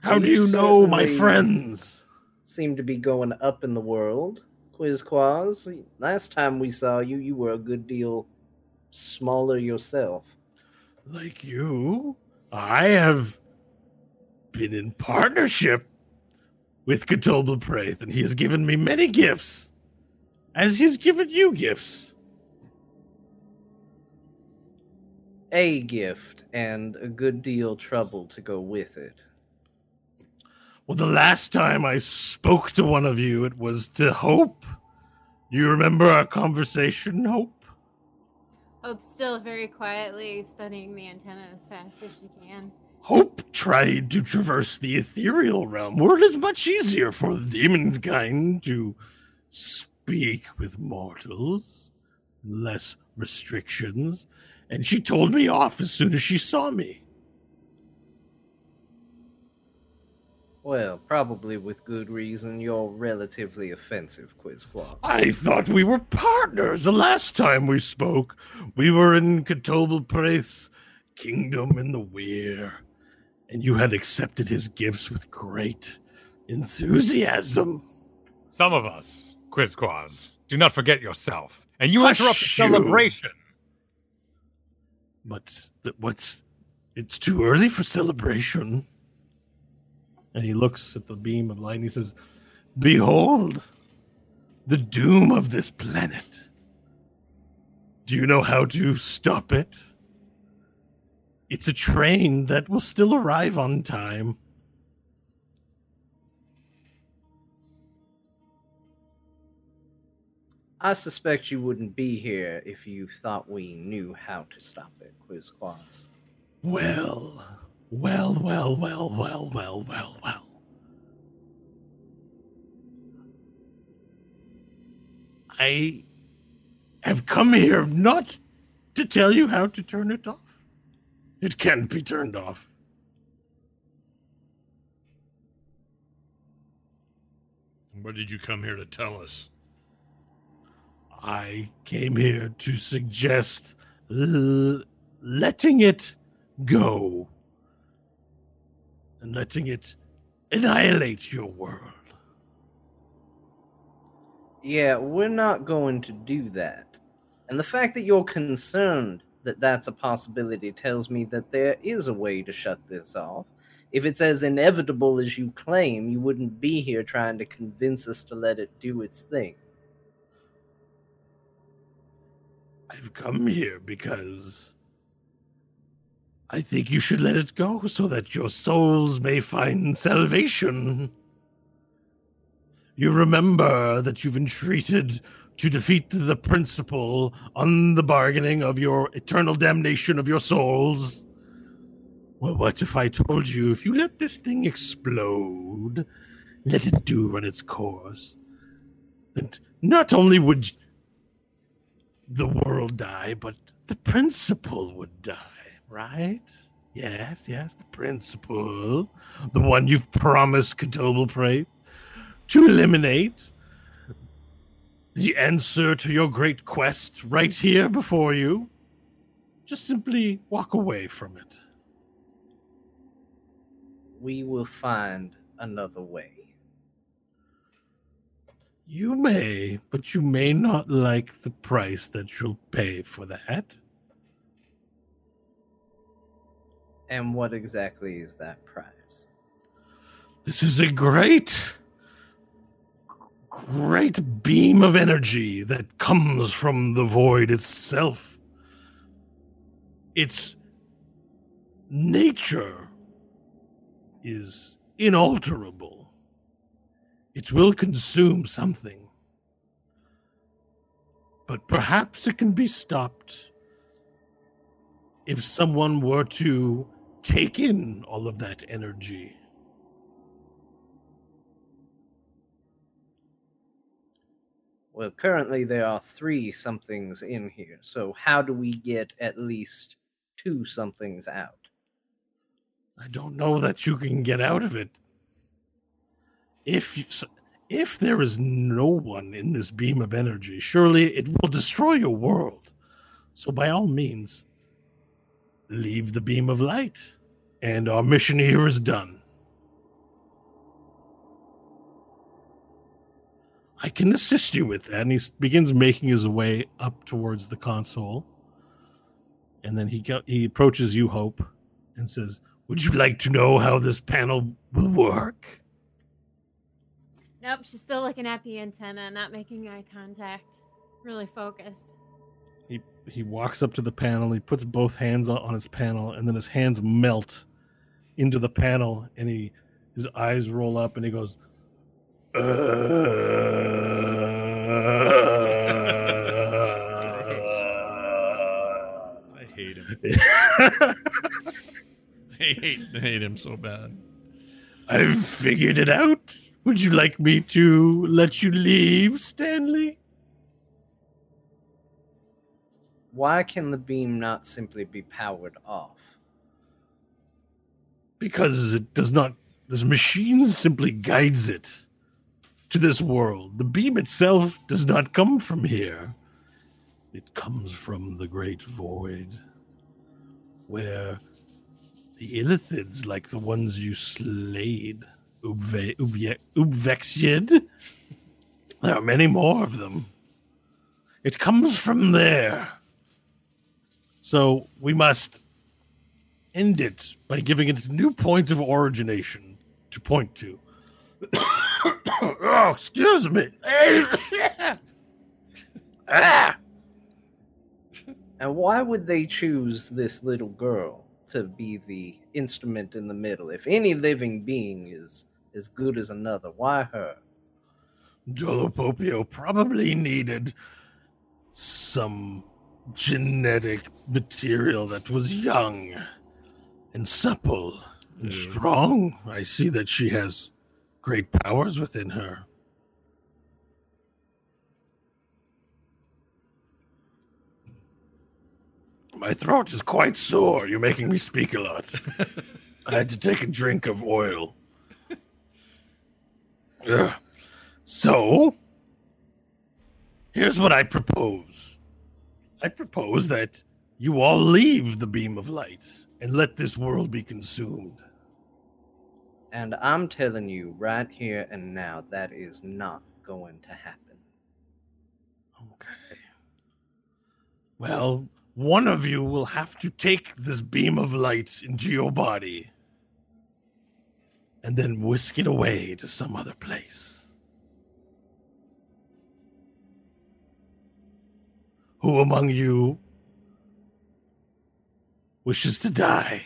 How do You you know, my friends? Seem to be going up in the world. Quizquaz, last time we saw you, you were a good deal smaller yourself. Like you, I have been in partnership with Cthulhu Praith, and he has given me many gifts, as he has given you gifts. A gift and a good deal trouble to go with it. Well, the last time I spoke to one of you, it was to Hope. You remember our conversation, Hope? Hope still very quietly studying the antenna as fast as she can. Hope tried to traverse the ethereal realm, where it is much easier for the demon kind to speak with mortals, less restrictions, and she told me off as soon as she saw me. Well, probably with good reason. You're relatively offensive, Quizquaz. I thought we were partners the last time we spoke. We were in Cthulhu Praith's kingdom in the Weir, and you had accepted his gifts with great enthusiasm. Some of us, Quizquaz, do not forget yourself. And you Hush interrupt the you. celebration. But th- what's it's too early for celebration. And he looks at the beam of light and he says, Behold, the doom of this planet. Do you know how to stop it? It's a train that will still arrive on time. I suspect you wouldn't be here if you thought we knew how to stop it, Quizquaz. Well, well, well, well, well, well, well, well. I have come here not to tell you how to turn it off. It can't be turned off. What did you come here to tell us? I came here to suggest l- letting it go and letting it annihilate your world. Yeah, we're not going to do that. And the fact that you're concerned that that's a possibility tells me that there is a way to shut this off. If it's as inevitable as you claim, you wouldn't be here trying to convince us to let it do its thing. I've come here because I think you should let it go so that your souls may find salvation. You remember that you've entreated to defeat the principal on the bargaining of your eternal damnation of your souls. Well, what if I told you if you let this thing explode, let it do run its course, that not only would the world die, but the principal would die. Right? Yes, yes, the principal, the one you've promised Catobal Prey to eliminate. The answer to your great quest right here before you. Just simply walk away from it. We will find another way. You may, but you may not like the price that you'll pay for that. And what exactly is that prize? This is a great, great beam of energy that comes from the void itself. Its nature is inalterable. It will consume something. But perhaps it can be stopped if someone were to take in all of that energy. Well, currently there are three somethings in here. So how do we get at least two somethings out? I don't know that you can get out of it. If you, if there is no one in this beam of energy, surely it will destroy your world. So by all means, leave the beam of light, and our mission here is done. I can assist you with that. And he begins making his way up towards the console. And then he he approaches you, Hope, and says, "Would you like to know how this panel will work?" Nope, she's still looking at the antenna, not making eye contact. Really focused. He he walks up to the panel. He puts both hands on, on his panel, and then his hands melt into the panel, and he his eyes roll up, and he goes, I hate him. I hate, I hate him so bad. I've figured it out. Would you like me to let you leave, Stanley? Why can the beam not simply be powered off? Because it does not. This machine simply guides it to this world. The beam itself does not come from here. It comes from the great void, where the illithids, like the ones you slayed, Ubve, Ubvexied, there are many more of them. It comes from there. So we must end it by giving it a new point of origination to point to. oh, excuse me. ah! And why would they choose this little girl to be the instrument in the middle? If any living being is as good as another, why her? Dolopopio probably needed some genetic material that was young and supple and strong. I see that she has great powers within her. My throat is quite sore. You're making me speak a lot. I had to take a drink of oil. Ugh. So, here's what I propose I propose that you all leave the beam of light and let this world be consumed. And I'm telling you right here and now, that is not going to happen. Okay. Well, one of you will have to take this beam of light into your body and then whisk it away to some other place. Who among you wishes to die?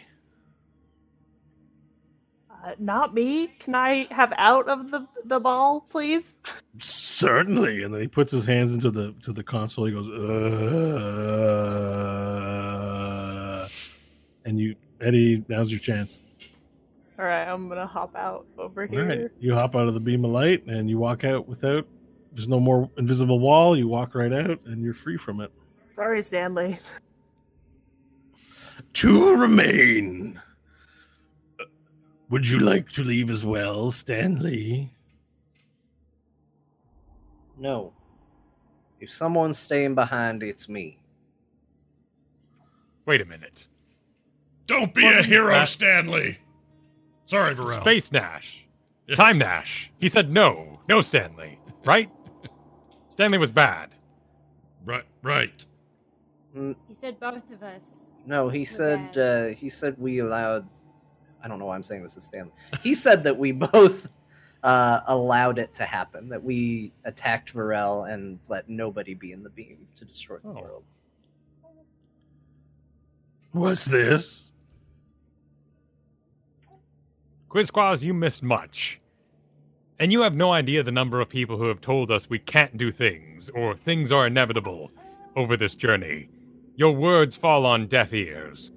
Uh, not me. Can I have out of the the ball, please? Certainly. And then he puts his hands into the to the console. He goes, uh, and you, Eddie, now's your chance. All right, I'm gonna hop out over here. right. You hop out of the beam of light and you walk out without. There's no more invisible wall. You walk right out and you're free from it. Sorry, Stanley. Two remain. Uh, Would you like to leave as well, Stanley? No. If someone's staying behind, it's me. Wait a minute. Don't be a Wasn't hero, that- Stanley. Sorry, Varel. Space Nash. Time Nash. He said no. No, Stanley. Right? Stanley was bad. Right, right. He said both of us. No, he said uh, he said we allowed. I don't know why I'm saying this is Stanley. He said that we both uh, allowed it to happen. That we attacked Varel and let nobody be in the beam to destroy the Oh. world. What's this? Quizquaz, you missed much. And you have no idea the number of people who have told us we can't do things, or things are inevitable, over this journey. Your words fall on deaf ears.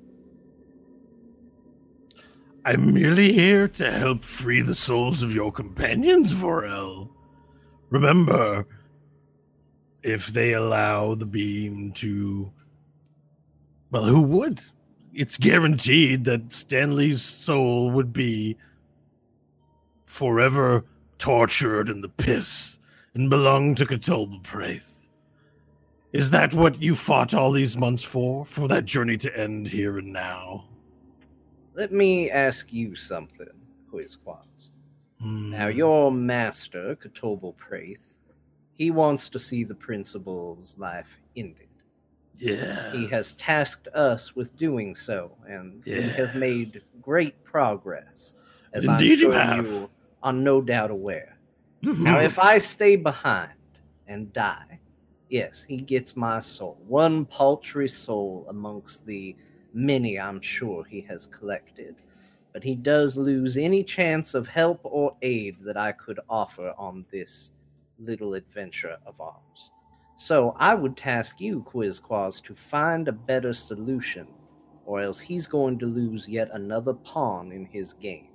I'm merely here to help free the souls of your companions, Varel. Remember, if they allow the beam to. Well, who would? It's guaranteed that Stanley's soul would be forever tortured in the piss and belong to Katobel Praith. Is that what you fought all these months for? For that journey to end here and now? Let me ask you something, Quizquaz. Hmm. Now, your master, Katobel Praith, he wants to see the principal's life ended. Yeah. He has tasked us with doing so, and we have made great progress, as Indeed you I'm sure have. you are no doubt aware. Now, if I stay behind and die, yes, he gets my soul, one paltry soul amongst the many I'm sure he has collected. But he does lose any chance of help or aid that I could offer on this little adventure of ours. So I would task you, Quizquaz, to find a better solution, or else he's going to lose yet another pawn in his game.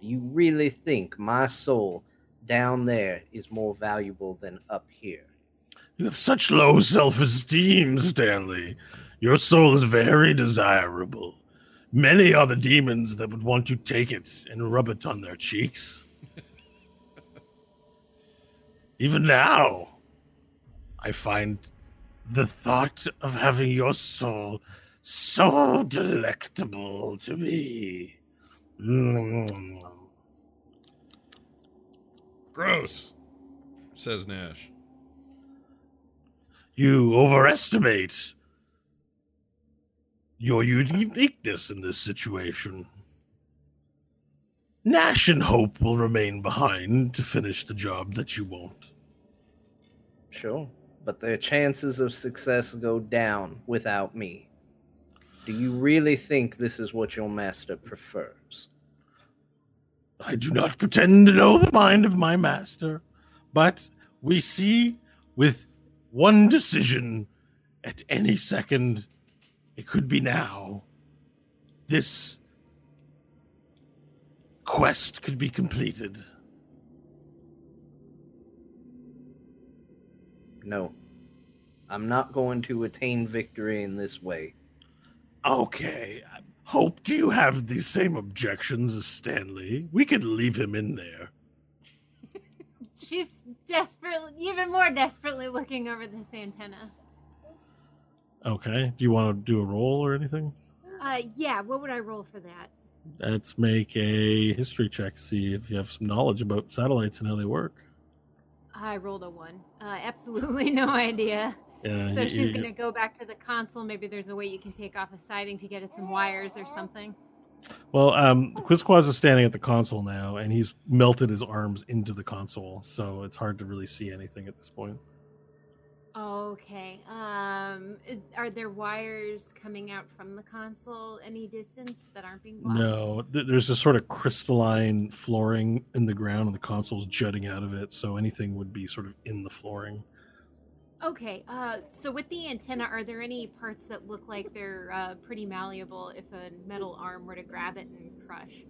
Do you really think my soul down there is more valuable than up here? You have such low self esteem, Stanley. Your soul is very desirable. Many are the demons that would want to take it and rub it on their cheeks. Even now, I find the thought of having your soul so delectable to me. Mm. Gross, says Nash. You overestimate your uniqueness in this situation. Nash and Hope will remain behind to finish the job that you won't. Sure, but their chances of success go down without me. Do you really think this is what your master prefers? I do not pretend to know the mind of my master, but we see with one decision at any second, it could be now, this quest could be completed. No. I'm not going to attain victory in this way. Okay. I hope, do you have the same objections as Stanley? We could leave him in there. She's desperately, even more desperately looking over this antenna. Okay. Do you want to do a roll or anything? Uh, yeah, what would I roll for that? Let's make a history check, see if you have some knowledge about satellites and how they work. I rolled a one. Uh, absolutely no idea. Yeah, So you- she's you- gonna go back to the console. Maybe there's a way you can take off a siding to get at some wires or something. Well, um, Quizquaz is standing at the console now, and he's melted his arms into the console, so it's hard to really see anything at this point. Okay. Um, are there wires coming out from the console any distance that aren't being blocked? No, th- there's this sort of crystalline flooring in the ground, and the console's jutting out of it, so anything would be sort of in the flooring. Okay. Uh, so with the antenna, are there any parts that look like they're uh, pretty malleable if a metal arm were to grab it and crush?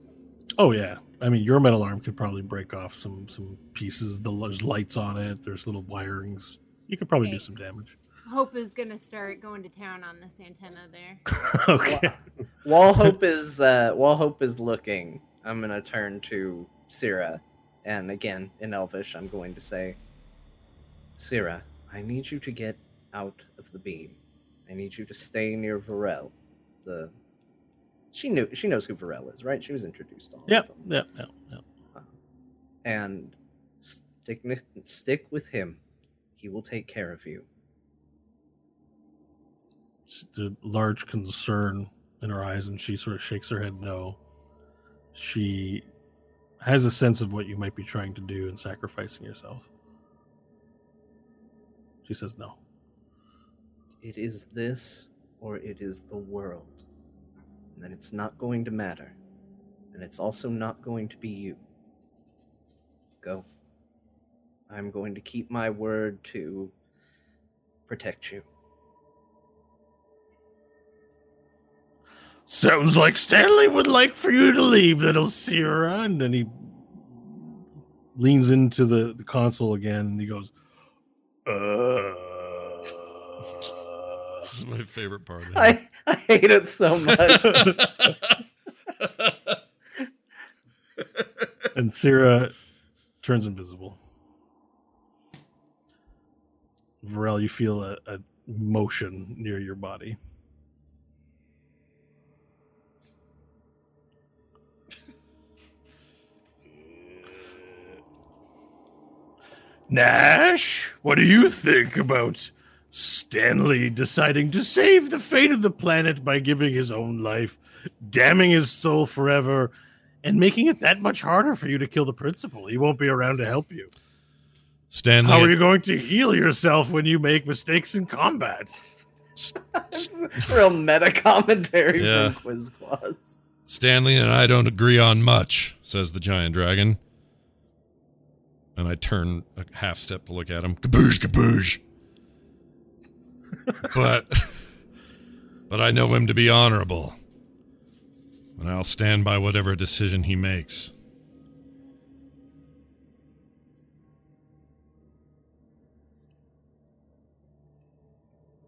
Oh yeah, I mean your metal arm could probably break off some some pieces. The, there's lights on it. There's little wirings. You could probably do some damage. Hope is gonna start going to town on this antenna there. okay. While Hope is uh, while Hope is looking, I'm gonna turn to Syrah, and again in Elvish, I'm going to say, Syrah, I need you to get out of the beam. I need you to stay near Varel. The she knew she knows who Varel is, right? She was introduced to all Yep, of yep, yep, yep. Uh-huh. And stick stick with him. He will take care of you. The large concern in her eyes, and she sort of shakes her head no. She has a sense of what you might be trying to do and sacrificing yourself. She says no. It is this or it is the world. And then it's not going to matter. And it's also not going to be you. Go. I'm going to keep my word to protect you. Sounds like Stanley would like for you to leave, little Sierra. And then he leans into the, the console again and he goes, uh, This is my favorite part. Of I, I hate it so much. and Sierra turns invisible. Varel, you feel a, a motion near your body. Nash, what do you think about Stanley deciding to save the fate of the planet by giving his own life, damning his soul forever, and making it that much harder for you to kill the principal? He won't be around to help you. Stanley, How are you going to heal yourself when you make mistakes in combat? Real meta commentary Yeah. from Quiz Quads. Stanley and I don't agree on much, says the giant dragon. And I turn a half step to look at him. Kaboosh, kaboosh. but, but I know him to be honorable. And I'll stand by whatever decision he makes.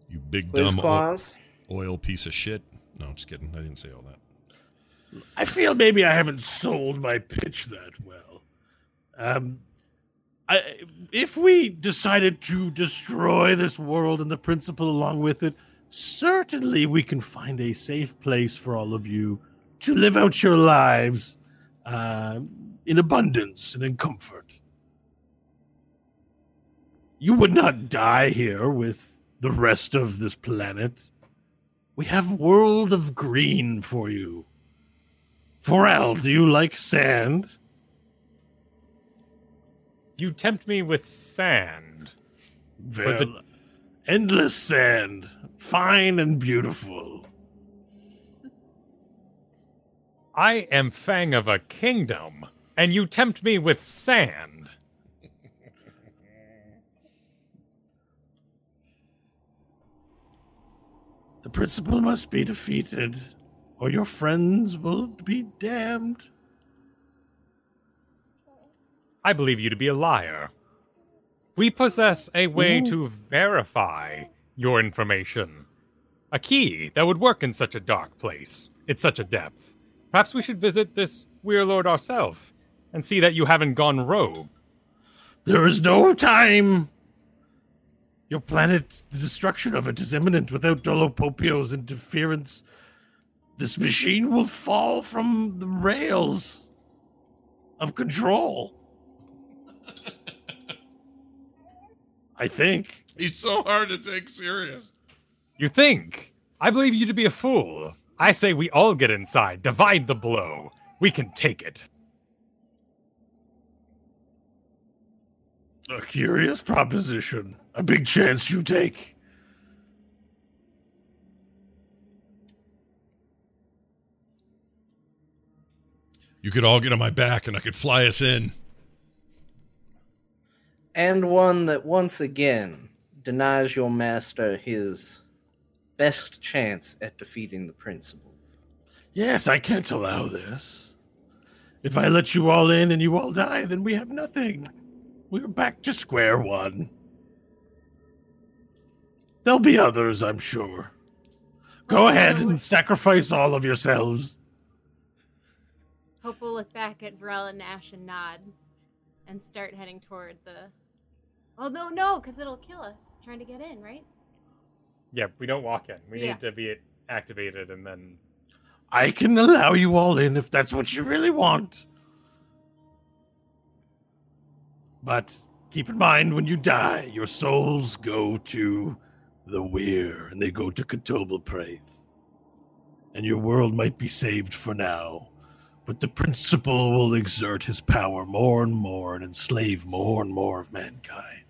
You big Quiz dumb o- Quads. oil piece of shit. No, I'm just kidding. I didn't say all that. I feel maybe I haven't sold my pitch that well. Um, If we decided to destroy this world and the principal along with it, certainly we can find a safe place for all of you to live out your lives uh, in abundance and in comfort. You would not die here with the rest of this planet. We have world of green for you. Varel, do you like sand? You tempt me with sand. Well, the- endless sand, fine and beautiful. I am Fang of a kingdom, and you tempt me with sand. The principal must be defeated, or your friends will be damned. I believe you to be a liar. We possess a way to verify your information. A key that would work in such a dark place, at such a depth. Perhaps we should visit this Weir Lord ourselves and see that you haven't gone rogue. There is no time. Your planet, the destruction of it is imminent without Dolopopio's interference. This machine will fall from the rails of control. I think. He's so hard to take serious. You think? I believe you to be a fool. I say we all get inside, divide the blow. We can take it. A curious proposition. A big chance you take. You could all get on my back and I could fly us in. And one that once again denies your master his best chance at defeating the principal. Yes, I can't allow this. If I let you all in and you all die, then we have nothing. We're back to square one. There'll be others, I'm sure. Go ahead and sacrifice all of yourselves. Hope will look back at Varel and Nash and nod and start heading toward the. Oh, no, no, because it'll kill us trying to get in, right? Yeah, we don't walk in. We Yeah. need to be activated and then. I can allow you all in if that's what you really want. But keep in mind when you die, your souls go to the Weir and they go to Katobel Praith. And your world might be saved for now, but the principal will exert his power more and more and enslave more and more of mankind.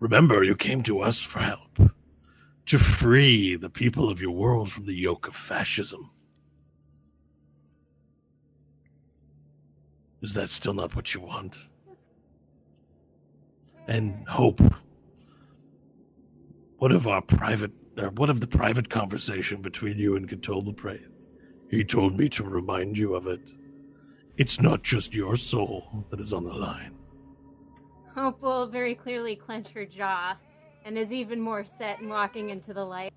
Remember, you came to us for help to free the people of your world from the yoke of fascism. Is that still not what you want? And hope. What of our private, or what of the private conversation between you and Katobel Praith? He told me to remind you of it. It's not just your soul that is on the line. Hope will very clearly clench her jaw and is even more set in walking into the light.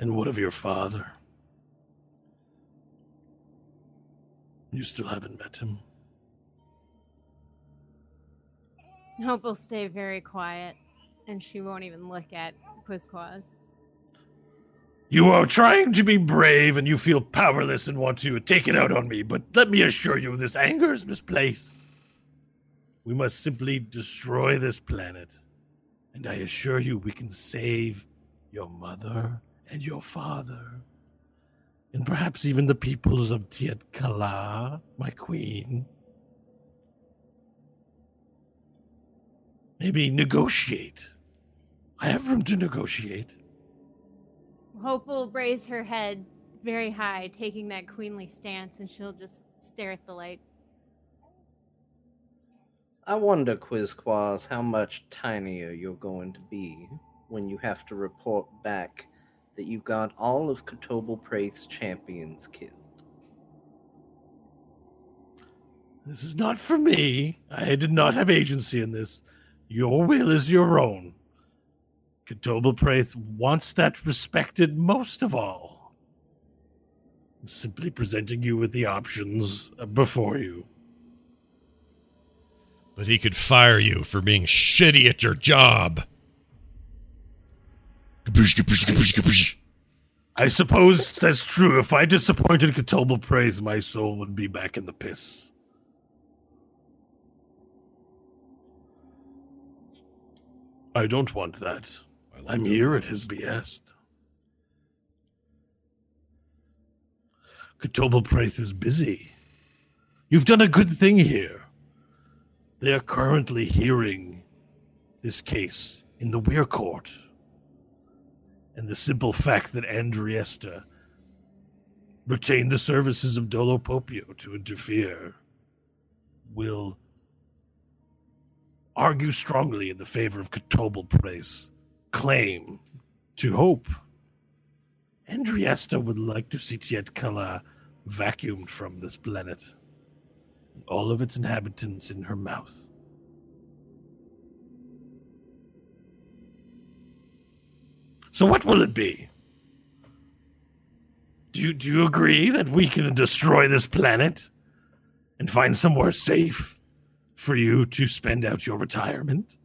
And what of your father? You still haven't met him. Hope will stay very quiet and she won't even look at Quizquaz. You are trying to be brave and you feel powerless and want to take it out on me, but let me assure you, this anger is misplaced. We must simply destroy this planet. And I assure you, we can save your mother and your father. And perhaps even the peoples of Tiet Kala, my queen. Maybe negotiate. I have room to negotiate. Hope will raise her head very high, taking that queenly stance, and she'll just stare at the light. I wonder, Quizquaz, how much tinier you're going to be when you have to report back that you got all of Katobel Praith's champions killed. This is not for me. I did not have agency in this. Your will is your own. Katobel Praith wants that respected most of all. I'm simply presenting you with the options before you. But he could fire you for being shitty at your job. I suppose that's true. If I disappointed Katobel Praith, my soul would be back in the piss. I don't want that. I'm here at his behest. Katobel Praith is busy. You've done a good thing here. They are currently hearing this case in the Weir Court. And the simple fact that Andriesta retained the services of Dolopopio to interfere will argue strongly in the favor of Katobel Praith's claim to hope. Andriesta would like to see Tiet Kala vacuumed from this planet, all of its inhabitants in her mouth. So, what will it be? Do you, do you agree that we can destroy this planet and find somewhere safe for you to spend out your retirement?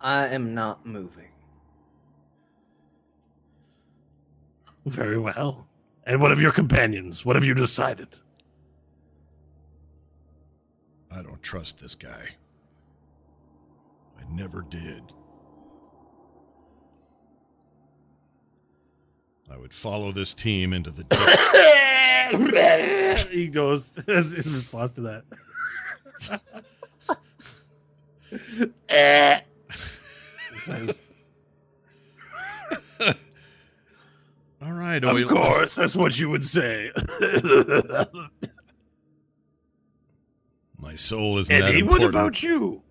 I am not moving. Very well. And what of your companions? What have you decided? I don't trust this guy. I never did. I would follow this team into the he goes in response to that. All right, of course, that's what you would say. My soul isn't that Eddie, what about you?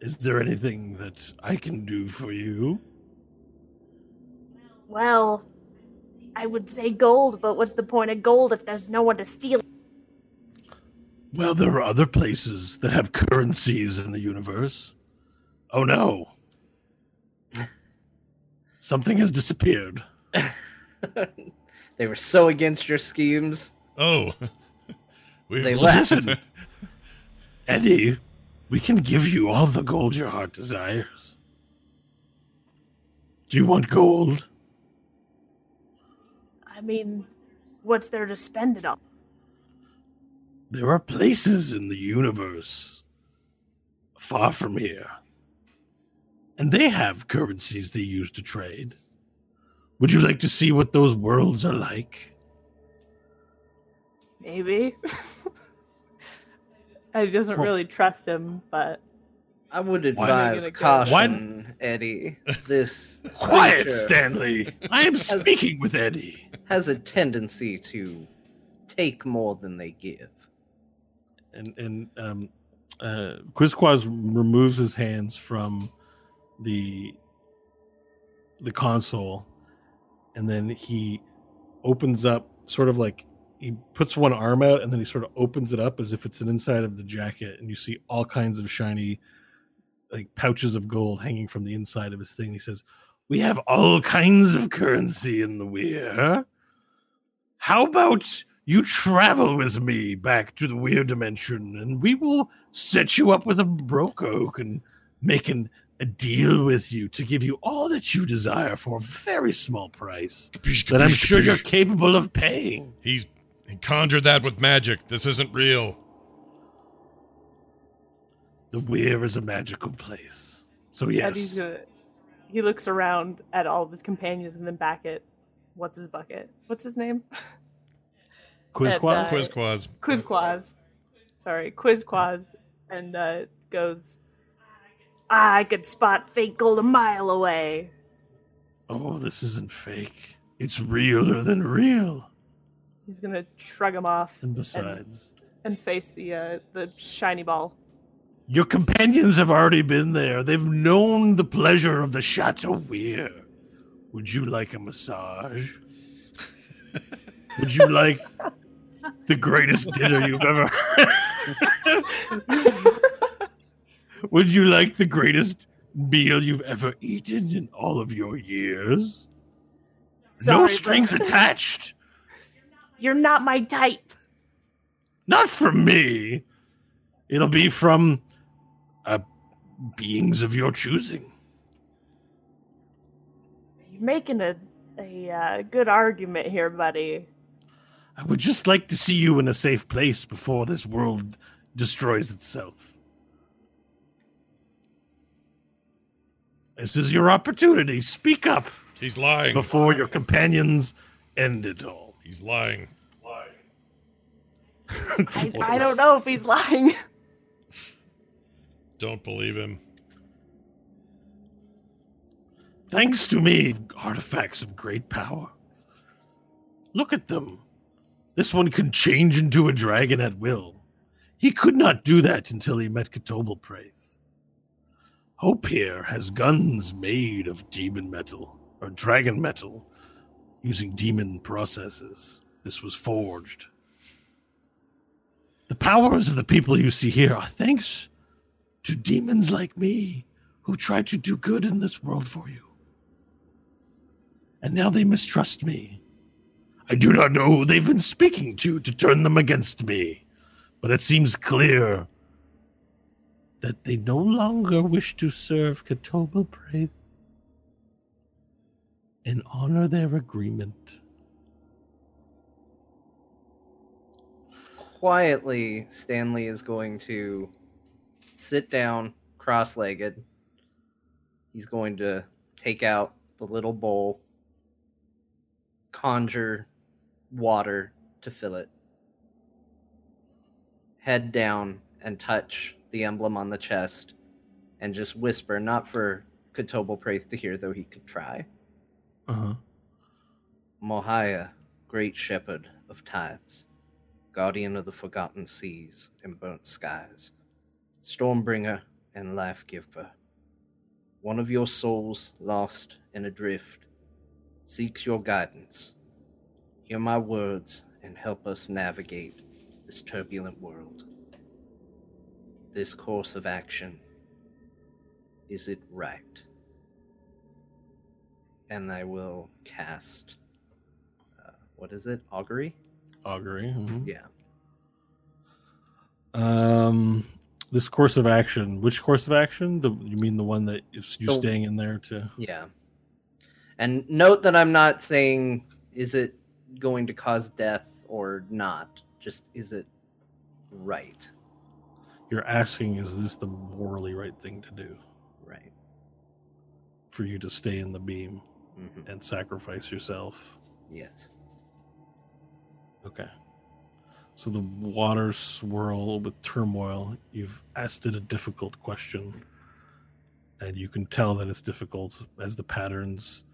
Is there anything that I can do for you? Well, I would say gold, but what's the point of gold if there's no one to steal it? Well, there are other places that have currencies in the universe. Oh no. Something has disappeared. they were so against your schemes. Oh, we've They lost. left. Eddie, we can give you all the gold your heart desires. Do you want gold? I mean, what's there to spend it on? There are places in the universe far from here. And they have currencies they use to trade. Would you like to see what those worlds are like? Maybe. Eddie doesn't Well- really trust him, but I would advise Why- caution, Eddie. This Quiet, Stanley! I am speaking with Eddie. has a tendency to take more than they give. and and um, uh, Quizquaz removes his hands from the the console, and then he opens up, sort of like he puts one arm out, and then he sort of opens it up as if it's an inside of the jacket, and you see all kinds of shiny, like pouches of gold hanging from the inside of his thing. He says, "We have all kinds of currency in the weir. How about?" You travel with me back to the weird dimension, and we will set you up with a broker who can make an, a deal with you to give you all that you desire for a very small price Capiche, that I'm capiche, sure you're capable of paying. He's he conjured that with magic. This isn't real. The weir is a magical place. So Eddie's yes, gonna. He looks around at all of his companions and then back at what's his bucket? What's his name? Quizquaz. uh, Quizquaz. Quizquaz. Sorry, Quizquaz, and uh, goes. "Ah, I could spot fake gold a mile away. oh, this isn't fake. It's realer than real. He's gonna shrug him off And besides, and face the uh, the shiny ball. your companions have already been there. They've known the pleasure of the Chateau Weir. Would you like a massage? Would you like the greatest dinner you've ever had? Would you like the greatest meal you've ever eaten in all of your years? no strings but- attached. You're not my type. Not from me. It'll be from uh, beings of your choosing. You're making a a uh, good argument here, buddy. I would just like to see you in a safe place before this world destroys itself. This is your opportunity. Speak up He's lying. before your companions end it all. He's lying. I, I don't know if he's lying. Don't believe him. Thanks to me, artifacts of great power. Look at them. This one can change into a dragon at will. He could not do that until he met Katobel Praith. Hope here has guns made of demon metal, or dragon metal, using demon processes. This was forged. The powers of the people you see here are thanks to demons like me who tried to do good in this world for you and now they mistrust me. I do not know who they've been speaking to to turn them against me, but it seems clear that they no longer wish to serve Praith and honor their agreement. Quietly, Stanley is going to sit down cross legged. He's going to take out the little bowl, conjure water to fill it, head down and touch the emblem on the chest, and just whisper, not for Katobel Praith to hear, though he could try. Uh-huh. Mohaya, great shepherd of tides, guardian of the forgotten seas and burnt skies, stormbringer and life giver. One of your souls lost and adrift seeks your guidance. Hear my words and help us navigate this turbulent world. This course of action Is it right? And I will cast. Uh, what is it? Augury? Augury. mhm. Yeah. Um, this course of action. Which course of action? The you mean the one that you The- staying in there to? Yeah. And note that I'm not saying is it going to cause death or not. Just is it right? You're asking, is this the morally right thing to do Right. for you to stay in the beam hmm and sacrifice yourself? Yes. Okay. So the waters swirl with turmoil. You've asked it a difficult question. And you can tell that it's difficult as the patterns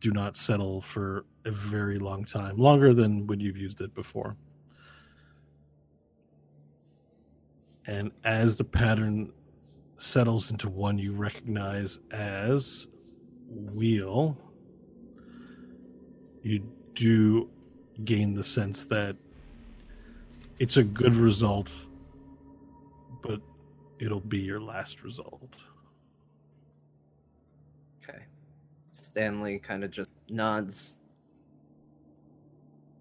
do not settle for a very long time, longer than when you've used it before. And as the pattern settles into one you recognize as wheel, you do gain the sense that it's a good result, but it'll be your last result. Okay. Stanley kind of just nods,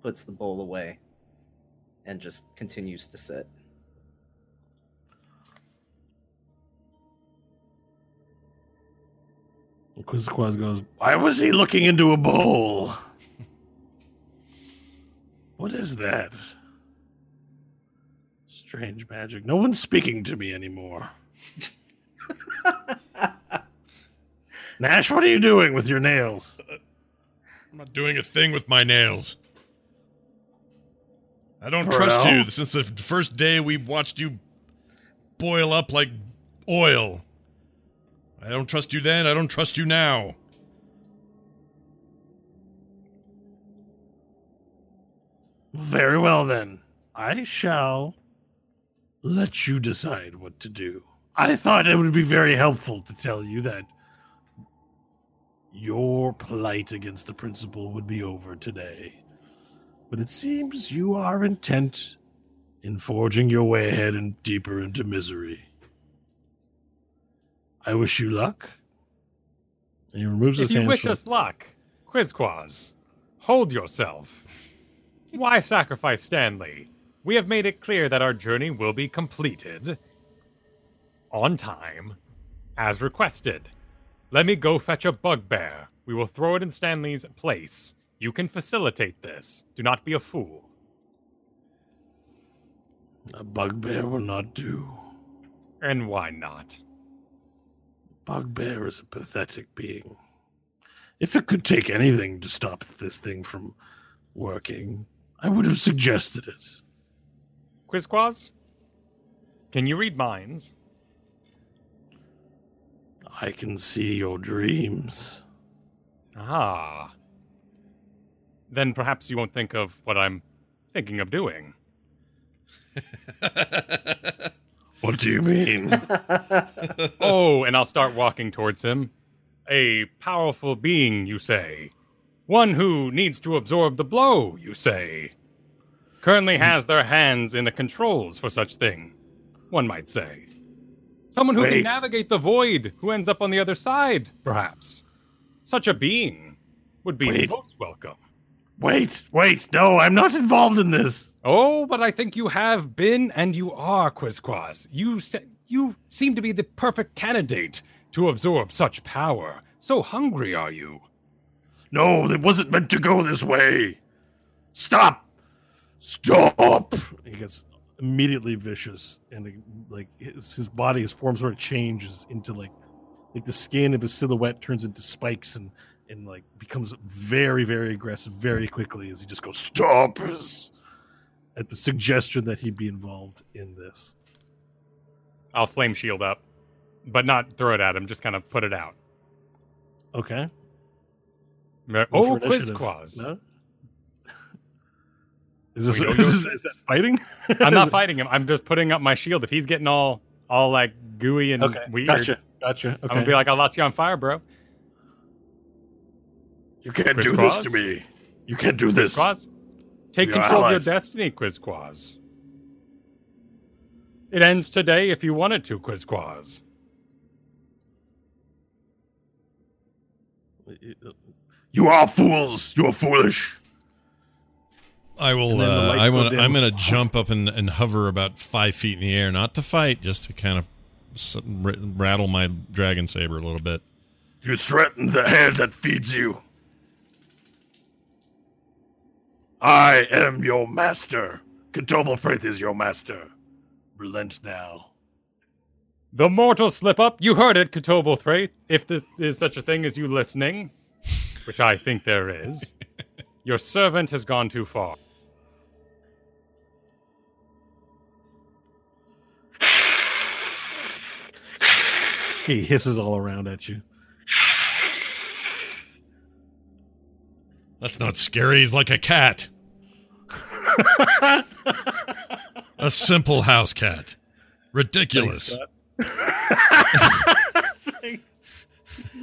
puts the bowl away, and just continues to sit. Quizquaz goes, Why was he looking into a bowl? What is that? Strange magic. No one's speaking to me anymore. Nash, what are you doing with your nails? I'm not doing a thing with my nails. I don't trust you since the first day we watched you boil up like oil. I don't trust you then. I don't trust you now. Very well, then. I shall let you decide what to do. I thought it would be very helpful to tell you that your plight against the principal would be over today. But it seems you are intent in forging your way ahead and deeper into misery. I wish you luck. And he removes If his you wish from- us luck, Quizquaz, hold yourself. Why sacrifice Stanley? We have made it clear that our journey will be completed on time, as requested. Let me go fetch a bugbear. We will throw it in Stanley's place. You can facilitate this. Do not be a fool. A bugbear will not do. And why not? Bugbear is a pathetic being. If it could take anything to stop this thing from working, I would have suggested it. Quizquaz? Can you read minds? I can see your dreams. Ah. Then perhaps you won't think of what I'm thinking of doing. What do you mean? oh, and I'll start walking towards him. A powerful being, you say. One who needs to absorb the blow, you say. Currently hmm. has their hands in the controls for such thing, one might say. Someone who can navigate the void, who ends up on the other side, perhaps. Such a being would be Wait. most welcome. wait, wait, no, I'm not involved in this. Oh, but I think you have been and you are, Quizquaz. You se- you seem to be the perfect candidate to absorb such power. So hungry are you? No, it wasn't meant to go this way. Stop! Stop! He gets immediately vicious, and like his, his body, his form sort of changes into like like the skin of his silhouette turns into spikes and and like becomes very very aggressive very quickly as he just goes stop at the suggestion that he be involved in this. I'll flame shield up, but not throw it at him. Just kind of put it out. Okay. Mer- Oh, for initiative. Quizquaz. No? Is this, Yo, yo, is, this- is that fighting? I'm not fighting him. I'm just putting up my shield. If he's getting all all like gooey and Okay, weird, gotcha, gotcha. Okay. I'm gonna be like, I'll light you on fire, bro. You can't Chris do this to me. You can't do this. Quizquaz, take We are control of your destiny, Quizquaz. It ends today if you wanted it to, Quizquaz. You are fools. You are foolish. I will. And then the Uh, I go will. I'm going to jump up and, and hover about five feet in the air, not to fight, just to kind of s- r- rattle my dragon saber a little bit. You threaten the hand that feeds you. I am your master. Katobel Praith is your master. Relent now. The mortal slip up. You heard it, Katobel Praith. If there is such a thing as you listening, which I think there is, your servant has gone too far. He hisses all around at you. That's not scary. He's like a cat. a simple house cat. Ridiculous.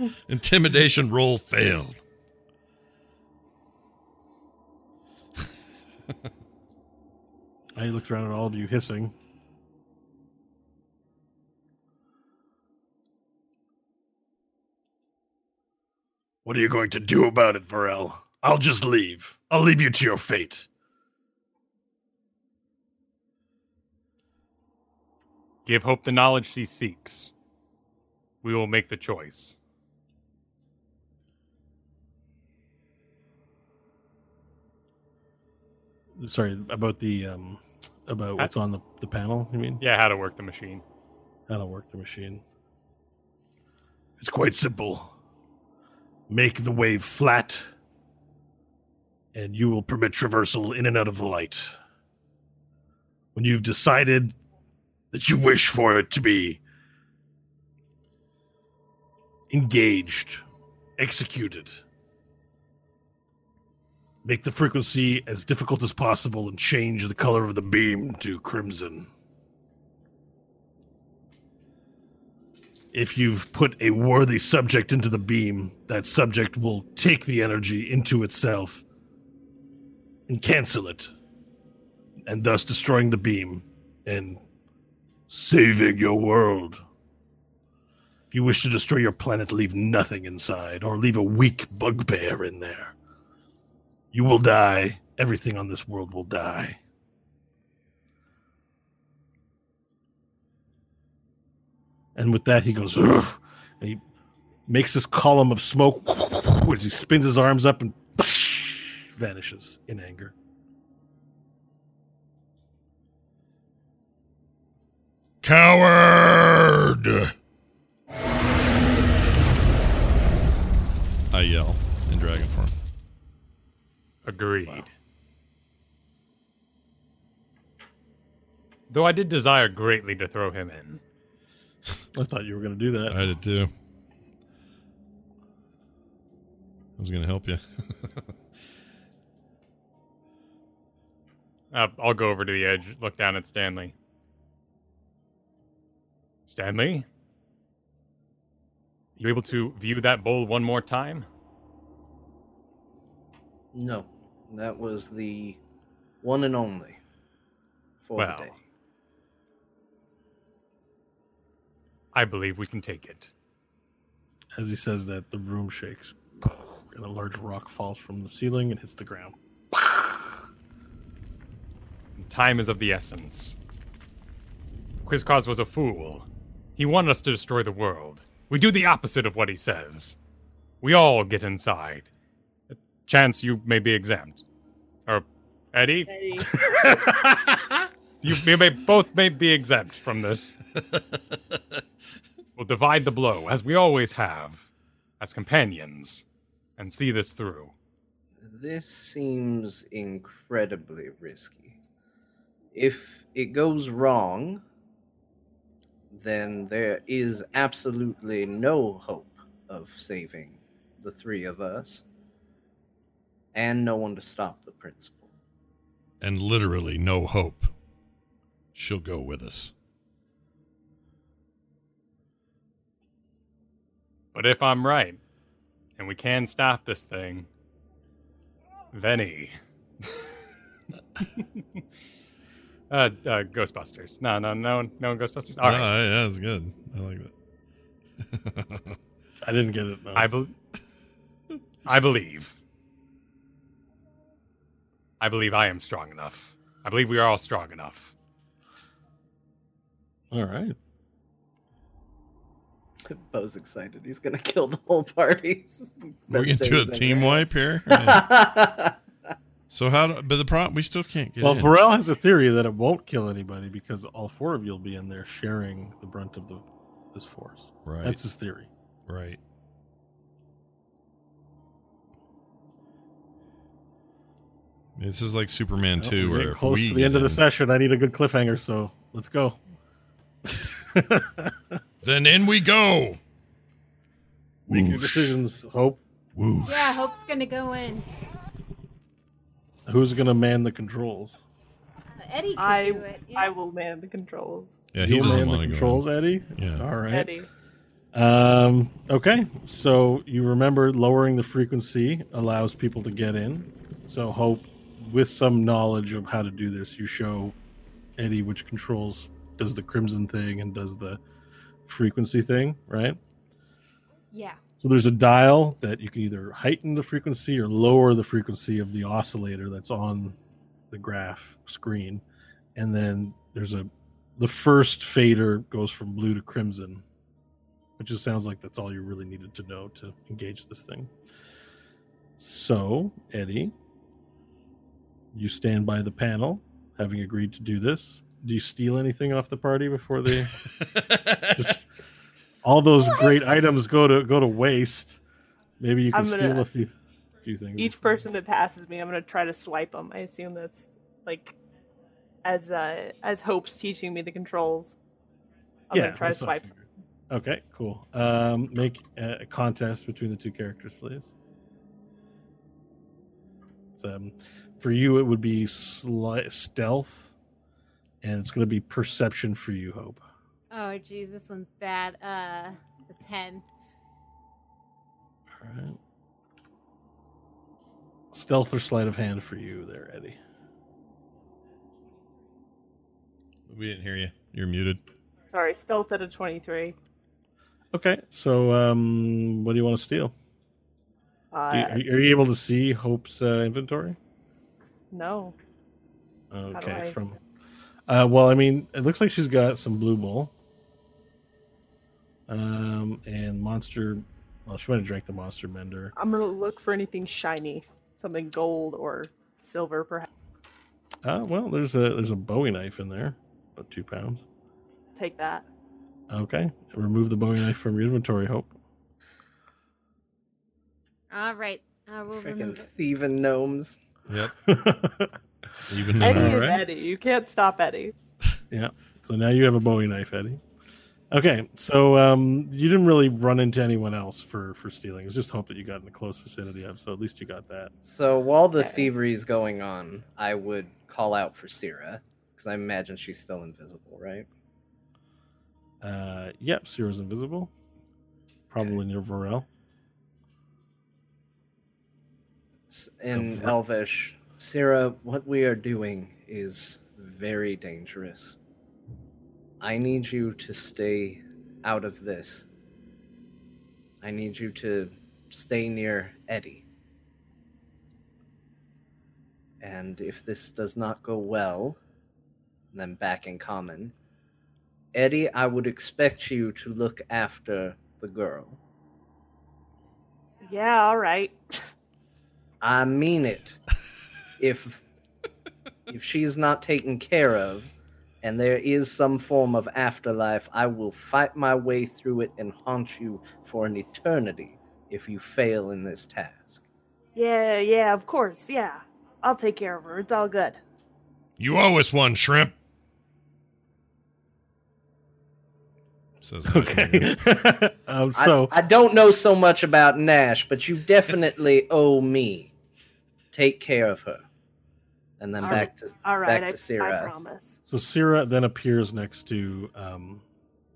Intimidation roll failed. He looks around at all of you, hissing. What are you going to do about it, Varel? I'll just leave. I'll leave you to your fate. Give Hope the knowledge she seeks. We will make the choice. Sorry about the um about what's on the, the panel. You mean Yeah, how to work the machine. how to work the machine? It's quite simple. Make the wave flat, and you will permit traversal in and out of the light. When you've decided that you wish for it to be engaged, executed, make the frequency as difficult as possible and change the color of the beam to crimson. if you've put a worthy subject into the beam, that subject will take the energy into itself and cancel it, and thus destroying the beam and saving your world. If you wish to destroy your planet, leave nothing inside, or leave a weak bugbear in there. You will die. Everything on this world will die. And with that, he goes, "Ugh," and he makes this column of smoke as he spins his arms up and vanishes in anger. Coward! I yell in dragon form. Agreed. Though I did desire greatly to throw him in. I thought you were going to do that. I did too. I was going to help you. Uh, I'll go over to the edge, look down at Stanley. Stanley? You able to view that bowl one more time? No, that was the one and only for Well. the day. I believe we can take it. As he says that, the room shakes, and a large rock falls from the ceiling and hits the ground. Time is of the essence. Quizquaz was a fool. He wanted us to destroy the world. We do the opposite of what he says. We all get inside. Chance, you may be exempt. Or Eddie, Eddie. you, you may both may be exempt from this. we'll divide the blow, as we always have, as companions, and see this through. This seems incredibly risky. If it goes wrong, then there is absolutely no hope of saving the three of us, and no one to stop the principal. and literally no hope. She'll go with us. But if I'm right, and we can stop this thing, Venny. uh, uh, Ghostbusters. No, no, no, no Ghostbusters. All right. yeah, that's good. I like that. I didn't get it. No. I bel I believe. I believe I am strong enough. I believe we are all strong enough. All right. Bo's excited. He's gonna kill the whole party. We're gonna do a team ever. wipe here. Yeah. so how? Do, but the problem we still can't get well, in. Varel has a theory that it won't kill anybody because all four of you will be in there sharing the brunt of the this force. right. That's his theory. right. This is like Superman Well, 2, we're where close we to the end get of the in- session. I need a good cliffhanger, so let's go. then in we go. Make your decisions, Hope. Woo. Yeah, Hope's gonna go in. Who's gonna man the controls? Uh, Eddie could I do it. Yeah. I will man the controls. Yeah, he You'll doesn't man the want to controls, Eddie. Yeah. All right. Eddie. Um, okay, so you remember lowering the frequency allows people to get in. So hope with some knowledge of how to do this, you show Eddie which controls does the crimson thing and does the frequency thing, right? yeah. So there's a dial that you can either heighten the frequency or lower the frequency of the oscillator that's on the graph screen. And then there's a the first fader goes from blue to crimson, which just sounds like that's all you really needed to know to engage this thing. So, Eddie, you stand by the panel, having agreed to do this. Do you steal anything off the party before they just all those great items go to go to waste. Maybe you can I'm steal a few few things. Each person that passes me, I'm gonna try to swipe them. I assume that's like as uh as Hope's teaching me the controls. I'm gonna try to that's what I swipe. figured. Okay, cool. Um, make a, a contest between the two characters, please. It's, um, for you, it would be sli- stealth, and it's going to be perception for you, Hope. Oh, geez, this one's bad. Uh, the ten. All right. Stealth or sleight of hand for you, there, Eddie. We didn't hear you. You're muted. Sorry, stealth at a 23. Okay, so um, what do you want to steal? Uh, Do you- are, you, are you able to see Hope's uh, inventory? No. do Okay, I- from. Uh, well, I mean, it looks like she's got some blue bull. Um, and monster. Well, she might have drank the monster mender. I'm gonna look for anything shiny, something gold or silver, perhaps. Uh, well, there's a there's a Bowie knife in there, about two pounds. Take that. Okay, remove the Bowie knife from your inventory. Hope. All right. I will Freaking remove it. thieving gnomes. Yep. Even Eddie though. is Alright. Eddie. You can't stop Eddie. yeah. So now you have a Bowie knife, Eddie. Okay, so um, you didn't really run into anyone else for for stealing. It's just hope that you got in a close vicinity of. So at least you got that. So while the Okay. thievery is going on, I would call out for Syrah because I imagine she's still invisible, right? Uh, yep, Sierra's invisible. Probably near Varel. In ver- Elvish, Syrah, what we are doing is very dangerous. I need you to stay out of this. I need you to stay near Eddie. And if this does not go well, then back in common, Eddie, I would expect you to look after the girl. Yeah, all right. I mean it. if if she's not taken care of and there is some form of afterlife, I will fight my way through it and haunt you for an eternity if you fail in this task. Yeah, yeah, of course, yeah. I'll take care of her. It's all good. You owe us one, shrimp. Says Okay. um, so I, I don't know so much about Nash, but you definitely owe me. Take care of her. And then All back to All right, back I, to I promise. so Sierra then appears next to um,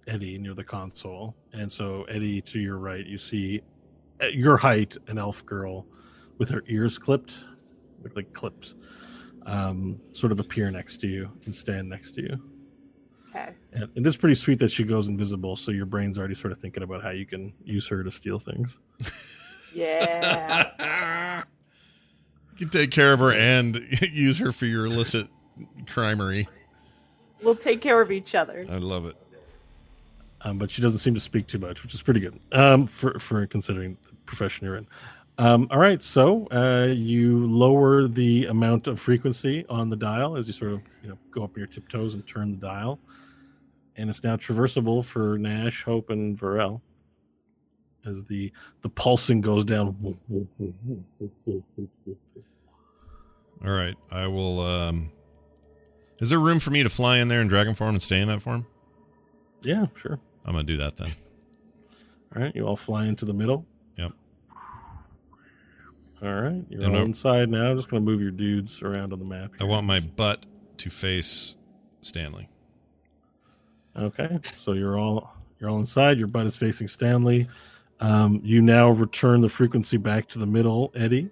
Eddie near the console, and so Eddie to your right, you see at your height an elf girl with her ears clipped, look like clipped, um, sort of appear next to you and stand next to you. Okay. And it is pretty sweet that she goes invisible, so your brain's already sort of thinking about how you can use her to steal things. Yeah. You can take care of her and use her for your illicit crimery. we'll take care of each other. I love it. um, but she doesn't seem to speak too much, which is pretty good um, for for considering the profession you're in. Um, all right, so uh, you lower the amount of frequency on the dial as you sort of you know go up your tiptoes and turn the dial, and it's now traversable for Nash, Hope, and Varel. As the the pulsing goes down. All right, I will. um Is there room for me to fly in there in dragon form and stay in that form? Yeah, sure. I'm gonna do that then. All right, you all fly into the middle. Yep. All right, you're And all I- inside now. I'm just going to move your dudes around on the map. I want my butt to face Stanley. Okay, so you're all you're all inside. Your butt is facing Stanley. Um, you now return the frequency back to the middle, Eddie.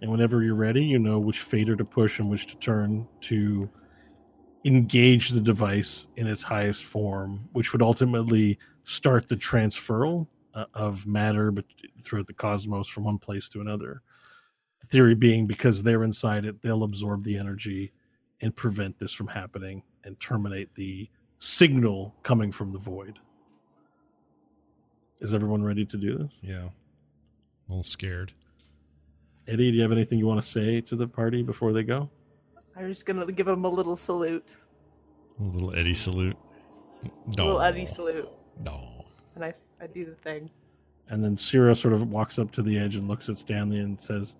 And whenever you're ready, you know which fader to push and which to turn to engage the device in its highest form, which would ultimately start the transferal uh, of matter throughout the cosmos from one place to another. The theory being because they're inside it, they'll absorb the energy and prevent this from happening and terminate the signal coming from the void. Is everyone ready to do this? Yeah. A little scared. Eddie, do you have anything you want to say to the party before they go? I'm just gonna give them a little salute. A little Eddie salute. A little No. Eddie salute. No. And I, I do the thing. And then Sierra sort of walks up to the edge and looks at Stanley and says,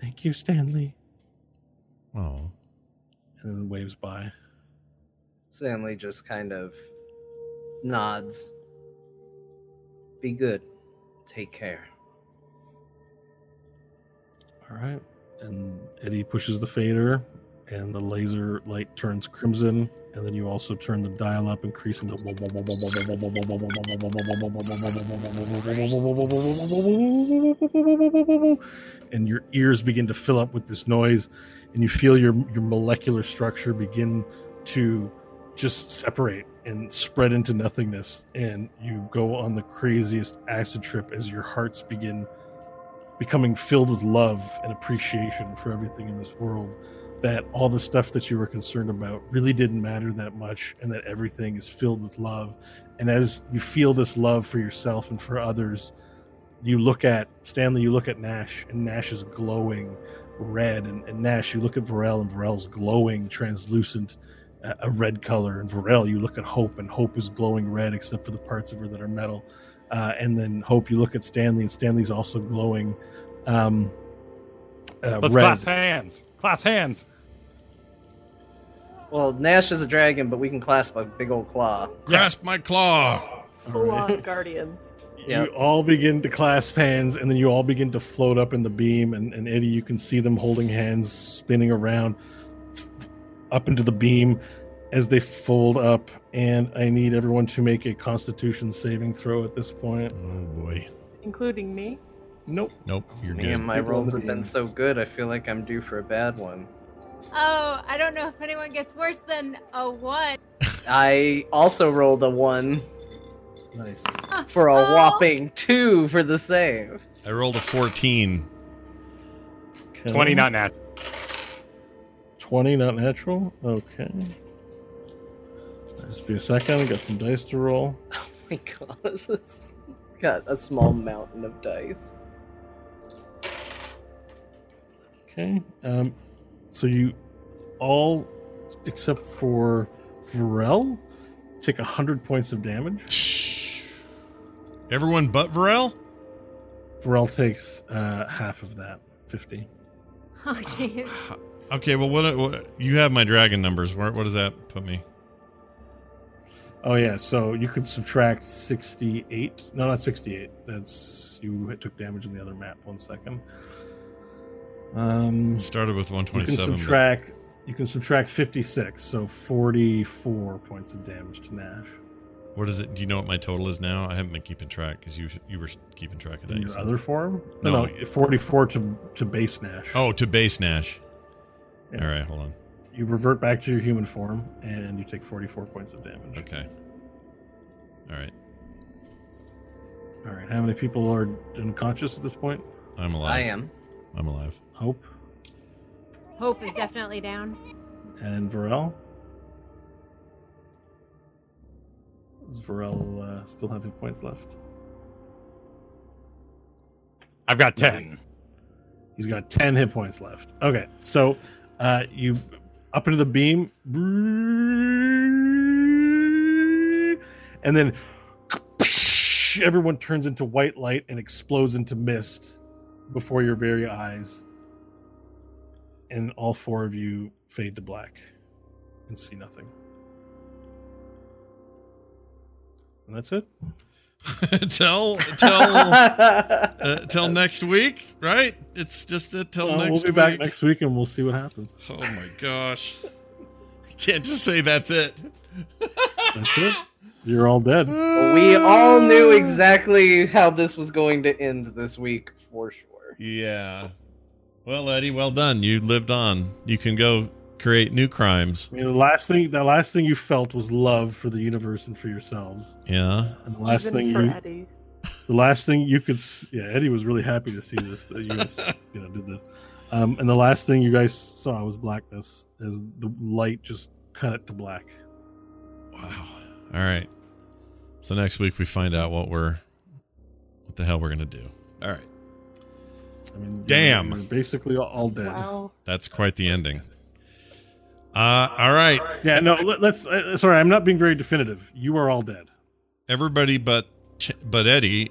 Thank you, Stanley. Oh. And then waves by. Stanley just kind of nods. Be good. Take care. All right. And Eddie pushes the fader, and the laser light turns crimson. And then you also turn the dial up, increasing the. And your ears begin to fill up with this noise, and you feel your your molecular structure begin to just separate and spread into nothingness. And you go on the craziest acid trip as your hearts begin becoming filled with love and appreciation for everything in this world that all the stuff that you were concerned about really didn't matter that much and that everything is filled with love. And as you feel this love for yourself and for others you look at stanley you look at nash and nash is glowing red. And, and nash you look at varel and varel's glowing translucent uh, a red color. And varel you look at hope and hope is glowing red except for the parts of her that are metal uh, and then Hope, you look at Stanley, and Stanley's also glowing um, uh, Let's red. clasp hands. Clasp hands. Well, Nash is a dragon, but we can clasp a big old claw. Grasp my claw. Full on guardians. Yeah. You all begin to clasp hands, and then you all begin to float up in the beam. And, and Eddie, you can see them holding hands, spinning around f- up into the beam as they fold up. And I need everyone to make a Constitution saving throw at this point. Oh boy. Including me. Nope. Nope. You're Me good. and my People on rolls have been so good, I feel like I'm due for a bad one. Oh, I don't know if anyone gets worse than a one. I also rolled a one Nice. for a Oh. whopping two for the save. I rolled a 14. Okay. 20 not nat. 20, not natural. Okay. Just be a second. I got some dice to roll. Oh my gosh, it's got a small mountain of dice. Okay. Um, so you all, except for Varel, take a 100 points of damage. Everyone but Varel? Varel takes uh, half of that, 50. Okay. Okay, well, what, what you have my dragon numbers. Where, what does that put me? Oh, yeah. So you could subtract 68. No, not 68. That's you took damage in the other map. One second. Um, Started with one twenty-seven. you can 127. but- subtract. You can subtract 56, so 44 points of damage to Nash. What is it? Do you know what my total is now? I haven't been keeping track because you you were keeping track of that. In your other form? No. No, 44 to, to base Nash. Oh, to base Nash. Yeah. All right, hold on. You revert back to your human form, and you take 44 points of damage. Okay. All right. All right. How many people are unconscious at this point? I'm alive. I am. I'm alive. Hope Hope is definitely down. and Varel. Does Varel uh, still have hit points left? I've got 10. He's got 10 hit points left. Okay, so uh, you up into the beam, and then everyone turns into white light and explodes into mist before your very eyes. And all four of you fade to black and see nothing. And that's it. tell tell uh, till next week, right? It's just uh, till Well, next we'll be week. back next week and we'll see what happens. Oh my gosh! You can't just say that's it. That's it. You're all dead. we all knew exactly how this was going to end this week for sure. Yeah. Well, Eddie, well done. You lived on. You can go create new crimes. I mean, the last thing the last thing you felt was love for the universe and for yourselves. Yeah. And the last Even thing for you Eddie. the last thing you could s- yeah Eddie was really happy to see this that you guys you know did this. Um, and the last thing you guys saw was blackness as the light just cut it to black. Wow. All right. So next week we find out what we're what the hell we're gonna do. All right. I mean, you're- Damn. you're basically all- all dead. Wow. That's quite the ending. Uh, all right. Yeah, no, let, us Uh, sorry, I'm not being very definitive. You are all dead. Everybody but but Eddie.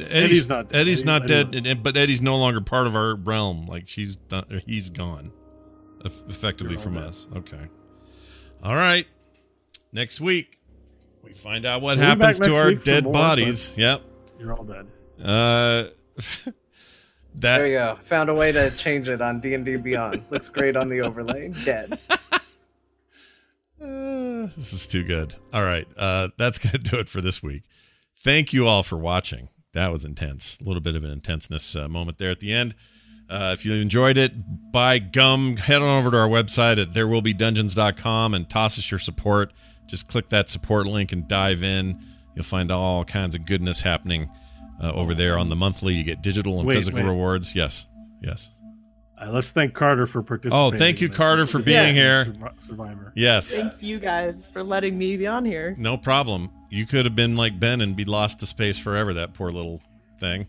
Eddie's, Eddie's not dead. Eddie's Eddie- not Eddie dead, lives. and- but Eddie's no longer part of our realm. Like she's done, he's gone, effectively from dead. us. Okay. All right. Next week we find out what We'll happens to our week for dead more, bodies. Yep. You're all dead. Uh, that There you go. Found a way to change it on D and D Beyond. Looks great on the overlay. Dead. Uh, this is too good. All right. Uh, that's going to do it for this week. Thank you all for watching. That was intense. A little bit of an intenseness uh, moment there at the end. Uh, if you enjoyed it, by gum, head on over to our website at therewillbedungeons.com and toss us your support. Just click that support link and dive in. You'll find all kinds of goodness happening uh, over there on the monthly. You get digital and Wait, physical wait. rewards. Yes. Yes. Uh, let's thank Carter for participating. Oh, thank you. Carter, for being here. Survivor. Yes. Thank you guys for letting me be on here. No problem. You could have been like Ben and be lost to space forever. That poor little thing.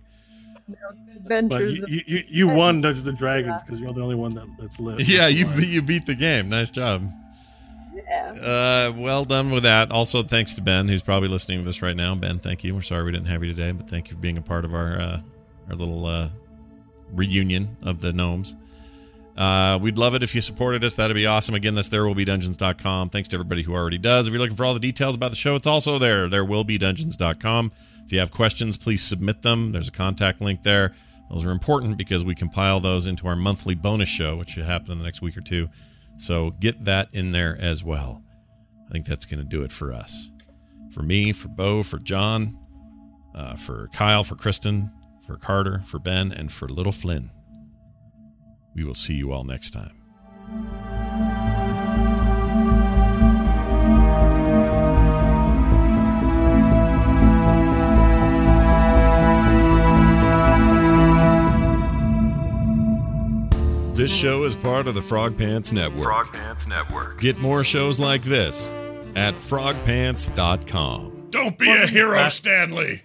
But Adventures. you, of- you, you, you won Dungeons and Dragons because you're the only one that, that's lived. Yeah, That's you why. be- you beat the game. Nice job. yeah. Uh, well done with that. Also, thanks to Ben, who's probably listening to this right now. Ben, thank you. We're sorry we didn't have you today, but thank you for being a part of our uh, our little uh, reunion of the gnomes. Uh, we'd love it if you supported us. That'd be awesome. Again, that's therewillbedungeons.com. Thanks to everybody who already does. If you're looking for all the details about the show, it's also there. Therewillbedungeons.com. If you have questions, please submit them. There's a contact link there. Those are important because we compile those into our monthly bonus show, which should happen in the next week or two. So get that in there as well. I think that's going to do it for us. For me, for Bo, for John, uh, for Kyle, for Kristen, for Carter, for Ben, and for little Flynn. We will see you all next time. This show is part of the Frog Pants Network. Frog Pants Network. Get more shows like this at frogpants.com. Don't be a hero, Stanley.